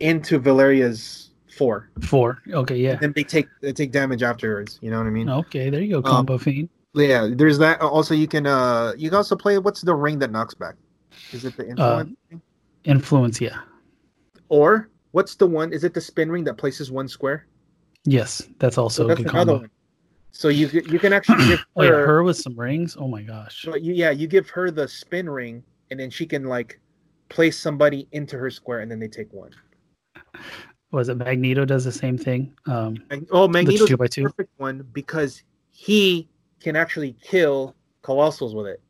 into valeria's four Four. Okay, yeah. and they take they take damage afterwards you know what i mean Okay, there you Um, go, combo fiend. yeah there's that also you can uh you can also play what's the ring that knocks back is it the Uh, influence ring? Influence, yeah. or what's the one is it the spin ring that places one square Yes, that's also a that's another combo. one so you you can actually give [clears throat] Oh, yeah, her, her with some rings. Oh my gosh. So you, yeah, you give her the spin ring, and then she can like place somebody into her square, and then they take one. Was it Magneto does the same thing? Um, Oh, Magneto's two the by two. perfect one because he can actually kill colossals with it.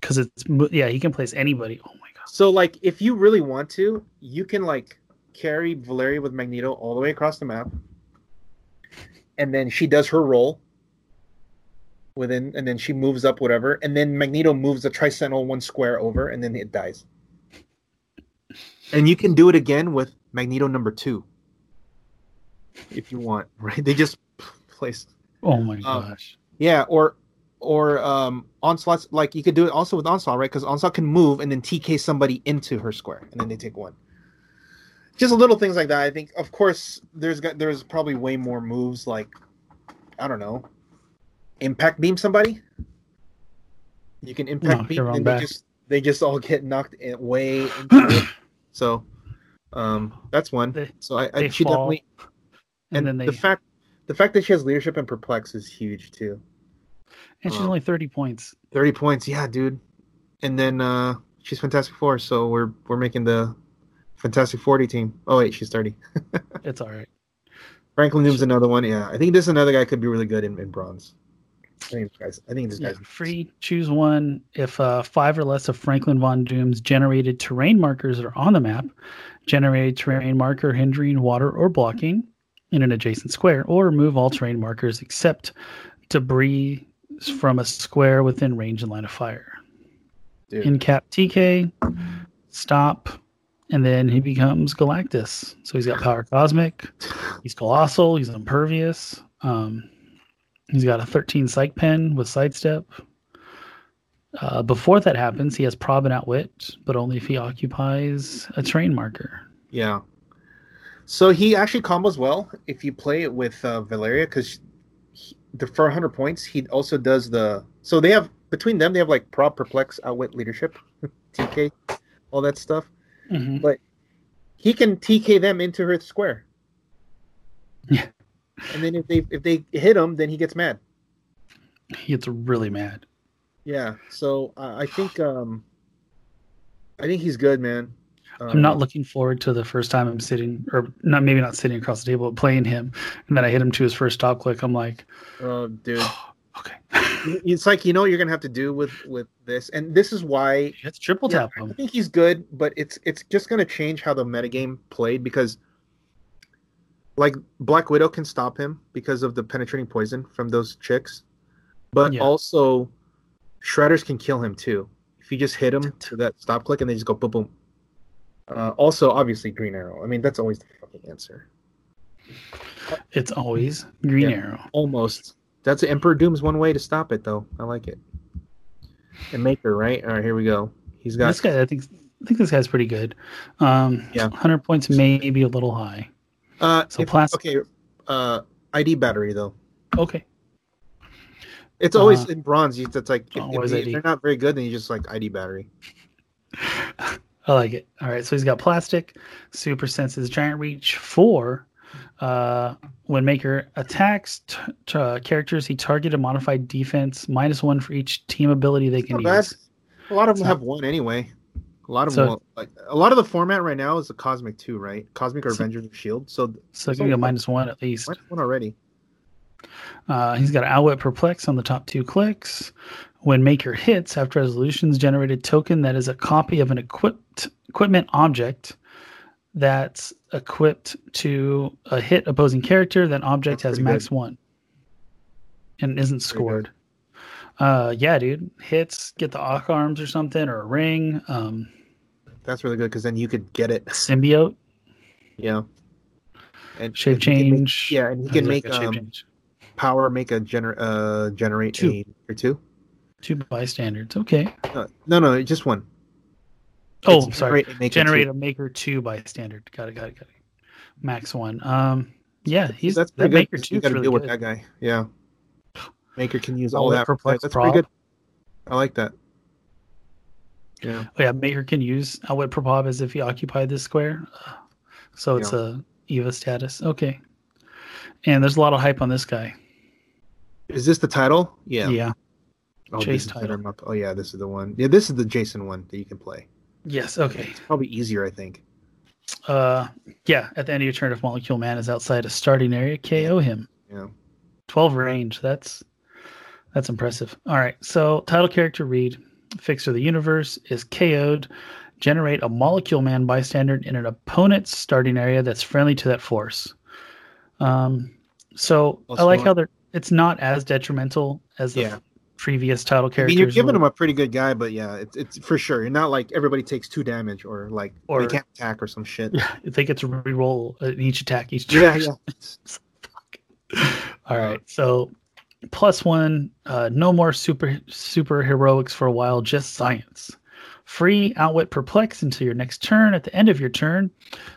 because it's yeah, he can place anybody. Oh my god. So like, if you really want to, you can like carry Valeria with Magneto all the way across the map, and then she does her roll. Within, and then she moves up, whatever, and then Magneto moves the Tri-Sentinel one square over, and then it dies. And you can do it again with Magneto number two, if you want. [laughs] Right? They just place Oh my Um, gosh. yeah, or or um onslaught's like you could do it also with onslaught, right? Because onslaught can move and then TK somebody into her square, and then they take one. Just little things like that. I think, of course, there's got there's probably way more moves like I don't know, impact beam somebody. You can impact No, beam, you're and they just they just all get knocked in, way [sighs] into it. So, um, that's one. They- so I, I she fall, definitely and, and then they the fact the fact that she has leadership and perplex is huge too. and she's uh, only thirty points. 30 points yeah dude and then uh she's fantastic four so we're we're making the fantastic 40 team oh wait she's 30 [laughs] It's all right. franklin Doom's another one yeah i think this another guy could be really good in, in bronze i think this guy's i think this Yeah, free. Choose one. If uh, five or less of Franklin Von Doom's generated terrain markers are on the map, generate terrain marker hindering water or blocking in an adjacent square, or remove all terrain markers except debris from a square within range and line of fire. dude. In cap TK, stop, and then he becomes Galactus. So he's got power cosmic. He's colossal. He's impervious. Um, he's got a 13 psych pen with sidestep. Uh, before that happens, he has prob and outwit, but only if he occupies a train marker. yeah so he actually combos well if you play it with uh, valeria because the for 100 points he also does the so they have between them they have like prob perplex outwit leadership [laughs] tk all that stuff Mhm. he can TK them into her square. Yeah. And then if they if they hit him, then he gets mad. He gets really mad. Yeah. So uh, I think um I think he's good, man. I'm not Uh, looking forward to the first time I'm sitting, or not maybe not sitting across the table, but playing him, and then I hit him to his first stop click. I'm like, Oh, dude. [sighs] [sighs] [sighs] okay, It's like you know what you're gonna have to do with with this, and this is why let's triple Yeah, tap I think he's good, but it's it's just gonna change how the metagame played because like Black Widow can stop him because of the penetrating poison from those chicks. But Yeah. also Shredders can kill him too. If you just hit him to that stop click and they just go boom boom. Uh, also obviously Green Arrow. I mean that's always the fucking answer. It's always Green Yeah. Arrow. Almost. That's Emperor Doom's one way to stop it though. I like it. And Maker, right? All right, here we go. He's got This guy, I think, I think this guy's pretty good. Um, Yeah. 100 points may be a little high. uh So if- plastic. okay, uh ID battery though. Okay. It's always Uh, in bronze. It's like if, if they're not very good, then you just like ID battery. [laughs] I like it. All right, so he's got plastic, super senses, giant reach, four, Uh, when Maker attacks t- t- uh, characters, he target a modified defense minus one for each team ability they can use. A lot of them So- have one anyway. A lot of So- them, like a lot of the format right now is the Cosmic Two, right? Cosmic or So- Avengers of Shield. So So give you a minus one at least. one already? Uh, he's got Outwit Perplex on the top two clicks. When Maker hits, after resolutions generated token that is a copy of an equipped equipment object that's equipped to a hit opposing character, that object That's has max one and isn't scored. Uh, yeah, dude. Hits, get the Ock Arms or something, or a ring, um, That's really good because then you could get it. symbiote, Yeah. And shape and can make- change. yeah, and he can make a shape um, change. power make a gener uh generate Two. a or two. Two bystanders. Okay. No, no, no, just one. Oh, It's sorry. generate and make a generate two. a maker two by standard. Got it, got it, got it. Max one. Um, yeah, he's That's that pretty maker good. two You got to really deal with that guy. Yeah. Maker can use All all that that. perplex That's prop. pretty good. I like that. Yeah. Oh, yeah, maker can use outwit propob as if he occupied this square, Uh, so it's a Eva status. Okay, and there's a lot of hype on this guy. Is this the title? Yeah. yeah. Oh, Chase this title. better. Oh yeah, this is the one. Yeah, this is the Jason one that you can play. Yes. Okay. It's probably easier, I think. Uh, yeah. At the end of your turn, if Molecule Man is outside a starting area, KO him. Yeah. Twelve range. That's that's impressive. All right. So title character read Fixer of the Universe is KO'd. Generate a Molecule Man bystander in an opponent's starting area that's friendly to that force. Um, so I Also- like how they're. It's not as detrimental as the Yeah. Previous title characters. I mean, you're giving him a pretty good guy, but yeah, it's, it's for sure. You're not like everybody takes two damage or like or Or- they can't attack or some shit. [laughs] Yeah, they get to reroll uh, each attack each turn. Yeah, yeah. [laughs] All right. So plus one, uh, no more super super heroics for a while, just science. Free outwit perplex until your next turn. At the end of your turn,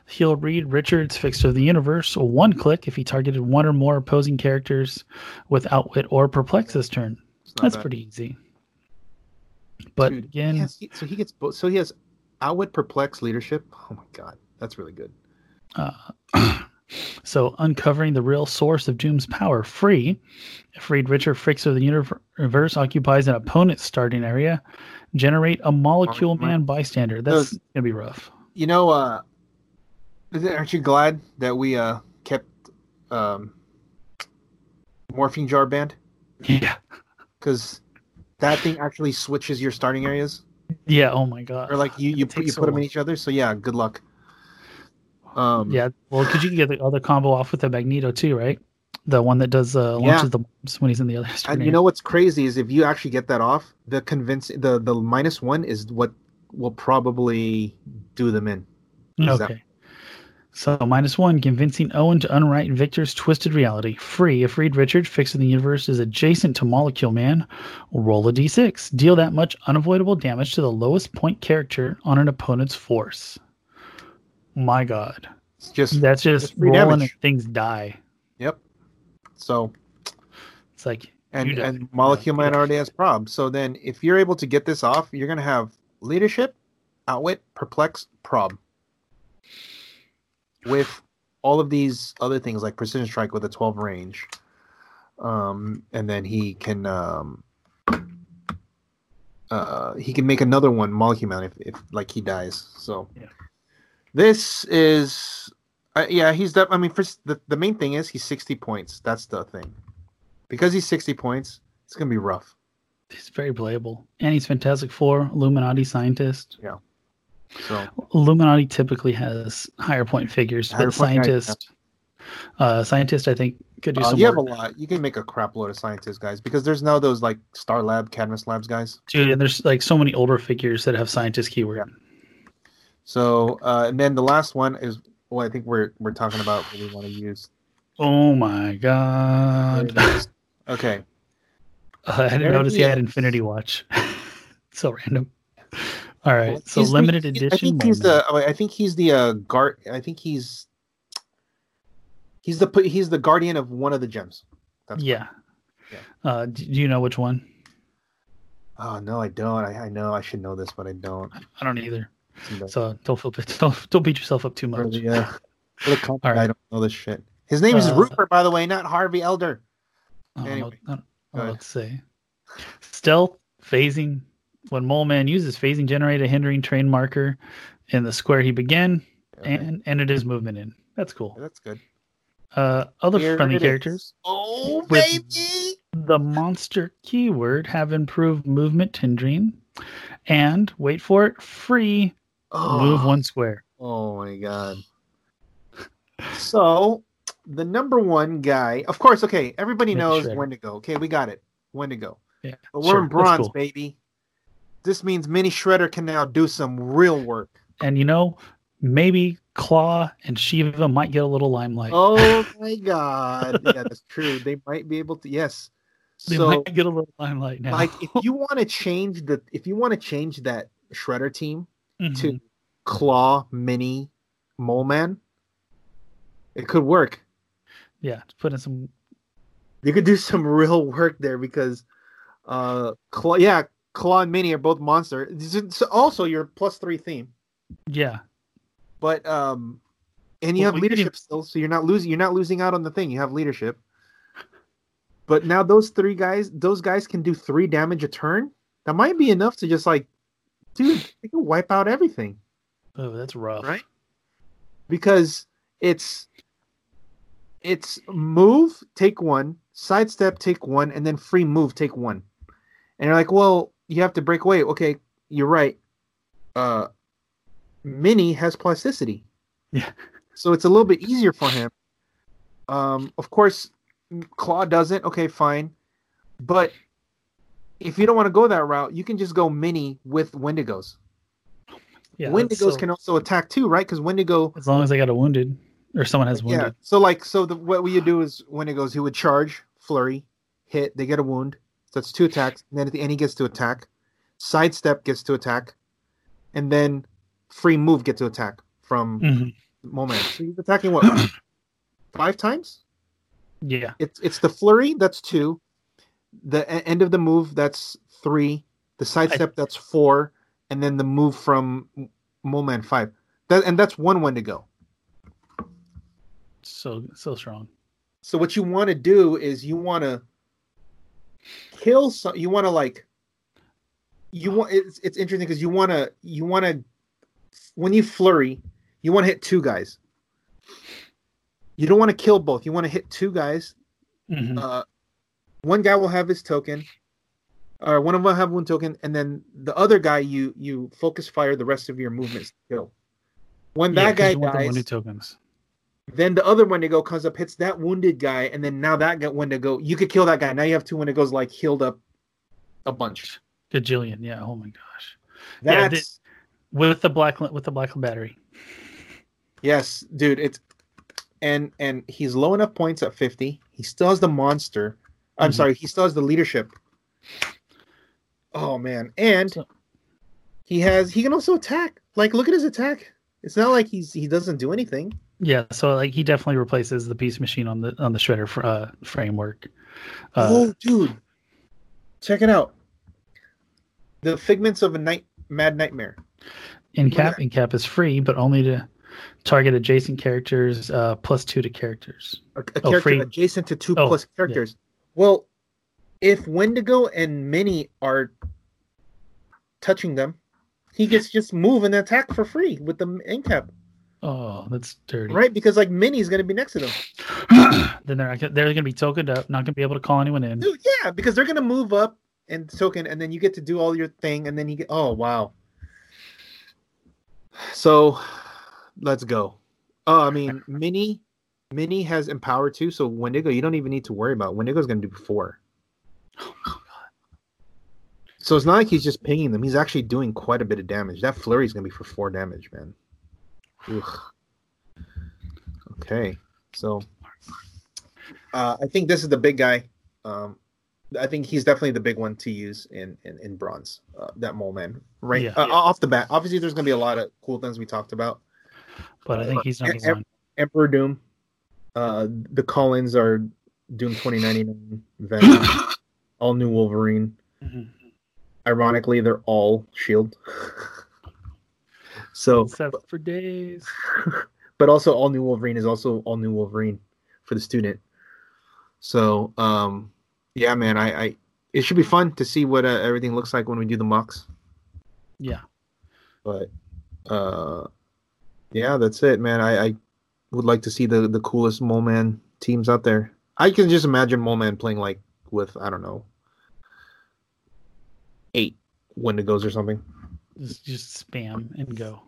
he'll read Richard's Fixer of the Universe one click if he targeted one or more opposing characters with outwit or perplex this turn. It's not That's bad. pretty easy. But Dude, again, he has- he- so he gets both. So he has outwit, perplex, leadership. Oh my god, that's really good. Uh, [clears throat] so uncovering the real source of Doom's power free. If Reed Richard Fixer of the universe occupies an opponent's starting area, generate a molecule Molecule man bystander. That's Those- gonna be rough. You know, uh, aren't you glad that we uh kept um morphine jar banned Yeah. Because that thing actually switches your starting areas, Yeah. Oh my god. or like you you It put you so put them in each other. So yeah, good luck. Um, Yeah. Well, because you can get the other combo off with the Magneto too, right? The one that does uh, Yeah. launches the bombs when he's in the other. And you know what's crazy is if you actually get that off, the convincing the the minus one is what will probably do them in. Okay. So minus one, convincing Owen to unwrite Victor's twisted reality. Free if Reed Richard, fixing the universe, is adjacent to Molecule Man, roll a d6. Deal that much unavoidable damage to the lowest point character on an opponent's force. My God, It's just that's just Just rolling damage. and things die. yep. So It's like and and Molecule. Man already has prob. So then, if you're able to get this off, you're gonna have leadership, outwit, perplex, prob, with all of these other things like precision strike with a 12 range, um, and then he can um, uh, he can make another one Molecule Man if, if like he dies. So Yeah. this is. Uh, yeah, he's that. I mean, first the, the main thing is he's 60 points. That's the thing because he's 60 points, it's gonna be rough. he's very playable, and he's Fantastic Four, Illuminati scientist. So Illuminati typically has higher point figures, Higher but point scientist, uh, scientist, I think could do uh, some you have a lot. You can make a crap load of scientists guys because there's now those like Star Lab, Cadmus Labs guys. Dude, and there's like so many older figures that have scientist keyword. So uh, and then the last one is what I think we're we're talking about. What we want to use. Oh my god! okay, [laughs] I didn't There notice he had. Infinity Watch. [laughs] so random. All right, Well, so limited edition. I think he's the. I think he's the uh, guard. I think he's. He's the he's the guardian of one of the gems. That's yeah. Yeah. Uh, do you know which one? Oh no, I don't. I, I know I should know this, but I don't. I don't either. So don't feel [laughs] don't, don't beat yourself up too much. yeah. For the [laughs] company, All right. I don't know this shit. His name is Uh, Rupert, by the way, not Harvey Elder. I don't know, Anyway, know go ahead. what to say. Stealth, phasing. When Mole Man uses phasing, generate a hindering train marker in the square he began Okay, and ended his movement in. That's cool. that's good. Uh, other Here friendly characters. Oh baby! The monster keyword have improved movement hindering, and wait for it, free Oh, move one square. Oh my god. So the number one guy, of course, okay, everybody knows shredder. when to go. Okay, we got it. When to go. Yeah, But we're sure, in bronze, cool. baby. This means Mini Shredder can now do some real work. And you know, maybe Klaw and Shiva might get a little limelight. Oh [laughs] my god. Yeah, that's true. They might be able to yes. they So might get a little limelight now. like if you [laughs] want to change the if you want to change that Shredder team Mhm. to Klaw Mini Mole Man, it could work. yeah, put in some. You could do some [laughs] real work there because uh Klaw yeah, Klaw and Mini are both monster. This is also your plus three theme. Yeah, But um and you Well, have we could leadership still, so you're not losing you're not losing out on the thing. You have leadership. But now those three guys, those guys can do three damage a turn. That might be enough to just like, dude, they can wipe out everything. oh, that's rough. Right? Because it's it's move, take one, sidestep, take one, and then free move, take one. And you're like, well, you have to break away. Okay, you're right. Uh Mini has plasticity. Yeah. [laughs] So it's a little bit easier for him. Um, of course, Klaw doesn't. Okay, fine. But if you don't want to go that route, you can just go Mini with Wendigos. Yeah, Wendigos so- can also attack too, right? Because Wendigo as long as they got a wounded or someone has wounded. yeah. So like so the what we would do is goes, he would charge, flurry, hit, they get a wound. So that's two attacks. And then at the end he gets to attack. Sidestep gets to attack. And then free move gets to attack from Mhm. moment. So he's attacking what [clears throat] five times? Yeah, It's it's the flurry, that's two. The e- end of the move, that's three. The sidestep, that's four. And then the move from Moment five. That and that's one one to go. so so strong. So what you want to do is you want to kill some. You want to like. You want it's it's interesting because you want to you want to when you flurry, you want to hit two guys. You don't want to kill both. You want to hit two guys. Mhm. Uh, one guy will have his token, or one of them will have one token, and then the other guy you you focus fire the rest of your movements to kill. When Yeah, guy dies, tokens. Then the other Wendigo comes up, hits that wounded guy, and then now that guy Wendigo, you could kill that guy. Now you have two Wendigos like healed up a bunch. Gajillion. Yeah. Oh my gosh. Yeah, That's With the black with the black battery. yes, dude. It's and and he's low enough points at fifty. He still has the monster. I'm Mhm. sorry, he still has the leadership. Oh man, and he has he can also attack. Like, look at his attack. It's not like he's he doesn't do anything. Yeah. So like he definitely replaces the piece machine on the on the shredder fr- uh, framework. Uh, oh, dude, check it out. The figments of a night mad nightmare. in cap in cap is free, but only to target adjacent characters. Uh, plus two to characters. a, a Oh, character free. adjacent to two Oh, plus characters. Well, if Wendigo and Minnie are touching them, he gets just move and attack for free with the end cap, Oh, that's dirty. right? Because like Minnie's gonna be next to them. [clears throat] then they're not, gonna- they're going to be tokened up, not going to be able to call anyone in. Dude, yeah, because they're gonna move up and token, and then you get to do all your thing, and then you get. Oh wow. So, let's go. Oh, I mean, [laughs] Minnie, Minnie has empower too. So Wendigo, you don't even need to worry about. Wendigo's gonna do four. Oh so it's not like he's just pinging them. He's actually doing quite a bit of damage. That flurry is gonna be for four damage, man. Ugh. Okay, so uh, I think this is the big guy. Um, I think he's definitely the big one to use in in, in bronze. Uh, that mole man, right Yeah. uh, off the bat. Obviously, there's gonna be a lot of cool things we talked about. But I think he's number Em- Emperor Doom. Uh, the Collins are Doom 2099, [coughs] Venom, all new Wolverine. Mhm. Ironically, they're all Shield. [laughs] so, Except for days. [laughs] but also all new Wolverine is also all new Wolverine for the student. So um, yeah, man, I, I it should be fun to see what uh, everything looks like when we do the MOCs. Yeah, but uh, yeah, that's it, man. I, I would like to see the the coolest Mole Man teams out there. I can just imagine Mole Man playing like with I don't know eight Wendigos or something. Just, just spam and go.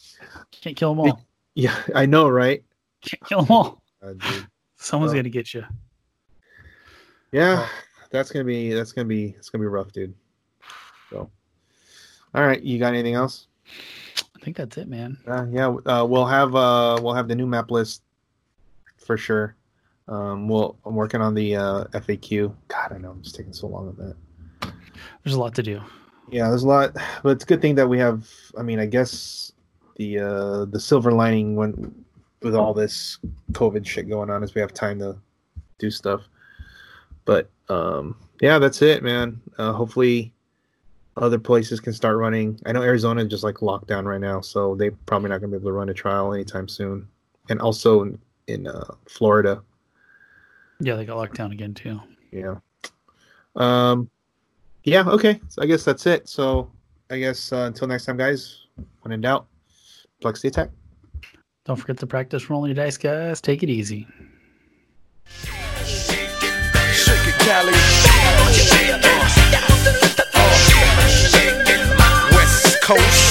[laughs] Can't kill them all. Yeah, I know, right? Can't kill them all. [laughs] Dude. Someone's gonna get you. Yeah, that's gonna be that's gonna be it's gonna be rough, dude. So, all right, you got anything else? I think that's it, man. Uh, yeah, uh, we'll have uh, we'll have the new map list for sure. Um, we'll I'm working on the uh, FAQ. God, I know I'm just taking so long on that. There's a lot to do. Yeah, there's a lot, but it's a good thing that we have. I mean, I guess the uh, the silver lining when with all this COVID shit going on is we have time to do stuff. But um, yeah, that's it, man. Uh, hopefully, other places can start running. I know Arizona is just like locked down right now, so they probably not gonna be able to run a trial anytime soon. And also in, in uh, Florida, Yeah, they got locked down again too. yeah. Um, yeah, okay. So I guess that's it. So I guess uh, until next time, guys, when in doubt, flex the attack. Don't forget to practice rolling your dice, guys. Take it easy. Shake it, Cali. Shake it. West Coast.